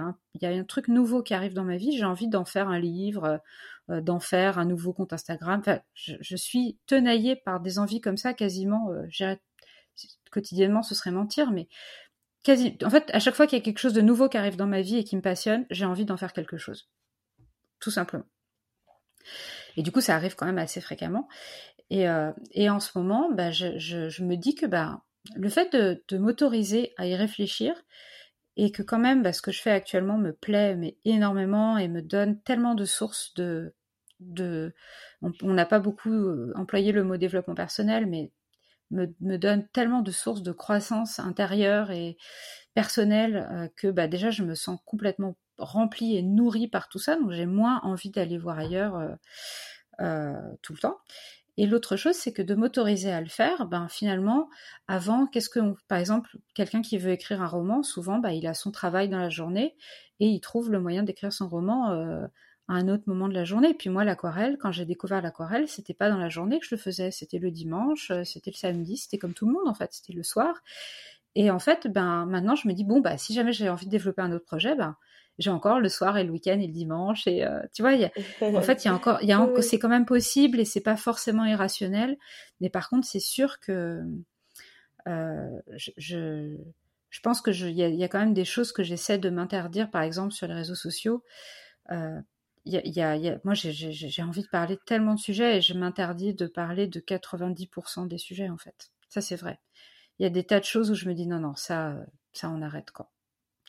a un, truc nouveau qui arrive dans ma vie, j'ai envie d'en faire un livre, euh, d'en faire un nouveau compte Instagram. Enfin, je, je, suis tenaillée par des envies comme ça, quasiment. quotidiennement, ce serait mentir, mais quasi. En fait, à chaque fois qu'il y a quelque chose de nouveau qui arrive dans ma vie et qui me passionne, j'ai envie d'en faire quelque chose. Tout simplement. Et du coup, ça arrive quand même assez fréquemment. Et, euh, en ce moment, bah, je, me dis que bah, le fait de, m'autoriser à y réfléchir et que quand même bah, ce que je fais actuellement me plaît énormément et me donne tellement de sources de... on n'a pas beaucoup euh, employé le mot développement personnel, mais me, me, donne tellement de sources de croissance intérieure et personnelle euh, que bah, déjà je me sens complètement remplie et nourrie par tout ça, donc j'ai moins envie d'aller voir ailleurs euh, euh, tout le temps. Et l'autre chose, c'est que de m'autoriser à le faire, ben finalement, avant, qu'est-ce que, par exemple, quelqu'un qui veut écrire un roman, souvent, ben, il a son travail dans la journée et il trouve le moyen d'écrire son roman euh, à un autre moment de la journée. Et puis moi, l'aquarelle, quand j'ai découvert l'aquarelle, c'était pas dans la journée que je le faisais, c'était le dimanche, c'était le samedi, c'était comme tout le monde en fait, c'était le soir. Et en fait, ben maintenant, je me dis bon, bah si jamais j'ai envie de développer un autre projet, ben j'ai encore le soir et le week-end et le dimanche et euh, tu vois, y a, (laughs) en fait, il y a encore, il y a c'est quand même possible et c'est pas forcément irrationnel, mais par contre, c'est sûr que euh, je, je pense que il y, a, quand même des choses que j'essaie de m'interdire, par exemple sur les réseaux sociaux. Euh, y a, moi, j'ai envie de parler de tellement de sujets et je m'interdis de parler de 90% des sujets en fait. Ça, c'est vrai. Il y a des tas de choses où je me dis non, non, ça, ça, on arrête quoi.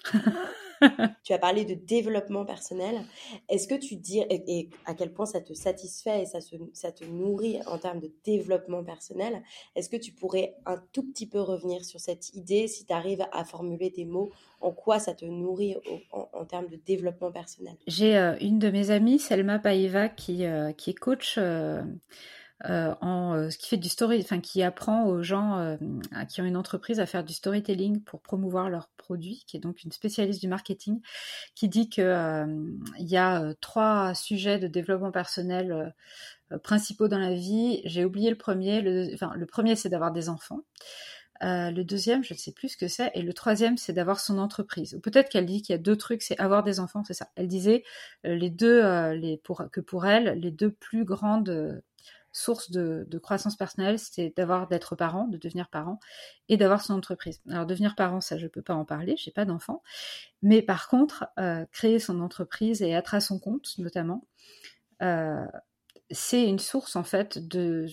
(laughs) (laughs) tu as parlé de développement personnel. Est-ce que tu dis, et, à quel point ça te satisfait et ça, te nourrit en termes de développement personnel, est-ce que tu pourrais un tout petit peu revenir sur cette idée, si tu arrives à formuler des mots, en quoi ça te nourrit en, termes de développement personnel? J'ai euh, une de mes amies, Selma Paeva, qui, euh, qui est coach. Euh, euh, en euh, ce qui fait du story, enfin qui apprend aux gens euh, qui ont une entreprise à faire du storytelling pour promouvoir leurs produits, qui est donc une spécialiste du marketing, qui dit que il y a trois sujets de développement personnel principaux dans la vie. J'ai oublié le premier. Le, enfin, le premier c'est d'avoir des enfants. le deuxième, je ne sais plus ce que c'est, et le troisième, c'est d'avoir son entreprise. Ou peut-être qu'elle dit qu'il y a deux trucs, c'est avoir des enfants, c'est ça. Elle disait les deux, les pour que pour elle, les deux plus grandes source de, croissance personnelle, c'est d'avoir d'être parent, de devenir parent et d'avoir son entreprise. Alors devenir parent, ça je peux pas en parler, j'ai pas d'enfant, mais par contre euh, créer son entreprise et être à son compte notamment, euh, c'est une source en fait de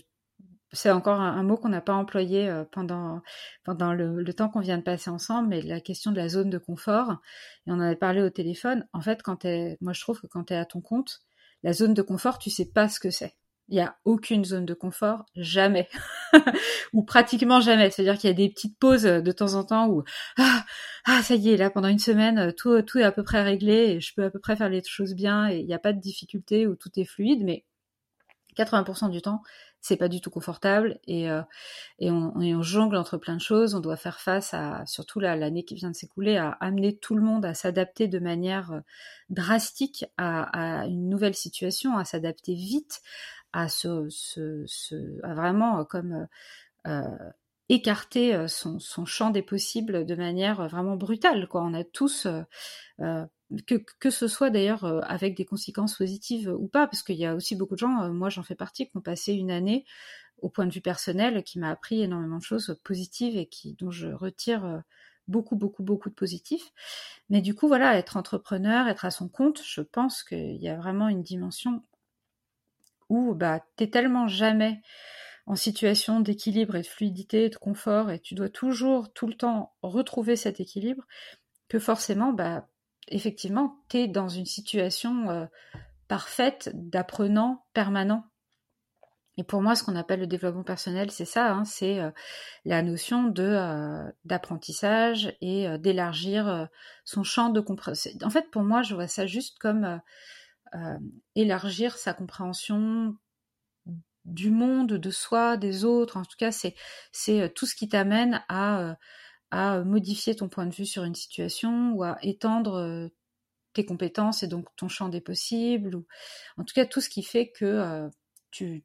c'est encore un, mot qu'on n'a pas employé euh, pendant, le temps qu'on vient de passer ensemble, mais la question de la zone de confort, et on en avait parlé au téléphone, en fait, quand moi je trouve que quand tu es à ton compte, la zone de confort, tu sais pas ce que c'est. Il n'y a aucune zone de confort, jamais. (laughs) ou pratiquement jamais. C'est-à-dire qu'il y a des petites pauses euh, de temps en temps où ah, ah ça y est, là pendant une semaine, euh, tout, tout est à peu près réglé et je peux à peu près faire les choses bien et il n'y a pas de difficulté où tout est fluide, mais 80% du temps, c'est pas du tout confortable et, euh, et, on, jongle entre plein de choses. On doit faire face à, surtout l'année qui vient de s'écouler, à amener tout le monde à s'adapter de manière drastique à, à, une nouvelle situation, à s'adapter vite, à, vraiment euh, comme euh, euh, écarter son, champ des possibles de manière vraiment brutale. Quoi. On a tous, que, que ce soit d'ailleurs avec des conséquences positives ou pas, parce qu'il y a aussi beaucoup de gens, moi j'en fais partie, qui ont passé une année au point de vue personnel qui m'a appris énormément de choses positives et qui dont je retire beaucoup beaucoup beaucoup de positifs. Mais du coup voilà, être entrepreneur, être à son compte, je pense qu'il y a vraiment une dimension où bah, tu tellement jamais en situation d'équilibre et de fluidité, de confort, et tu dois toujours, tout le temps, retrouver cet équilibre, que forcément, bah, effectivement, tu es dans une situation euh, parfaite d'apprenant permanent. Et pour moi, ce qu'on appelle le développement personnel, c'est ça, hein, c'est euh, la notion euh, d'apprentissage et d'élargir son champ de compréhension. En fait, pour moi, je vois ça juste comme euh, élargir sa compréhension du monde, de soi, des autres. En tout cas, c'est euh, tout ce qui t'amène à euh, à modifier ton point de vue sur une situation ou à étendre tes compétences et donc ton champ des possibles ou en tout cas tout ce qui fait que tu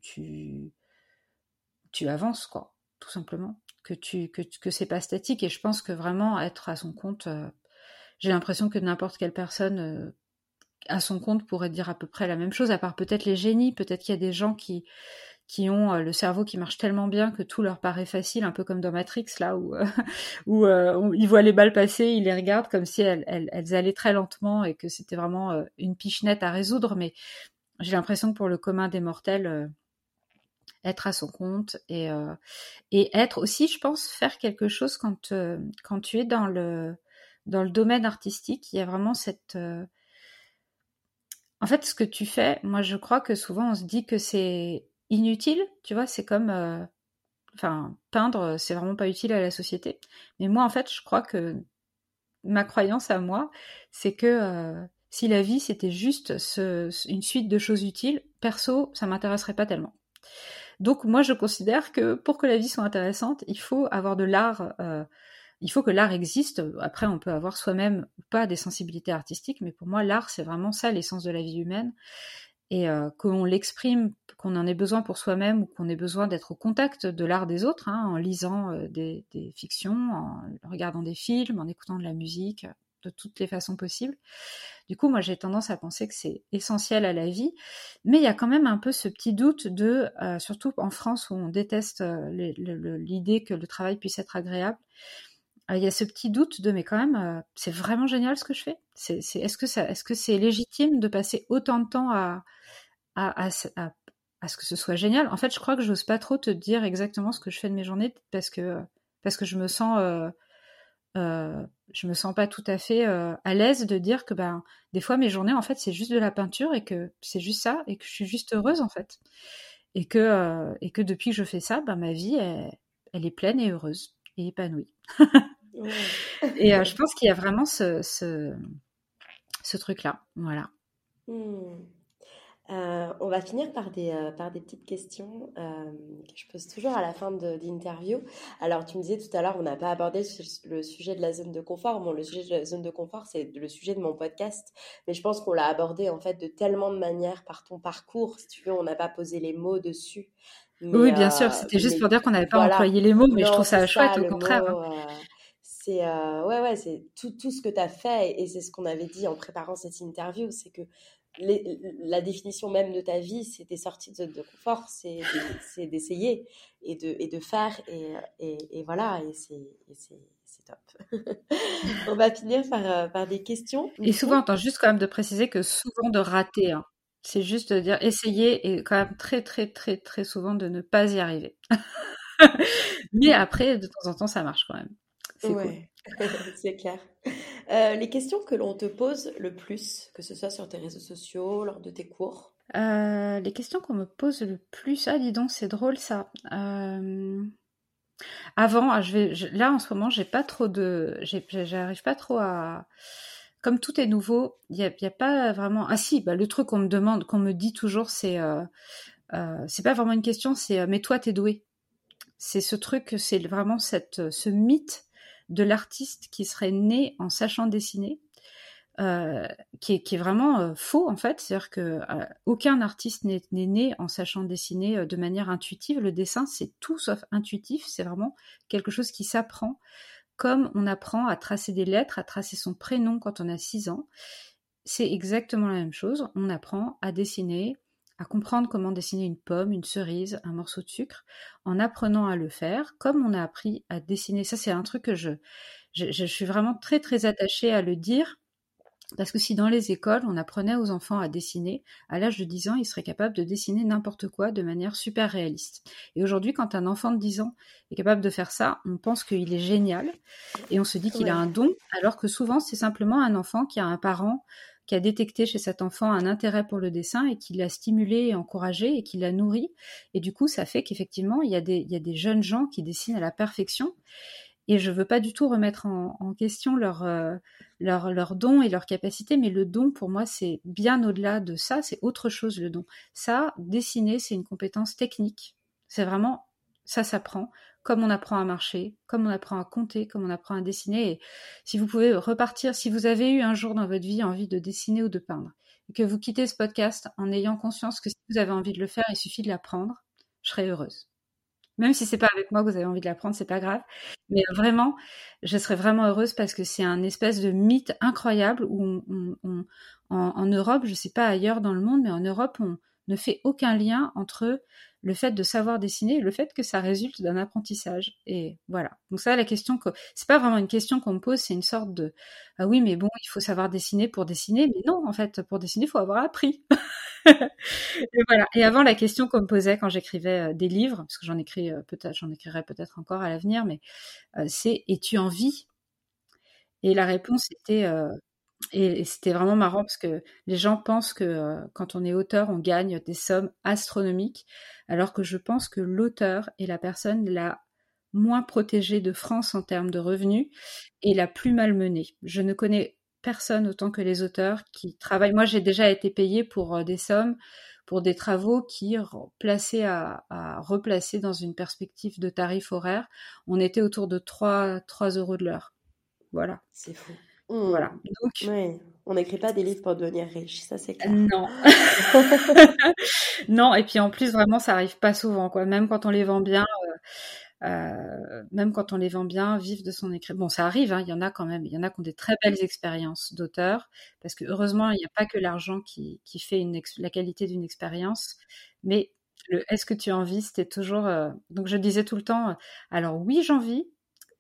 avances quoi tout simplement que tu que, que c'est pas statique et je pense que vraiment être à son compte j'ai l'impression que n'importe quelle personne à son compte pourrait dire à peu près la même chose, à part peut-être les génies, peut-être qu'il y a des gens qui qui ont euh, le cerveau qui marche tellement bien que tout leur paraît facile, un peu comme dans Matrix là où euh, (laughs) euh, où, ils voient les balles passer, ils les regardent comme si elles, allaient très lentement et que c'était vraiment une nette à résoudre. Mais j'ai l'impression que pour le commun des mortels, être à son compte et et être aussi, je pense, faire quelque chose quand quand tu es dans le dans le domaine artistique, il y a vraiment cette en fait, ce que tu fais, moi je crois que souvent on se dit que c'est inutile, tu vois, c'est comme, euh, enfin, peindre, c'est vraiment pas utile à la société. Mais moi, en fait, je crois que ma croyance à moi, c'est que euh, si la vie c'était juste une suite de choses utiles, perso, ça m'intéresserait pas tellement. Donc moi, je considère que pour que la vie soit intéressante, il faut avoir de l'art. Euh, il faut que l'art existe. Après, on peut avoir soi-même ou pas des sensibilités artistiques, mais pour moi, l'art, c'est vraiment ça, l'essence de la vie humaine. Et euh, qu'on l'exprime, qu'on en ait besoin pour soi-même ou qu'on ait besoin d'être au contact de l'art des autres, hein, en lisant euh, des, fictions, en regardant des films, en écoutant de la musique, de toutes les façons possibles. Du coup, moi, j'ai tendance à penser que c'est essentiel à la vie, mais il y a quand même un peu ce petit doute de, euh, surtout en France où on déteste l'idée que le travail puisse être agréable, il y a ce petit doute de mais quand même, c'est vraiment génial ce que je fais. C'est, est-ce que c'est légitime de passer autant de temps à à, à, ce que ce soit génial? En fait, je crois que j'ose pas trop te dire exactement ce que je fais de mes journées parce que parce que je me sens euh, je me sens pas tout à fait euh, à l'aise de dire que ben des fois mes journées en fait c'est juste de la peinture et que c'est juste ça et que je suis juste heureuse en fait. Et que euh, et que depuis que je fais ça ben ma vie elle, est pleine et heureuse et épanouie (laughs) et je pense qu'il y a vraiment ce ce, ce truc là voilà mmh. Euh, on va finir par des, euh, par des petites questions euh, que je pose toujours à la fin de l'interview. Alors, tu me disais tout à l'heure, on n'a pas abordé le sujet de la zone de confort. Bon, le sujet de la zone de confort, c'est le sujet de mon podcast, mais je pense qu'on l'a abordé en fait de tellement de manières par ton parcours. Si tu veux, on n'a pas posé les mots dessus. oui, bien sûr, c'était juste pour dire qu'on n'avait pas employé les mots, mais je trouve ça chouette au contraire. Hein. C'est ouais, ouais, c'est tout, tout ce que tu as fait et c'est ce qu'on avait dit en préparant cette interview, c'est que la définition même de ta vie, c'est des sorties de zone de confort, c'est d'essayer et de, et de faire, et, et, voilà, et c'est top. (laughs) On va finir par, euh, par des questions. Et souvent, attends, juste quand même de préciser que souvent de rater, hein. c'est juste de dire essayer et quand même très très très très souvent de ne pas y arriver. (laughs) Mais après, de temps en temps, ça marche quand même. C'est cool. (laughs) c'est clair. Euh, les questions que l'on te pose le plus, que ce soit sur tes réseaux sociaux, lors de tes cours? Euh, Les questions qu'on me pose le plus, ah dis donc, c'est drôle ça. Euh, avant, ah, je vais, là en ce moment, j'ai pas trop de, j'arrive pas trop à, comme tout est nouveau, il y a, pas vraiment. Ah si, bah, le truc qu'on me demande, qu'on me dit toujours, c'est, c'est pas vraiment une question, c'est mais toi t'es doué. C'est ce truc, c'est vraiment cette, ce mythe de l'artiste qui serait né en sachant dessiner, euh, qui, est, vraiment euh, faux en fait. C'est-à-dire que euh, aucun artiste n'est né en sachant dessiner de manière intuitive. Le dessin, c'est tout sauf intuitif. C'est vraiment quelque chose qui s'apprend, comme on apprend à tracer des lettres, à tracer son prénom quand on a 6 ans. C'est exactement la même chose. On apprend à dessiner, à comprendre comment dessiner une pomme, une cerise, un morceau de sucre, en apprenant à le faire, comme on a appris à dessiner. Ça, c'est un truc que je, je, suis vraiment très très attachée à le dire, parce que si dans les écoles, on apprenait aux enfants à dessiner, à l'âge de 10 ans, ils seraient capables de dessiner n'importe quoi de manière super réaliste. Et aujourd'hui, quand un enfant de 10 ans est capable de faire ça, on pense qu'il est génial, et on se dit qu'il a un don, alors que souvent, c'est simplement un enfant qui a un parent qui a détecté chez cet enfant un intérêt pour le dessin et qui l'a stimulé et encouragé et qui l'a nourri. Et du coup, ça fait qu'effectivement, il, y a des, jeunes gens qui dessinent à la perfection. Et je veux pas du tout remettre en, question leur, euh, leur don et leur capacité, mais le don, pour moi, c'est bien au-delà de ça, c'est autre chose le don. Ça, dessiner, c'est une compétence technique. C'est vraiment, ça s'apprend comme on apprend à marcher, comme on apprend à compter, comme on apprend à dessiner. Et si vous pouvez repartir, si vous avez eu un jour dans votre vie envie de dessiner ou de peindre, et que vous quittez ce podcast en ayant conscience que si vous avez envie de le faire, il suffit de l'apprendre, je serai heureuse. Même si c'est pas avec moi que vous avez envie de l'apprendre, c'est pas grave. Mais vraiment, je serais vraiment heureuse parce que c'est un espèce de mythe incroyable où en, Europe, je sais pas ailleurs dans le monde, mais en Europe, on ne fait aucun lien entre le fait de savoir dessiner le fait que ça résulte d'un apprentissage. Et voilà. Donc ça, la question que c'est pas vraiment une question qu'on me pose, c'est une sorte de ah oui, mais bon, il faut savoir dessiner pour dessiner. Mais non, en fait, pour dessiner, il faut avoir appris. (laughs) et voilà. Et avant, la question qu'on me posait quand j'écrivais euh, des livres, parce que j'en écris euh, peut-être, j'en écrirai peut-être encore à l'avenir, mais euh, c'est es-tu en vie? Et la réponse était et, c'était vraiment marrant parce que les gens pensent que euh, quand on est auteur, on gagne des sommes astronomiques, alors que je pense que l'auteur est la personne la moins protégée de France en termes de revenus et la plus malmenée. Je ne connais personne autant que les auteurs qui travaillent. Moi, j'ai déjà été payée pour euh, des sommes, pour des travaux qui, placés à, replacer dans une perspective de tarif horaire, on était autour de 3, 3 euros de l'heure. Voilà. C'est fou. Voilà. Donc, on n'écrit pas des livres pour devenir riche, ça c'est clair. Non. (laughs) non, et puis en plus, vraiment, ça arrive pas souvent, quoi. Même quand on les vend bien, euh, euh, même quand on les vend bien, vivre de son écrit. Bon, ça arrive, hein, il y en a quand même. Il y en a qui ont des très belles expériences d'auteur, parce que heureusement, il n'y a pas que l'argent qui, qui fait une la qualité d'une expérience, mais le est-ce que tu en vis, c'était toujours. Euh, donc je disais tout le temps, alors oui, j'en vis,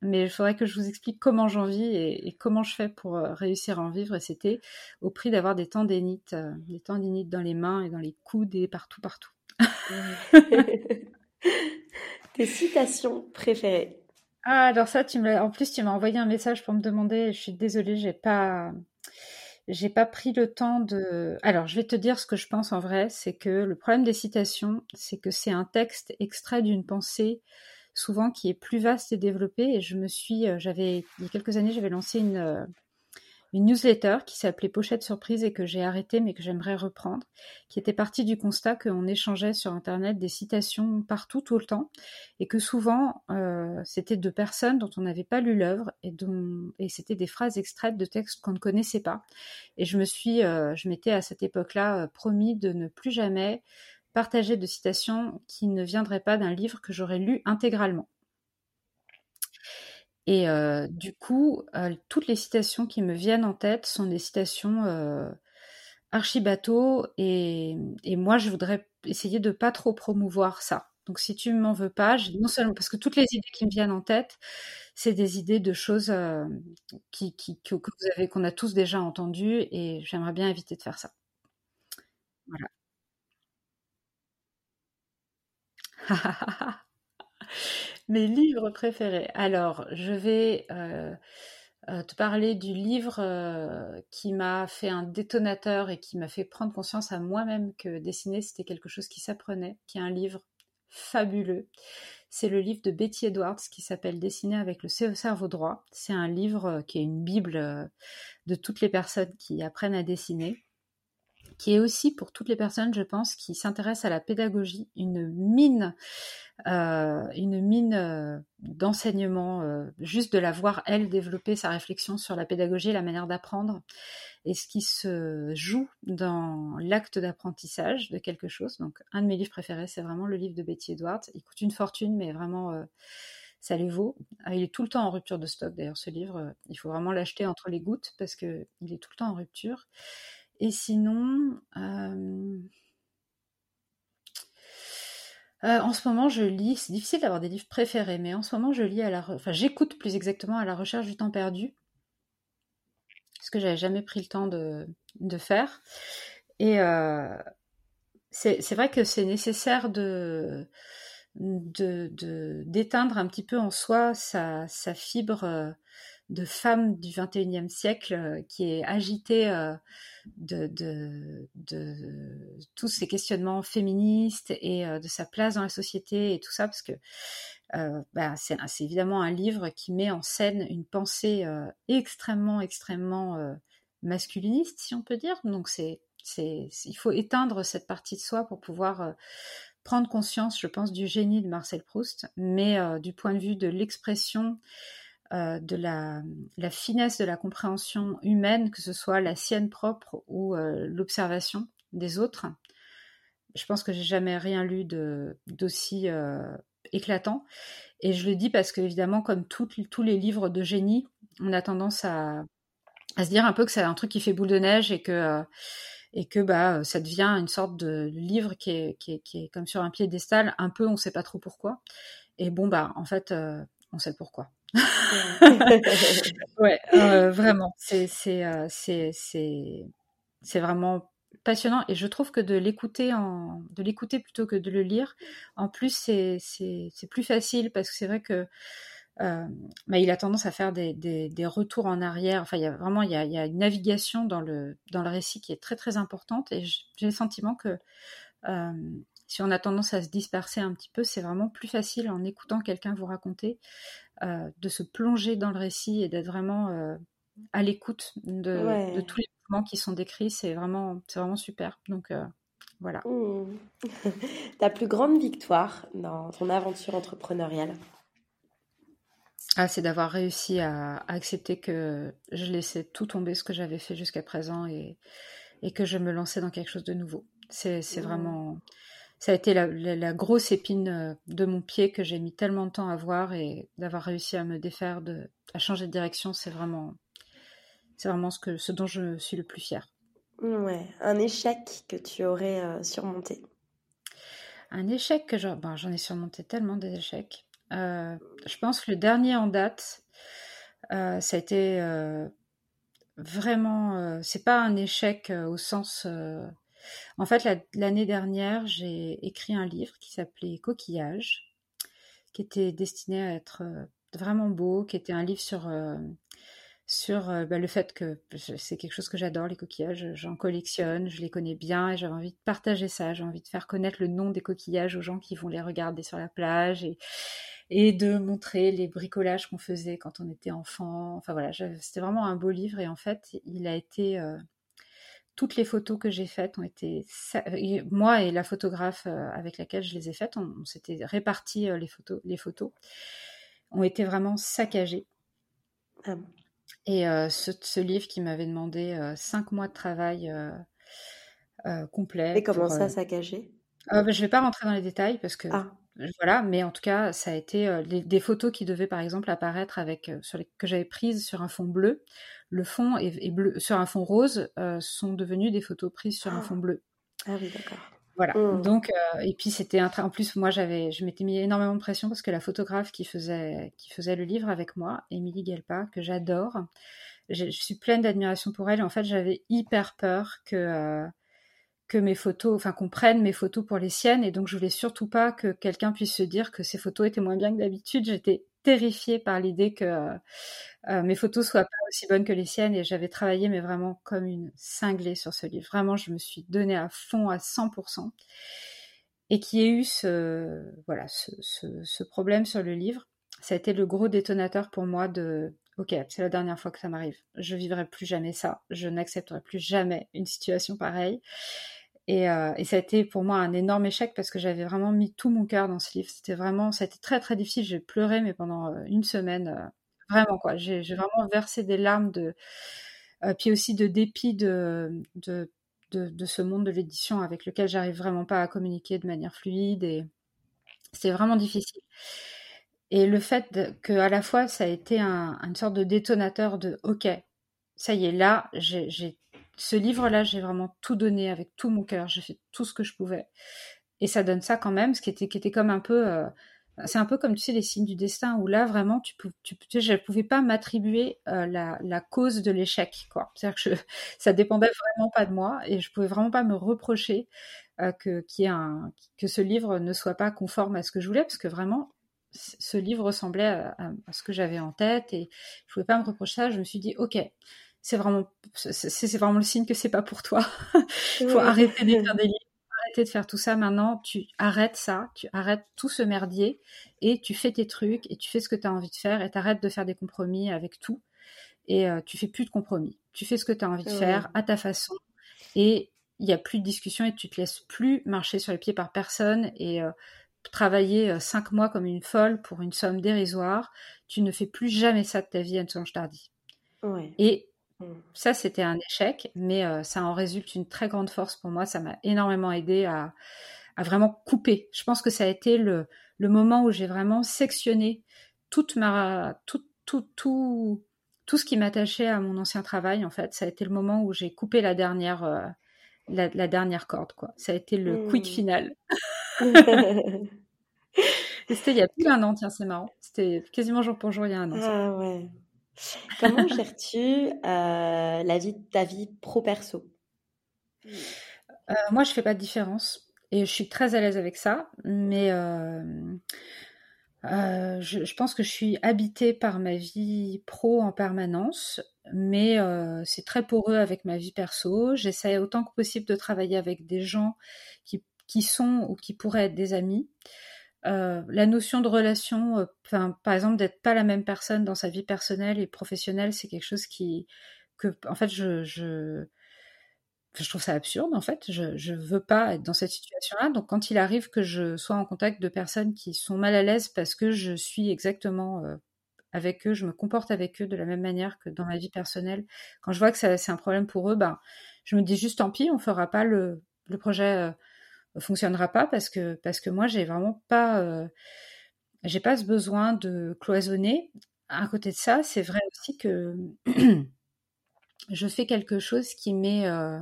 mais il faudrait que je vous explique comment j'en vis et, comment je fais pour euh, réussir à en vivre. Et c'était au prix d'avoir des tendinites, euh, des tendinites dans les mains et dans les coudes et partout, partout. (laughs) Tes citations préférées Ah, alors ça, tu me en plus, tu m'as envoyé un message pour me demander. Je suis désolée, j'ai pas, j'ai pas pris le temps de. Alors, je vais te dire ce que je pense en vrai. C'est que le problème des citations, c'est que c'est un texte extrait d'une pensée souvent qui est plus vaste et développée. Et je me suis, euh, j'avais, il y a quelques années, j'avais lancé une, euh, une newsletter qui s'appelait Pochette Surprise et que j'ai arrêté mais que j'aimerais reprendre, qui était partie du constat qu'on échangeait sur Internet des citations partout, tout le temps, et que souvent euh, c'était de personnes dont on n'avait pas lu l'œuvre et dont et c'était des phrases extraites de textes qu'on ne connaissait pas. Et je me suis, je m'étais à cette époque-là promis de ne plus jamais partager de citations qui ne viendraient pas d'un livre que j'aurais lu intégralement. Et euh, du coup, euh, toutes les citations qui me viennent en tête sont des citations euh, archi bateau et, moi je voudrais essayer de pas trop promouvoir ça. Donc si tu m'en veux pas, non seulement parce que toutes les idées qui me viennent en tête, c'est des idées de choses que vous avez, qu'on a tous déjà entendues et j'aimerais bien éviter de faire ça. Voilà. (laughs) Mes livres préférés. Alors, je vais euh, euh, te parler du livre euh, qui m'a fait un détonateur et qui m'a fait prendre conscience à moi-même que dessiner, c'était quelque chose qui s'apprenait, qui est un livre fabuleux. C'est le livre de Betty Edwards qui s'appelle Dessiner avec le cerveau droit. C'est un livre qui est une bible de toutes les personnes qui apprennent à dessiner qui est aussi pour toutes les personnes, je pense, qui s'intéressent à la pédagogie, une mine, euh, euh, d'enseignement, euh, juste de la voir elle développer sa réflexion sur la pédagogie, la manière d'apprendre et ce qui se joue dans l'acte d'apprentissage de quelque chose. Donc, un de mes livres préférés, c'est vraiment le livre de Betty Edwards. Il coûte une fortune, mais vraiment ça les vaut. Il est tout le temps en rupture de stock d'ailleurs ce livre. Il faut vraiment l'acheter entre les gouttes parce que il est tout le temps en rupture. Et sinon, euh, euh, en ce moment, je lis. C'est difficile d'avoir des livres préférés, mais en ce moment, je lis à la, enfin, j'écoute plus exactement à la recherche du temps perdu, ce que j'avais jamais pris le temps de, faire. Et euh, c'est vrai que c'est nécessaire de d'éteindre un petit peu en soi sa, sa fibre de femme du 21e siècle euh, qui est agitée euh, de, tous ces questionnements féministes et euh, de sa place dans la société et tout ça, parce que bah, c'est évidemment un livre qui met en scène une pensée extrêmement, extrêmement masculiniste, si on peut dire. Donc il faut éteindre cette partie de soi pour pouvoir prendre conscience, je pense, du génie de Marcel Proust, mais du point de vue de l'expression euh, de la, finesse de la compréhension humaine, que ce soit la sienne propre ou euh, l'observation des autres. Je pense que j'ai jamais rien lu d'aussi euh, éclatant. Et je le dis parce que, évidemment, comme tous les livres de génie, on a tendance à, se dire un peu que c'est un truc qui fait boule de neige et que, bah, ça devient une sorte de livre qui est, qui est, comme sur un piédestal, un peu on ne sait pas trop pourquoi. Et bon, bah, en fait, on sait pourquoi. (laughs) ouais, euh, vraiment, c'est c'est euh, c'est c'est vraiment passionnant et je trouve que de l'écouter en de l'écouter plutôt que de le lire, en plus c'est c'est plus facile parce que c'est vrai que euh, bah, il a tendance à faire des, des, des, retours en arrière. Enfin, il y a vraiment il y a, il y a une navigation dans le dans le récit qui est très très importante et j'ai le sentiment que euh, si on a tendance à se disperser un petit peu, c'est vraiment plus facile en écoutant quelqu'un vous raconter de se plonger dans le récit et d'être vraiment euh, à l'écoute de, tous les mouvements qui sont décrits. C'est vraiment, c'est vraiment super. Donc euh, voilà. Mmh. (laughs) Ta plus grande victoire dans ton aventure entrepreneuriale? Ah, c'est d'avoir réussi à, accepter que je laissais tout tomber ce que j'avais fait jusqu'à présent et, et, que je me lançais dans quelque chose de nouveau. C'est mmh. vraiment ça a été la, grosse épine euh, de mon pied que j'ai mis tellement de temps à voir et d'avoir réussi à me défaire, de, à changer de direction, c'est vraiment, c'est vraiment ce, que, ce dont je suis le plus fier. Ouais, un échec que tu aurais euh, surmonté. Un échec que ben, j'en ai surmonté tellement des échecs. je pense que le dernier en date, ça a été vraiment. c'est pas un échec au sens. En fait, l'année dernière, j'ai écrit un livre qui s'appelait Coquillage, qui était destiné à être vraiment beau, qui était un livre sur sur euh, bah, le fait que c'est quelque chose que j'adore, les coquillages, j'en collectionne, je les connais bien et j'avais envie de partager ça, j'ai envie de faire connaître le nom des coquillages aux gens qui vont les regarder sur la plage et, de montrer les bricolages qu'on faisait quand on était enfant. Enfin voilà, c'était vraiment un beau livre et en fait, il a été... Euh, toutes les photos que j'ai faites ont été... Moi et la photographe euh, avec laquelle je les ai faites, on, s'était répartis les photos, les photos, ont été vraiment saccagées. Ah et euh, ce, livre qui m'avait demandé euh, cinq mois de travail euh, complet. Et comment ça, saccagé? Bah, Je ne vais pas rentrer dans les détails parce que ah. voilà, mais en tout cas, ça a été des photos qui devaient par exemple apparaître avec sur les, que j'avais prises sur un fond bleu. Le fond est, bleu sur un fond rose sont devenues des photos prises sur un fond bleu. Ah oui, d'accord. Voilà. Mmh. Donc, euh, et puis c'était un en plus moi j'avais, je m'étais mis énormément de pression parce que la photographe qui faisait, qui faisait le livre avec moi, Émilie Gelpa, que j'adore, je suis pleine d'admiration pour elle. en fait, j'avais hyper peur que euh, que mes photos, enfin qu'on prenne mes photos pour les siennes, et donc je voulais surtout pas que quelqu'un puisse se dire que ces photos étaient moins bien que d'habitude. J'étais terrifiée par l'idée que euh, mes photos soient pas aussi bonnes que les siennes et j'avais travaillé mais vraiment comme une cinglée sur ce livre. Vraiment, je me suis donnée à fond à 100% et qui ait eu ce voilà ce, ce, problème sur le livre, ça a été le gros détonateur pour moi de ok c'est la dernière fois que ça m'arrive, je vivrai plus jamais ça, je n'accepterai plus jamais une situation pareille. Et, euh, et, ça a été pour moi un énorme échec parce que j'avais vraiment mis tout mon cœur dans ce livre. C'était vraiment, ça très très difficile. J'ai pleuré, mais pendant euh, une semaine, euh, vraiment quoi. J'ai vraiment versé des larmes de, puis aussi de dépit de, de, de, ce monde de l'édition avec lequel j'arrive vraiment pas à communiquer de manière fluide et c'est vraiment difficile. Et le fait que à la fois ça a été un, une sorte de détonateur de OK, ça y est, là, j'ai ce livre-là, j'ai vraiment tout donné avec tout mon cœur. J'ai fait tout ce que je pouvais. Et ça donne ça quand même, ce qui était, qui était comme un peu. Euh, c'est un peu comme tu sais les signes du destin où là vraiment je pouvais pas m'attribuer euh, la, cause de l'échec c'est-à-dire que je, (laughs) ça dépendait vraiment pas de moi et je pouvais vraiment pas me reprocher euh, que ce livre ne soit pas conforme à ce que je voulais parce que vraiment ce livre ressemblait à, ce que j'avais en tête et je pouvais pas me reprocher ça je me suis dit ok c'est vraiment, c'est vraiment le signe que c'est pas pour toi. Il (laughs) faut arrêter d'écrire (laughs) des livres, arrêter de faire tout ça. Maintenant, tu arrêtes ça, tu arrêtes tout ce merdier et tu fais tes trucs et tu fais ce que tu as envie de faire et t'arrêtes de faire des compromis avec tout et euh, tu fais plus de compromis. Tu fais ce que tu as envie de faire à ta façon et il n'y a plus de discussion et tu te laisses plus marcher sur les pieds par personne et euh, travailler euh, cinq mois comme une folle pour une somme dérisoire. Tu ne fais plus jamais ça de ta vie, Anne-Solange Tardy. Ouais. Et. Ça, c'était un échec, mais euh, ça en résulte une très grande force pour moi. Ça m'a énormément aidé à, vraiment couper. Je pense que ça a été le, moment où j'ai vraiment sectionné toute ma, tout, tout, tout, tout ce qui m'attachait à mon ancien travail. En fait, ça a été le moment où j'ai coupé la dernière, euh, la, dernière corde. Quoi. Ça a été le quick mm. final. (laughs) c'était il y a plus d'un an, tiens, c'est marrant. C'était quasiment jour pour jour il y a un an. Ah ouais. Comment (laughs) gères-tu euh, la vie, ta vie pro-perso? Euh, Moi, je fais pas de différence et je suis très à l'aise avec ça, mais euh, je, pense que je suis habitée par ma vie pro en permanence, mais c'est très poreux avec ma vie perso. J'essaie autant que possible de travailler avec des gens qui, qui sont ou qui pourraient être des amis. Euh, la notion de relation, euh, par exemple, d'être pas la même personne dans sa vie personnelle et professionnelle, c'est quelque chose qui, que, en fait, je, je, je trouve ça absurde. En fait, je, je veux pas être dans cette situation-là. Donc, quand il arrive que je sois en contact de personnes qui sont mal à l'aise parce que je suis exactement euh, avec eux, je me comporte avec eux de la même manière que dans ma vie personnelle. Quand je vois que c'est un problème pour eux, ben, je me dis juste tant pis, on fera pas le, le projet fonctionnera pas parce que parce que moi j'ai vraiment pas euh, j'ai pas ce besoin de cloisonner. À côté de ça, c'est vrai aussi que (clears throat) je fais quelque chose qui met euh,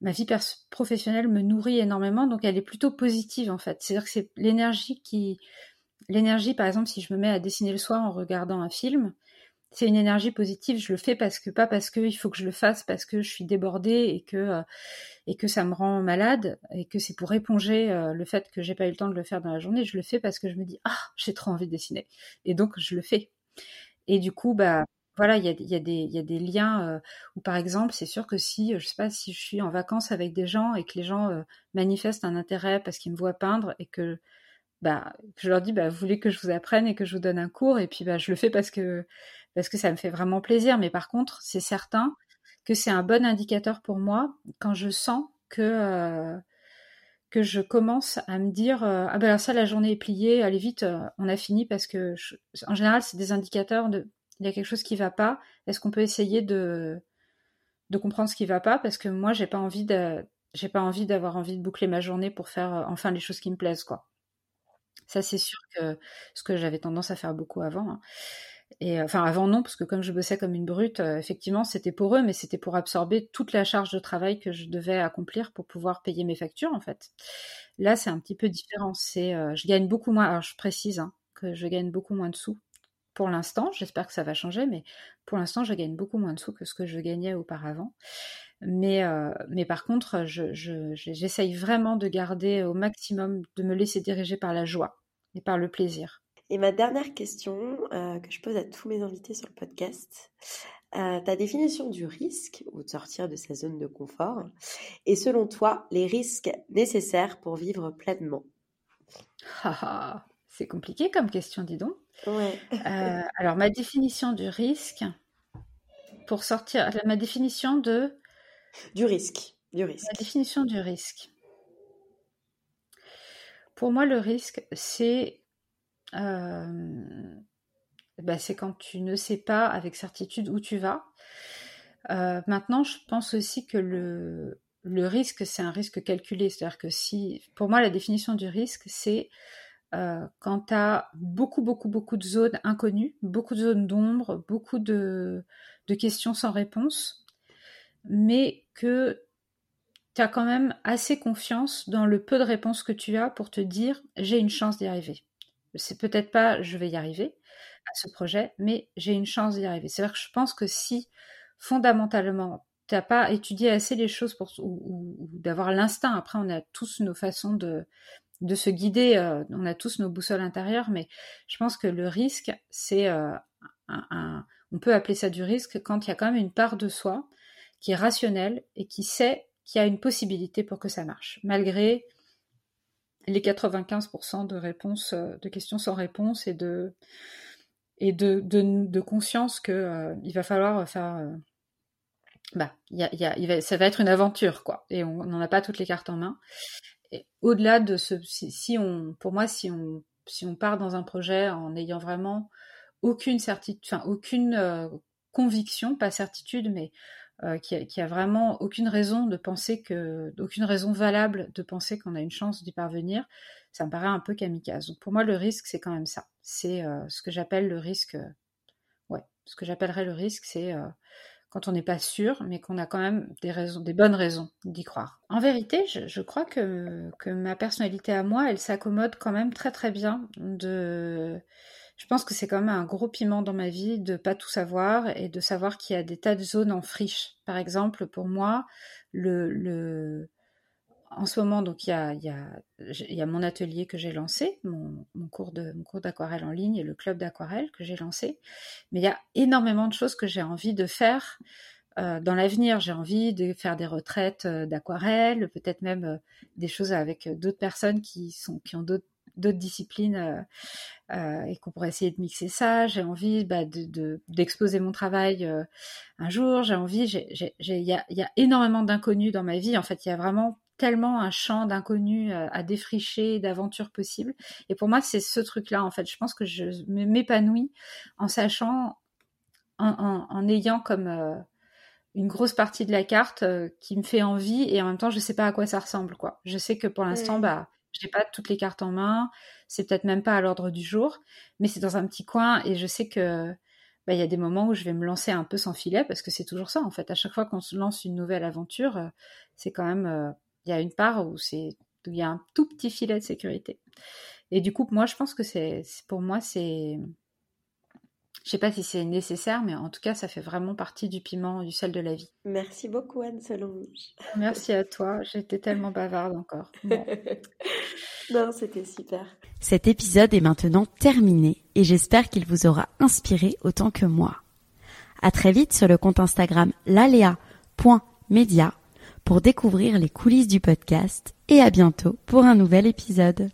ma vie professionnelle me nourrit énormément, donc elle est plutôt positive en fait. C'est-à-dire que c'est l'énergie qui l'énergie, par exemple, si je me mets à dessiner le soir en regardant un film, c'est une énergie positive. Je le fais parce que pas parce que il faut que je le fasse parce que je suis débordée et que euh, et que ça me rend malade et que c'est pour éponger euh, le fait que j'ai pas eu le temps de le faire dans la journée. Je le fais parce que je me dis ah j'ai trop envie de dessiner et donc je le fais. Et du coup bah voilà, il y a, y, a y a, des liens euh, où, par exemple, c'est sûr que si, je sais pas, si je suis en vacances avec des gens et que les gens manifestent un intérêt parce qu'ils me voient peindre et que, bah, je leur dis, bah, vous voulez que je vous apprenne et que je vous donne un cours et puis, bah, je le fais parce que, parce que ça me fait vraiment plaisir. Mais par contre, c'est certain que c'est un bon indicateur pour moi quand je sens que, euh, que je commence à me dire ah ben alors ça la journée est pliée allez vite on a fini parce que en général c'est des indicateurs de il y a quelque chose qui va pas, est-ce qu'on peut essayer de, de comprendre ce qui va pas? Parce que moi, j'ai pas envie j'ai pas envie d'avoir envie de boucler ma journée pour faire euh, enfin les choses qui me plaisent, quoi. Ça, c'est sûr que ce que j'avais tendance à faire beaucoup avant. Hein. Et enfin, avant non, parce que comme je bossais comme une brute, euh, effectivement, c'était pour eux, mais c'était pour absorber toute la charge de travail que je devais accomplir pour pouvoir payer mes factures, en fait. Là, c'est un petit peu différent. C'est, euh, je gagne beaucoup moins. Alors, je précise hein, que je gagne beaucoup moins de sous pour l'instant. J'espère que ça va changer, mais pour l'instant, je gagne beaucoup moins de sous que ce que je gagnais auparavant. Mais, euh, mais par contre, j'essaye je, vraiment de garder au maximum, de me laisser diriger par la joie et par le plaisir. Et ma dernière question euh, que je pose à tous mes invités sur le podcast, euh, ta définition du risque ou de sortir de sa zone de confort, et selon toi, les risques nécessaires pour vivre pleinement? C'est compliqué comme question, dis donc. Ouais. Euh, (laughs) alors, ma définition du risque, pour sortir, ma définition de. Du risque. Du risque. La définition du risque. Pour moi, le risque, c'est. Euh, bah, c'est quand tu ne sais pas avec certitude où tu vas. Euh, maintenant, je pense aussi que le, risque, c'est un risque calculé. C'est-à-dire que si, pour moi, la définition du risque, c'est euh, quand tu as beaucoup, beaucoup, beaucoup de zones inconnues, beaucoup de zones d'ombre, beaucoup de, questions sans réponse, mais que tu as quand même assez confiance dans le peu de réponses que tu as pour te dire j'ai une chance d'y arriver. C'est peut-être pas je vais y arriver à ce projet, mais j'ai une chance d'y arriver. C'est-à-dire que je pense que si fondamentalement tu n'as pas étudié assez les choses pour, ou d'avoir l'instinct, après on a tous nos façons de, de se guider. Euh, on a tous nos boussoles intérieures, mais je pense que le risque, c'est euh, un, on peut appeler ça du risque quand il y a quand même une part de soi qui est rationnelle et qui sait qu'il y a une possibilité pour que ça marche, malgré les 95% de réponses, euh, de questions sans réponse et de et de, de, conscience que il va falloir faire. bah, y y ça va être une aventure, quoi. Et on n'en a pas toutes les cartes en main au-delà de ce, si, on, pour moi, si on, si on part dans un projet en ayant vraiment aucune certitude, enfin aucune euh, conviction, pas certitude, mais euh, qui, a, vraiment aucune raison de penser que, aucune raison valable de penser qu'on a une chance d'y parvenir, ça me paraît un peu kamikaze. Donc pour moi, le risque, c'est quand même ça. C'est euh, ce que j'appelle le risque. ouais, ce que j'appellerais le risque, c'est quand on n'est pas sûr, mais qu'on a quand même des raisons, des bonnes raisons d'y croire. En vérité, je, crois que, que, ma personnalité à moi, elle s'accommode quand même très très bien de. Je pense que c'est quand même un gros piment dans ma vie de pas tout savoir et de savoir qu'il y a des tas de zones en friche. Par exemple, pour moi, le, le en ce moment, donc il y a, y, y a, mon atelier que j'ai lancé, mon, mon, cours de mon cours d'aquarelle en ligne et le club d'aquarelle que j'ai lancé. Mais il y a énormément de choses que j'ai envie de faire euh, dans l'avenir. J'ai envie de faire des retraites euh, d'aquarelle, peut-être même euh, des choses avec d'autres personnes qui sont qui ont d'autres d'autres disciplines euh, euh, et qu'on pourrait essayer de mixer ça. J'ai envie bah, de, d'exposer mon travail euh, un jour. J'ai envie, il y a, y a énormément d'inconnus dans ma vie. En fait, il y a vraiment tellement un champ d'inconnus à défricher, d'aventures possibles. Et pour moi, c'est ce truc-là, en fait. Je pense que je m'épanouis en sachant, en, en, ayant comme une grosse partie de la carte qui me fait envie et en même temps, je sais pas à quoi ça ressemble, quoi. Je sais que pour l'instant, bah, je n'ai pas toutes les cartes en main, c'est peut-être même pas à l'ordre du jour, mais c'est dans un petit coin et je sais que bah, y a des moments où je vais me lancer un peu sans filet parce que c'est toujours ça en fait. À chaque fois qu'on se lance une nouvelle aventure, euh, c'est quand même euh, il y a une part où c'est il y a un tout petit filet de sécurité. Et du coup, moi, je pense que c'est, pour moi, c'est, je sais pas si c'est nécessaire, mais en tout cas, ça fait vraiment partie du piment, du sel de la vie. Merci beaucoup, Anne Solange. (laughs) Merci à toi. J'étais tellement bavarde encore. (laughs) non, c'était super. Cet épisode est maintenant terminé et j'espère qu'il vous aura inspiré autant que moi. À très vite sur le compte Instagram lalea.media pour découvrir les coulisses du podcast et à bientôt pour un nouvel épisode.